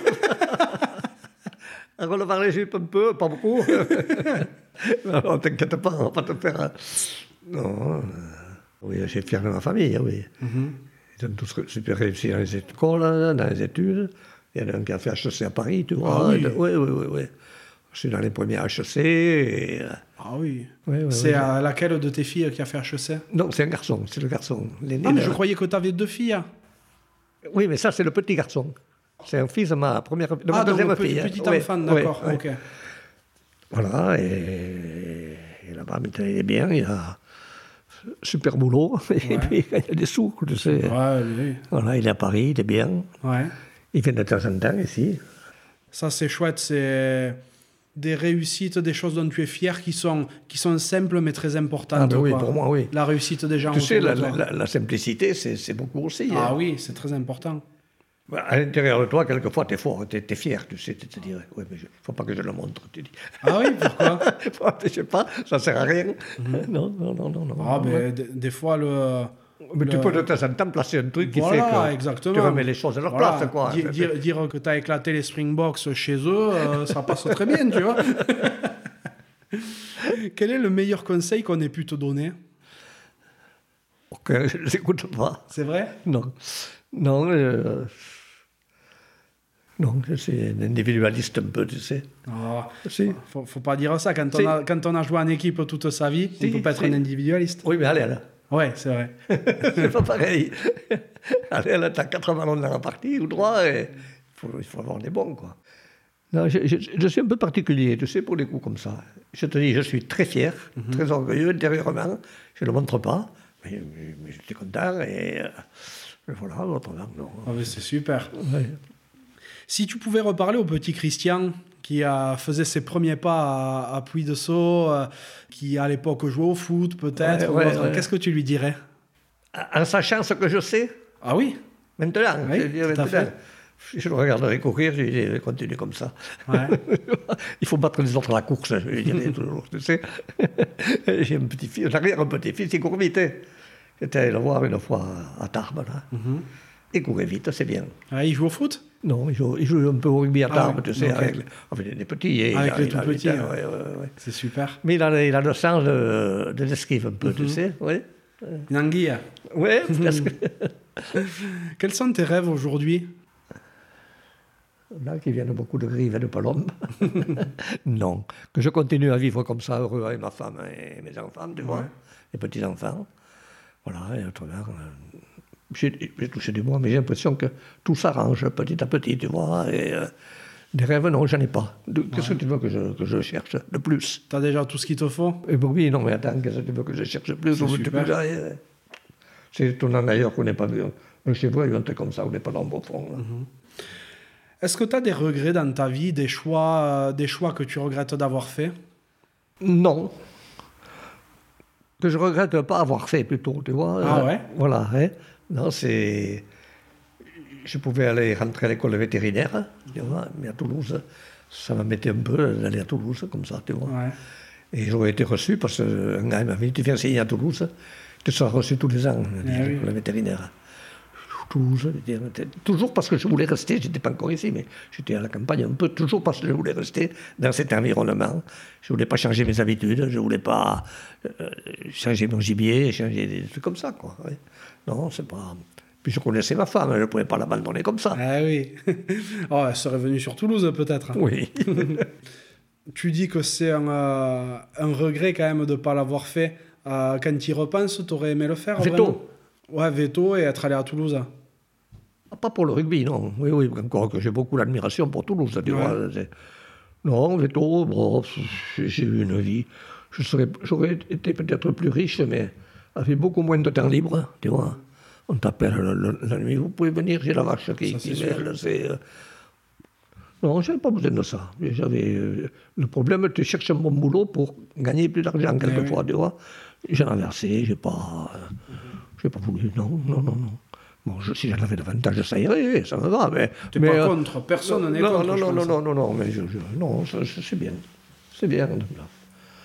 On va les jupes un peu, pas beaucoup. <laughs> non, t'inquiète pas, on va pas te faire. Non. Euh, oui, j'ai fier de ma famille, oui. Mhm. Ils ont tous super réussi dans les écoles, dans les études. Il y en a un qui a fait HEC à Paris, tu vois. Ah oui. oui, oui, oui, Je suis dans les premiers HEC. Et... Euh, ah oui. c'est à laquelle de tes filles qui a fait HEC Non, c'est un garçon, c'est le garçon. Ah, mais je croyais que tu avais deux filles. Oui, mais ça, c'est le petit garçon. C'est un fils de ma première, de ma ah, deuxième donc, fille. Petit enfant, d'accord. ok. Voilà, et, et là-bas, maintenant, il est bien, il a super boulot, <laughs> et puis il a des sous, tu sais. Ouais, oui. Voilà, il est à Paris, il est bien. Ouais. Il vient de temps en temps ici. Ça, c'est chouette, c'est des réussites, des choses dont tu es fier qui sont, qui sont simples mais très importantes. Ah ben oui, pour moi, oui. La réussite des gens. Tu sais, la, la, la, simplicité, c'est beaucoup aussi. Ah hein. oui, c'est très important. Bah, à l'intérieur de toi, quelquefois, tu es fort, tu es, fier, tu sais, tu te dis, oui, mais il ne faut pas que je le montre, tu dis. Ah oui, pourquoi <laughs> Je ne sais pas, ça ne sert à rien. Mhm. Non, non, non, non. Ah, mais des fois, le... Mais tu peux de temps en temps placer un truc qui fait que exactement. tu remets les choses à leur place. Quoi. Dire, dire, que tu as éclaté les Springboks chez eux, euh, ça passe très bien, tu vois. <laughs> Quel est le meilleur conseil qu'on ait pu te donner? Ok, je ne l'écoute pas. C'est vrai? Non. Non, euh, Non, je suis un individualiste un peu, tu sais. Oh, si. faut, faut pas dire ça. Quand on, a, quand on a joué en équipe toute sa vie, on ne peut pas être un individualiste. Oui, mais allez, là. Ouais, c'est vrai. <laughs> c'est pas pareil. <laughs> allez, là, t'as quatre ballons dans la partie ou trois, et il faut avoir des bons, quoi. Non, je, je, suis un peu particulier, tu sais, pour les coups comme ça. Je te dis, je suis très fier, mhm. très orgueilleux intérieurement. Je ne le montre pas, mais, mais, j'étais content et, euh, voilà, autrement, non. Ah, c'est super. Si tu pouvais reparler au petit Christian qui faisait ses premiers pas à, Puy de Sceaux, euh, qui à l'époque jouait au foot peut-être, qu'est-ce que tu lui dirais? En sachant ce que je sais? Ah oui Maintenant, oui. Je le regarderai courir, je lui dirais, continue comme ça. <laughs> Il faut battre les autres à la course, je lui dirais toujours, tu sais. <laughs> J'ai un petit-fils, j'arrière un petit-fils, il court vite. Hein. J'étais allé le voir une fois à Tarbes, là. Mm Il courait vite, c'est bien. Ah, il joue au foot? Non, il joue, il joue, un peu au rugby à ah Tarbes, tu sais, avec, les petits. avec les tout petits, ouais, ouais, c'est super. Mais il a, il a le sens de, de l'esquive un peu, tu mhm. sais, oui. Une anguille Oui. <laughs> Quels sont tes rêves aujourd'hui? Là, qui viennent beaucoup de grives et de palombes. <laughs> non. Que je continue à vivre comme ça, heureux avec ma femme et mes enfants, tu vois, les petits-enfants. Voilà, et autrement, j'ai touché du bois, mais j'ai l'impression que tout s'arrange petit à petit, tu vois. Et euh, des rêves, non, j'en ai pas. Qu'est-ce que tu veux que je, que je cherche de plus? Tu as déjà tout ce qu'il te faut? Et eh ben Oui, non, mais attends, qu'est-ce que tu veux que je cherche plus C'est étonnant d'ailleurs qu'on n'ait pas vu un chevreuil, un truc comme ça, on n'est pas dans le beau fond. Mhm. Est-ce que tu as des regrets dans ta vie, des choix, euh, des choix que tu regrettes d'avoir fait? Non. Que je regrette de pas avoir fait plutôt, tu vois. Ah ouais? Voilà. Hein. Non, c'est. Je pouvais aller rentrer à l'école vétérinaire, tu vois, mais à Toulouse, ça m'embêtait un peu d'aller à Toulouse comme ça, tu vois. Et j'aurais été reçu parce qu'un gars m'a dit Tu viens enseigner à Toulouse, tu seras reçu tous les ans à l'école vétérinaire toujours parce que je voulais rester, j'étais pas encore ici, mais j'étais à la campagne un peu, toujours parce que je voulais rester dans cet environnement. Je voulais pas changer mes habitudes, je voulais pas euh, changer mon gibier, changer des trucs comme ça, quoi. Non, c'est pas. Puis je connaissais ma femme, je ne pouvais pas l'abandonner comme ça. Ah oui. <laughs> oh, elle serait venue sur Toulouse peut-être. Oui. <laughs> tu dis que c'est un, euh, un, regret quand même de ne pas l'avoir fait. Euh, quand tu y repenses, tu aurais aimé le faire Veto. Ouais, veto et être allé à Toulouse. Pas pour le rugby, non. Oui, oui, encore que j'ai beaucoup d'admiration pour Toulouse. Tu vois, non, Veto, bon, j'ai eu une vie. J'aurais été peut-être plus riche, mais avec beaucoup moins de temps libre, tu vois. On t'appelle la nuit, vous pouvez venir, j'ai la vache qui, c'est... Euh, non, je n'avais pas besoin de ça. J'avais euh, le problème, tu cherches un bon boulot pour gagner plus d'argent quelquefois, tu vois. J'ai inversé, j'ai pas, euh, j'ai pas voulu. Non, non, non, non. Bon, je, si j'en avais davantage, ça irait, ça me va. Mais, tu n'es pas euh, contre, personne n'est contre. Non, non, non, non, non, non, mais je, non, c'est bien. C'est bien.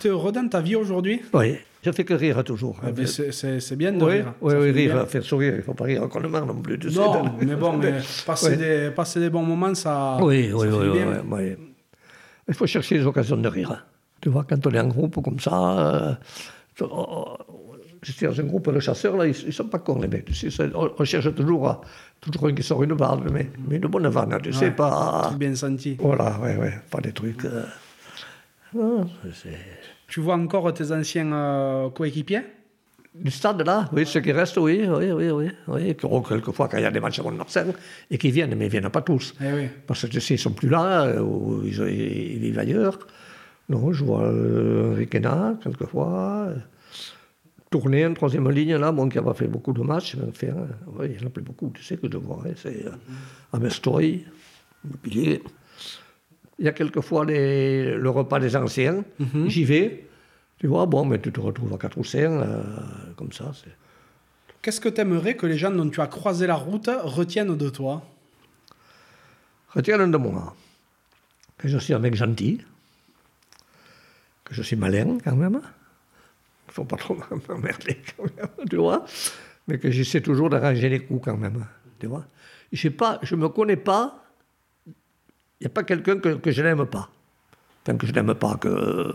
Tu es heureux dans ta vie aujourd'hui? Oui, je fais que rire toujours. Ah, c'est bien de oui, rire. Oui, oui, rire, faire sourire, il ne faut pas rire encore le marre non plus. non, mais bon, mais <laughs> passer, des, passer des bons moments, ça. Oui, oui, oui, oui, oui, Il faut chercher les occasions de rire. Tu vois, quand on est en groupe comme ça, euh, je suis dans un groupe de chasseurs, là, ils ne sont pas cons, les mecs. On cherche toujours, toujours un qui sort une vanne, mais, mais une bonne vanne, tu sais, pas... bien senti. Voilà, ouais, ouais, pas des trucs... Euh, non, tu vois encore tes anciens euh, coéquipiers? Du stade là, oui, ceux qui restent, oui, oui, oui, oui, oui. Quelquefois, quand il y a des matchs à Mont-Marcel, et qui viennent, mais ils ne viennent pas tous. Eh oui. Parce que tu sais, ils ne sont plus là, euh, ou ils, ils, vivent ailleurs. Non, je vois euh, quelquefois tourner en troisième ligne, là, bon, qui n'a pas fait beaucoup de matchs, mais ouais, il en a plus beaucoup, tu sais que je vois. Hein, c'est euh, Mestoy, le pilier. Il y a quelquefois les, le repas des anciens, mhm. j'y vais. Tu vois, bon, mais tu te retrouves à 4 ou 5, euh, comme ça. Qu'est-ce que tu aimerais que les gens dont tu as croisé la route retiennent de toi? Retiennent de moi que je suis un mec gentil, que je suis malin quand même, faut pas trop m'emmerder quand même, tu vois. Mais que j'essaie toujours d'arranger les coups quand même, tu vois. Je ne me connais pas, il n'y a pas quelqu'un que, je n'aime pas. Enfin, que je n'aime pas, que.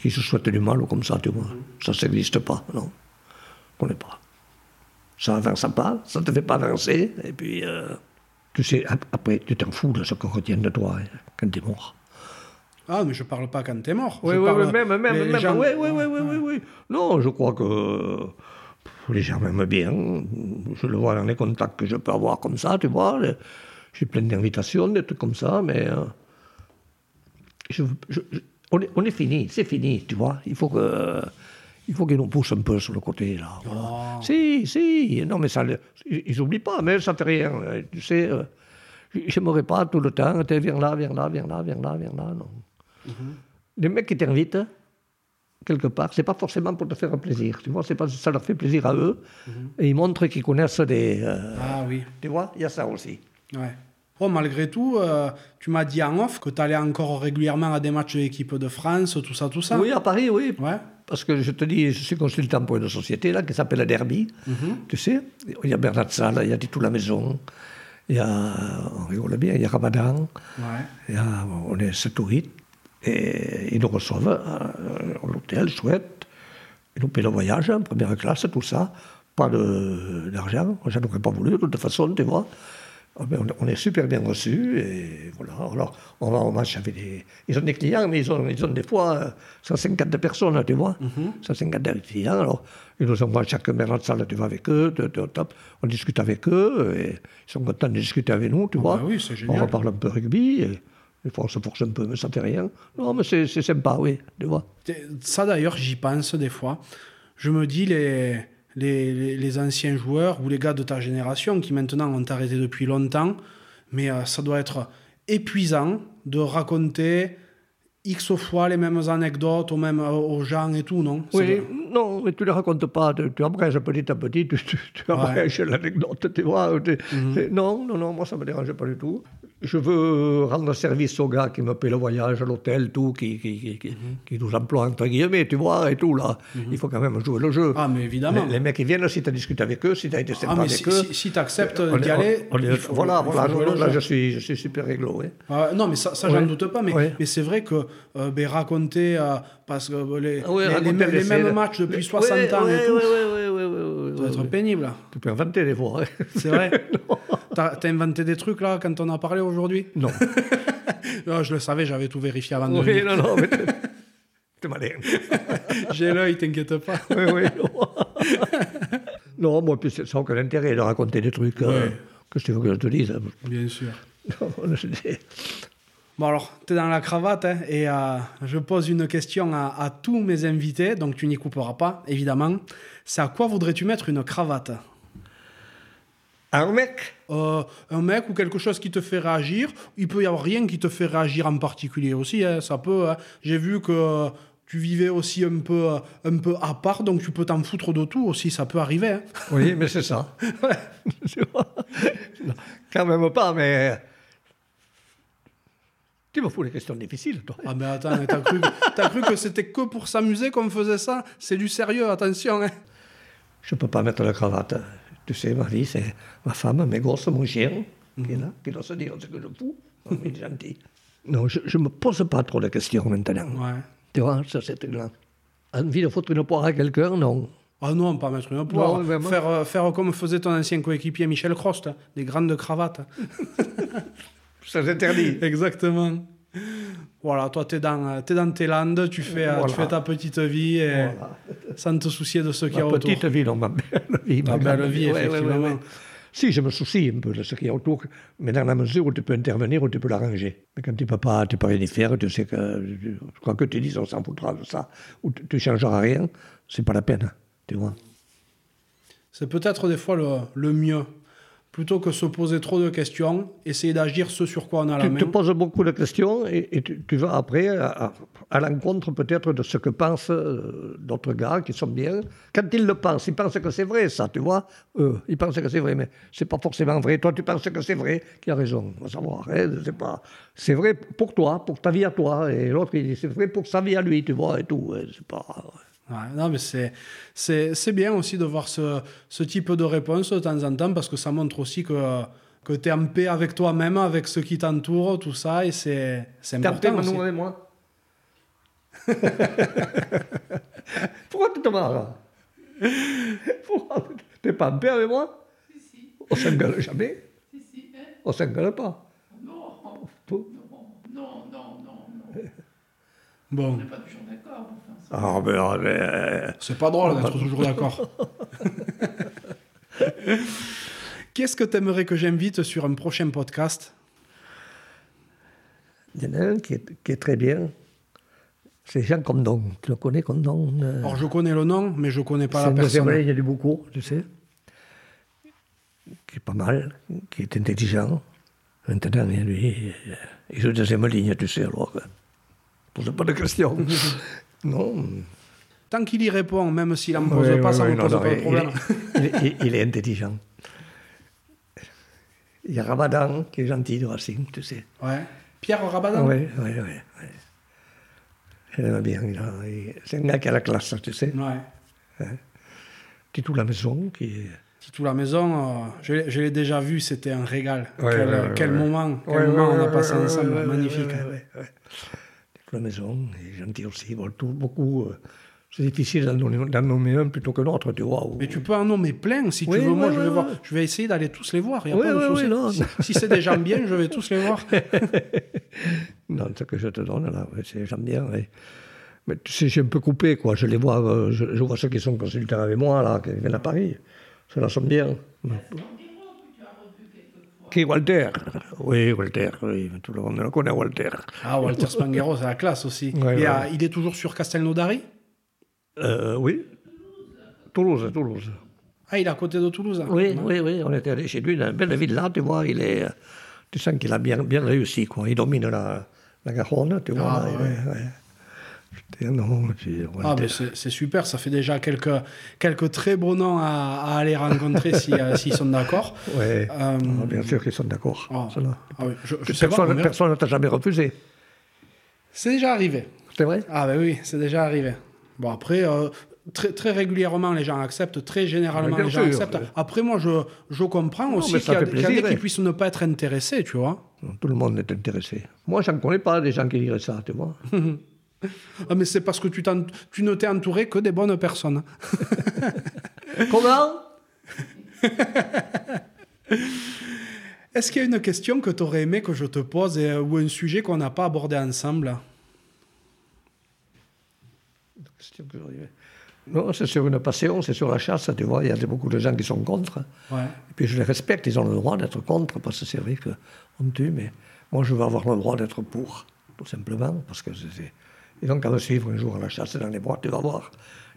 qui se souhaite du mal ou comme ça, tu vois. Ça, ça n'existe pas, non. Je ne connais pas. Ça avance pas, ça ne te fait pas avancer, et puis. Euh, Tu sais, après, tu t'en fous de ce qu'on retient de toi hein, quand tu es mort. Ah, mais je parle pas quand tu es mort. Oui, oui, oui, même, même, même. Oui, oui, oui, oui, oui, Non, je crois que les gens m'aiment bien. Je le vois dans les contacts que je peux avoir comme ça, tu vois. J'ai plein d'invitations, des trucs comme ça, mais. Euh, on, est, on, est, fini, c'est fini, tu vois. Il faut que. Il faut qu'ils nous poussent un peu sur le côté, là. Oh. Si, si. Non, mais ça. Ils n'oublient pas, mais ça fait rien. Tu sais, euh, j'aimerais pas tout le temps. Viens là, viens là, viens là, viens là, viens là. Non. Mhm. Les mecs qui t'invitent, quelque part, c'est pas forcément pour te faire plaisir. Tu vois, c'est pas, ça leur fait plaisir à eux. Mhm. Et ils montrent qu'ils connaissent des. Euh, ah oui. Tu vois, il y a ça aussi. Ouais. Oh, malgré tout, euh, tu m'as dit en off que tu allais encore régulièrement à des matchs de l'équipe de France, tout ça, tout ça. Oui, à Paris, oui. Ouais. Parce que je te dis, je suis consultant pour une société là qui s'appelle la Derby. Mhm. Tu sais, il y a Bernard Salle, il y a tout la maison. Il y a, on rigole bien, il y a Ramadan. Ouais. Il y a, on est 7 ou 8. Et ils nous reçoivent à l'hôtel, chouette. Ils nous paient le voyage en première classe, tout ça. Pas d'argent, j'en aurais pas voulu de toute façon, tu vois. Ah on est super bien reçus et voilà. Alors, on va au match avec des. Ils ont des clients, mais ils ont, ils ont des fois 150 personnes, tu vois. 150 mhm. clients. Alors, ils nous envoient chaque de salle, tu vas avec eux, on discute avec eux et ils sont contents de discuter avec nous, tu ah vois. Ben oui, on reparle un peu rugby. Et, des fois, on se force un peu, mais ça fait rien. Non, mais c'est sympa, oui, tu vois. Ça, d'ailleurs, j'y pense des fois. Je me dis, les, les, les, anciens joueurs ou les gars de ta génération qui maintenant ont arrêté depuis longtemps, mais euh, ça doit être épuisant de raconter X fois les mêmes anecdotes aux, mêmes, aux gens et tout, non? Oui, non, mais tu ne les racontes pas, tu, tu abrèges petit à petit, tu, tu, tu abrèges l'anecdote, tu vois. Mhm. Non, non, non, moi ça ne me dérange pas du tout je veux rendre service aux gars qui me paient le voyage, l'hôtel, tout, qui, qui, qui, qui, nous emploient entre guillemets, tu vois, et tout, là. Mhm. Il faut quand même jouer le jeu. Ah, mais évidemment. Les, mecs qui viennent, si tu as discuté avec eux, si tu as été sympa ah, avec si, eux. Si, tu acceptes d'y aller. voilà, voilà, là, je suis, je suis super réglo. Ah, non, mais ça, ça j'en doute pas, mais, mais c'est vrai que euh, ben, raconter, euh, parce que euh, les, les, les, mêmes matchs depuis 60 ans et tout. Ça doit être pénible. Tu peux inventer des fois. C'est vrai. <laughs> T'as as inventé des trucs là quand on a parlé aujourd'hui? Non. <laughs> non. Je le savais, j'avais tout vérifié avant de Oui, non, non, mais <laughs> t'es malin. J'ai l'œil, t'inquiète pas. oui, oui. non, moi, c'est sans aucun intérêt de raconter des trucs euh, que je veux que je te dise. Bien sûr. Bon alors, tu es dans la cravate hein, et euh, je pose une question à, à, tous mes invités, donc tu n'y couperas pas, évidemment. C'est à quoi voudrais-tu mettre une cravate? Un mec? Euh, Un mec ou quelque chose qui te fait réagir. Il peut y avoir rien qui te fait réagir en particulier aussi. Hein, ça peut. Hein. J'ai vu que tu vivais aussi un peu, un peu à part, donc tu peux t'en foutre de tout aussi. Ça peut arriver. Oui, mais c'est ça. <laughs> <laughs> Quand même pas, mais. Tu me fous les questions difficiles, toi. Ah, mais attends, t'as cru, as cru que c'était que pour s'amuser qu'on faisait ça? C'est du sérieux, attention. Hein. Je peux pas mettre la cravate tu sais, ma vie, c'est ma femme, mes gosses, mon chien, qui est là, qui doit se dire ce que je fous. Il est gentil. Non, je ne me pose pas trop de questions maintenant. Ouais. Tu vois, ça c'est une envie de foutre une poire à quelqu'un, non. Ah non, pas mettre une poire. faire, euh, faire comme faisait ton ancien coéquipier Michel Crost, des grandes cravates. <laughs> ça s'interdit. <laughs> Exactement. Voilà, toi, tu es, dans, es dans tes landes, tu fais, tu fais ta petite vie et sans te soucier de ce qu'il y a autour. petite vie, non, ma belle vie. Ma, belle vie, effectivement. si, je me soucie un peu de ce qu'il y a autour, mais dans la mesure où tu peux intervenir, où tu peux l'arranger. Mais quand tu ne peux pas, tu peux rien y faire, tu sais que, quoi que tu dises, on s'en foutra de ça, ou tu ne changeras rien, c'est pas la peine, tu vois. C'est peut-être des fois le, le mieux plutôt que se poser trop de questions, essayer d'agir ce sur quoi on a la main. Tu te poses beaucoup de questions et, tu, vas après à, l'encontre peut-être de ce que pensent euh, d'autres gars qui sont bien. Quand ils le pensent, ils pensent que c'est vrai, ça, tu vois. Eux, ils pensent que c'est vrai, mais c'est pas forcément vrai. Toi, tu penses que c'est vrai, qui a raison? On va savoir. Hein, c'est pas. C'est vrai pour toi, pour ta vie à toi, et l'autre il dit c'est vrai pour sa vie à lui, tu vois, et tout. C'est pas non, mais c'est, c'est, bien aussi de voir ce, ce, type de réponse de temps en temps parce que ça montre aussi que, que tu es en paix avec toi-même, avec ceux qui t'entourent, tout ça, et c'est, c'est important. T'es en paix, moi <laughs> Pourquoi tu te marres T'es pas en paix avec moi? Si, si. On s'engueule jamais Si, si. Hein? On s'engueule pas. Non, non, non, non, non. Bon. On n'est pas toujours d'accord. Enfin, ça- Ah, ben, ben, C'est pas drôle d'être toujours d'accord. <laughs> Qu'est-ce que tu aimerais que j'invite sur un prochain podcast? Il y en a un qui est, qui est très bien. C'est Jean Condon. Tu le connais, Condon euh, Alors, je connais le nom, mais je connais pas C'est la une deuxième personne. ligne du Boucourt, tu sais, qui est pas mal, qui est intelligent. Maintenant, lui, euh, il joue deuxième ligne, tu sais, alors. Euh, Pose pas de questions. <laughs> non. Tant qu'il y répond, même s'il en pose Ouais, pas, ouais, ça ouais, ne non, pose non, pas de il- problème. Il, est- il- il est intelligent. Il y a Ramadan, qui est gentil de Racing, tu sais. Ouais. Pierre Rabadan Oui, oui, oui. Je l'aime bien. il a- il- C'est un gars qui a la classe, tu sais. Ouais. Titou La Maison, qui est... Titou la maison, euh, je l'ai- je l'ai déjà vu, c'était un régal. Ouais, quel ouais, ouais, quel ouais. moment, quel Ouais, moment ouais, on a ouais, passé ouais, ensemble, ouais, ouais, magnifique. La Maison, est gentil aussi. Bon, tout, beaucoup... euh, c'est difficile d'en nommer, d'en nommer un plutôt que l'autre, tu vois. ou- Mais tu peux en nommer plein si Oui, tu veux. Moi, ouais, je vais, ouais, voir. je vais essayer d'aller tous les voir. y a Oui, pas de oui, souci. oui, non. Si, si c'est des gens bien, je vais tous les voir. <laughs> Non, ce que je te donne là, c'est- j'aime bien. ouais. Mais tu sais, j'ai un peu coupé, quoi. Je les vois, euh, je, je vois ceux qui sont consultants avec moi, là, qui viennent à Paris. Ceux-là sont bien. Walter Oui, Walter, oui. Tout le monde le connaît, Walter. Ah, Walter Spanghero, c'est la classe aussi. Ouais, il, ouais. est toujours sur Castelnaudary? Euh, oui. Toulouse, Toulouse. Ah, il est à côté de Toulouse. hein. Oui, oui, oui. On était allé chez lui dans une belle ville là, tu vois. Il est, euh, tu sens qu'il a bien, bien réussi, quoi. Il domine la, la Garonne, tu vois. Ah, ouais. est- ouais. C'était un nom, et puis Ah, ben c'est super, ça fait déjà quelques, quelques très beaux noms à, à aller rencontrer si, euh, s'ils sont d'accord. <laughs> Ouais. Euh, Ah, bien sûr qu'ils sont d'accord. Ah. Ah oui, je, je Personne ne t'a jamais refusé. C'est déjà arrivé. C'est vrai? Ah ben oui, c'est déjà arrivé. Bon après, euh, très, très régulièrement les gens acceptent, très généralement Mais les gens sûr, acceptent. ouais. Après moi je, je comprends Non, aussi mais qu'il y a, qu'il y a plaisir, des qui hein. puissent ne pas être intéressés, tu vois. Tout le monde est intéressé. Moi, j'en connais pas des gens qui diraient ça, tu vois. <laughs> Ah, mais c'est parce que tu, tu ne t'es entouré que des bonnes personnes. <laughs> Comment? <laughs> Est-ce qu'il y a une question que tu aurais aimé que je te pose et, euh, ou un sujet qu'on n'a pas abordé ensemble? Non, c'est sur une passion, c'est sur la chasse, tu vois. Il y a beaucoup de gens qui sont contre. Ouais. Et puis je les respecte, ils ont le droit d'être contre, parce que c'est vrai qu'on tue, mais moi je veux avoir le droit d'être pour, tout simplement, parce que c'est... Et donc, à me suivre un jour à la chasse dans les bois, tu vas voir.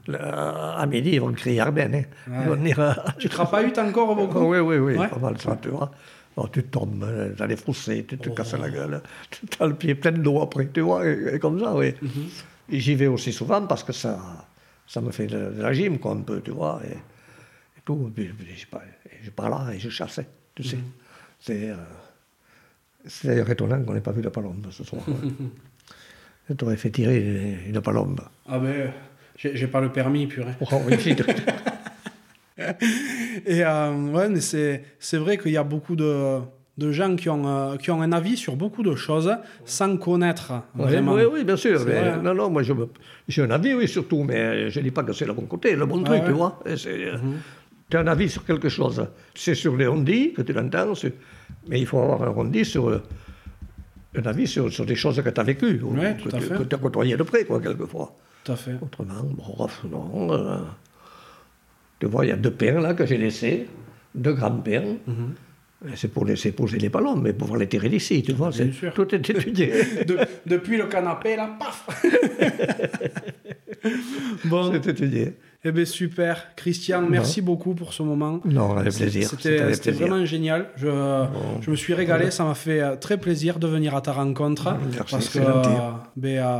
Le- à midi, ils vont crier Arben. Hein. Vont dire, euh, <laughs> Tu crapahutes encore beaucoup oui, oui, oui, Ouais. pas mal ça, tu vois. Tu tombes, euh, t'as les froussés, tu te casses la gueule, tu as le pied plein d'eau après, tu vois, et, et comme ça, oui. Et j'y vais aussi souvent parce que ça, ça me fait de, de la gym, quoi, un peu, tu vois, et, et tout. Et puis, je, pars, et je pars là et je chassais, tu sais. C'est, euh, c'est d'ailleurs étonnant qu'on n'ait pas vu de palombe ce soir. <laughs> Je t'aurais fait tirer une, palombe. Ah ben, j'ai pas le permis, purée. Oh, oui, <laughs> Et euh, ouais, mais c'est, c'est vrai qu'il y a beaucoup de, de gens qui ont, euh, qui ont un avis sur beaucoup de choses sans connaître vraiment. oui, oui, bien sûr. Mais. Non, non, moi, j'ai un avis, oui, surtout, mais je ne dis pas que c'est le bon côté, le bon truc, ouais. tu vois. C'est, euh, Tu as un avis sur quelque chose. C'est sur les rondis que tu l'entends, mais il faut avoir un rondi sur. Un avis sur, sur des choses que tu as vécues, ou Ouais, que que tu as côtoyées de près, quoi, quelquefois. Tout à fait. Autrement, bon, non. euh, tu vois, il y a deux pains là que j'ai laissés, deux grands pains. Mhm. Et C'est pour laisser poser les ballons, mais pouvoir les tirer d'ici, tu vois. sûr. Tout est étudié. <laughs> De- depuis le canapé, là, paf <laughs> Bon, C'est étudié. Eh ben super. Christian, merci beaucoup pour ce moment. Non, avec plaisir. C'était vraiment génial. Je, je me suis régalé. Ça m'a fait euh, très plaisir de venir à ta rencontre. Merci, parce que euh, ben, euh,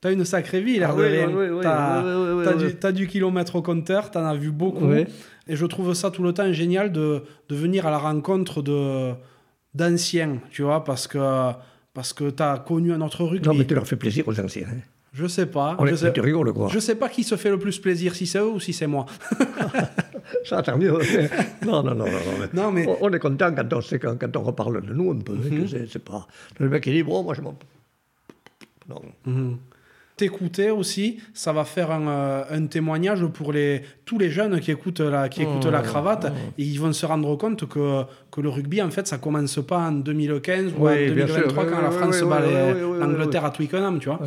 t'as une sacrée vie, l'air Ah de oui, rien. oui, oui, T'as du, kilomètre au compteur, t'en as vu beaucoup. Oui. Et je trouve ça tout le temps génial de, de venir à la rencontre de d'anciens, tu vois, parce que parce que t'as connu un autre rugby. Non, mais tu leur fais plaisir aux anciens. Hein. Je sais pas. On je, est, sais, tu rigoles, quoi. je sais pas qui se fait le plus plaisir, si c'est eux ou si c'est moi. <laughs> Ça, tant mieux. <laughs> non, non, non, non. non, mais Non, mais- On, on est content quand on, sait, quand, quand on reparle de nous un peu. tu sais, c'est pas... Le mec, il dit, bon, moi, je m'en... Non. Mhm. T'écouter aussi, ça va faire un, euh, témoignage pour les, tous les jeunes qui écoutent la, qui écoutent la mmh. cravate. Et ils vont se rendre compte que, que le rugby, en fait, ça commence pas en 2015 ou en 2023 quand la France bat l'Angleterre à Twickenham, tu vois.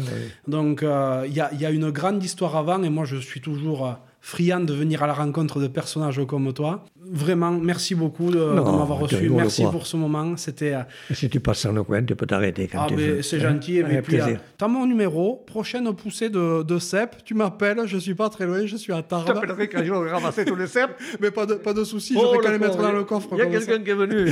Donc, euh, il y, a, y, a, une grande histoire avant et moi, je suis toujours euh, friand de venir à la rencontre de personnages comme toi. Vraiment, merci beaucoup de, m'avoir reçu. Merci pour ce moment. C'était. Euh, si tu passes le coin, tu peux t'arrêter quand ah, tu veux. C'est gentil. Avec plaisir. Tu as mon numéro. Prochaine poussée de, de cèpe, tu m'appelles. Je suis pas très loin. Je suis à Tarbes. Je t'appellerai quand j'aurai ramassé tous les cèpes. <laughs> Mais pas de, pas de soucis. Oh, je vais les mettre dans le coffre. Il y a quelqu'un qui est venu.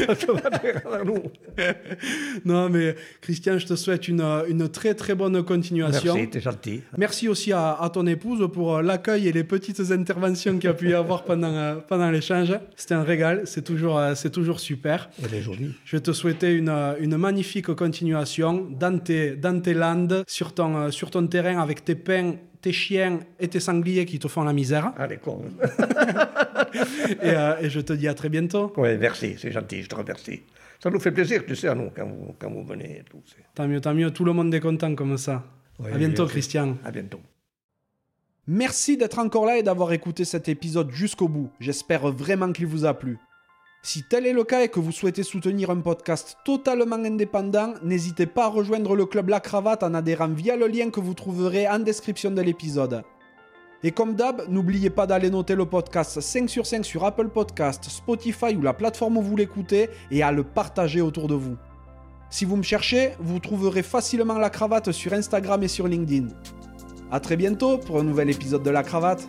<laughs> non, mais Christian, je te souhaite une, une très très bonne continuation. Merci, t'es gentil. Merci aussi à, à ton épouse pour l'accueil et les petites interventions qu'il a pu y avoir pendant, euh, pendant l'échange. C'était un régal, c'est toujours, euh, c'est toujours super. Elle est jolie. Je vais te souhaiter une, euh, une magnifique continuation dans tes, dans tes landes, sur ton, sur ton terrain avec tes pins tes chiens et tes sangliers qui te font la misère. Allez, con. <laughs> et, et, je te dis à très bientôt. Oui, merci, c'est gentil, je te remercie. Ça nous fait plaisir, tu sais, à nous, quand vous, quand vous venez. Tout, tant mieux, tant mieux, tout le monde est content comme ça. à bientôt, Christian. À bientôt. Merci d'être encore là et d'avoir écouté cet épisode jusqu'au bout. J'espère vraiment qu'il vous a plu. Si tel est le cas et que vous souhaitez soutenir un podcast totalement indépendant, n'hésitez pas à rejoindre le club La Cravate en adhérant via le lien que vous trouverez en description de l'épisode. Et comme d'hab, n'oubliez pas d'aller noter le podcast 5 sur 5 sur Apple Podcast, Spotify ou la plateforme où vous l'écoutez et à le partager autour de vous. Si vous me cherchez, vous trouverez facilement la cravate sur Instagram et sur LinkedIn. A très bientôt pour un nouvel épisode de La Cravate.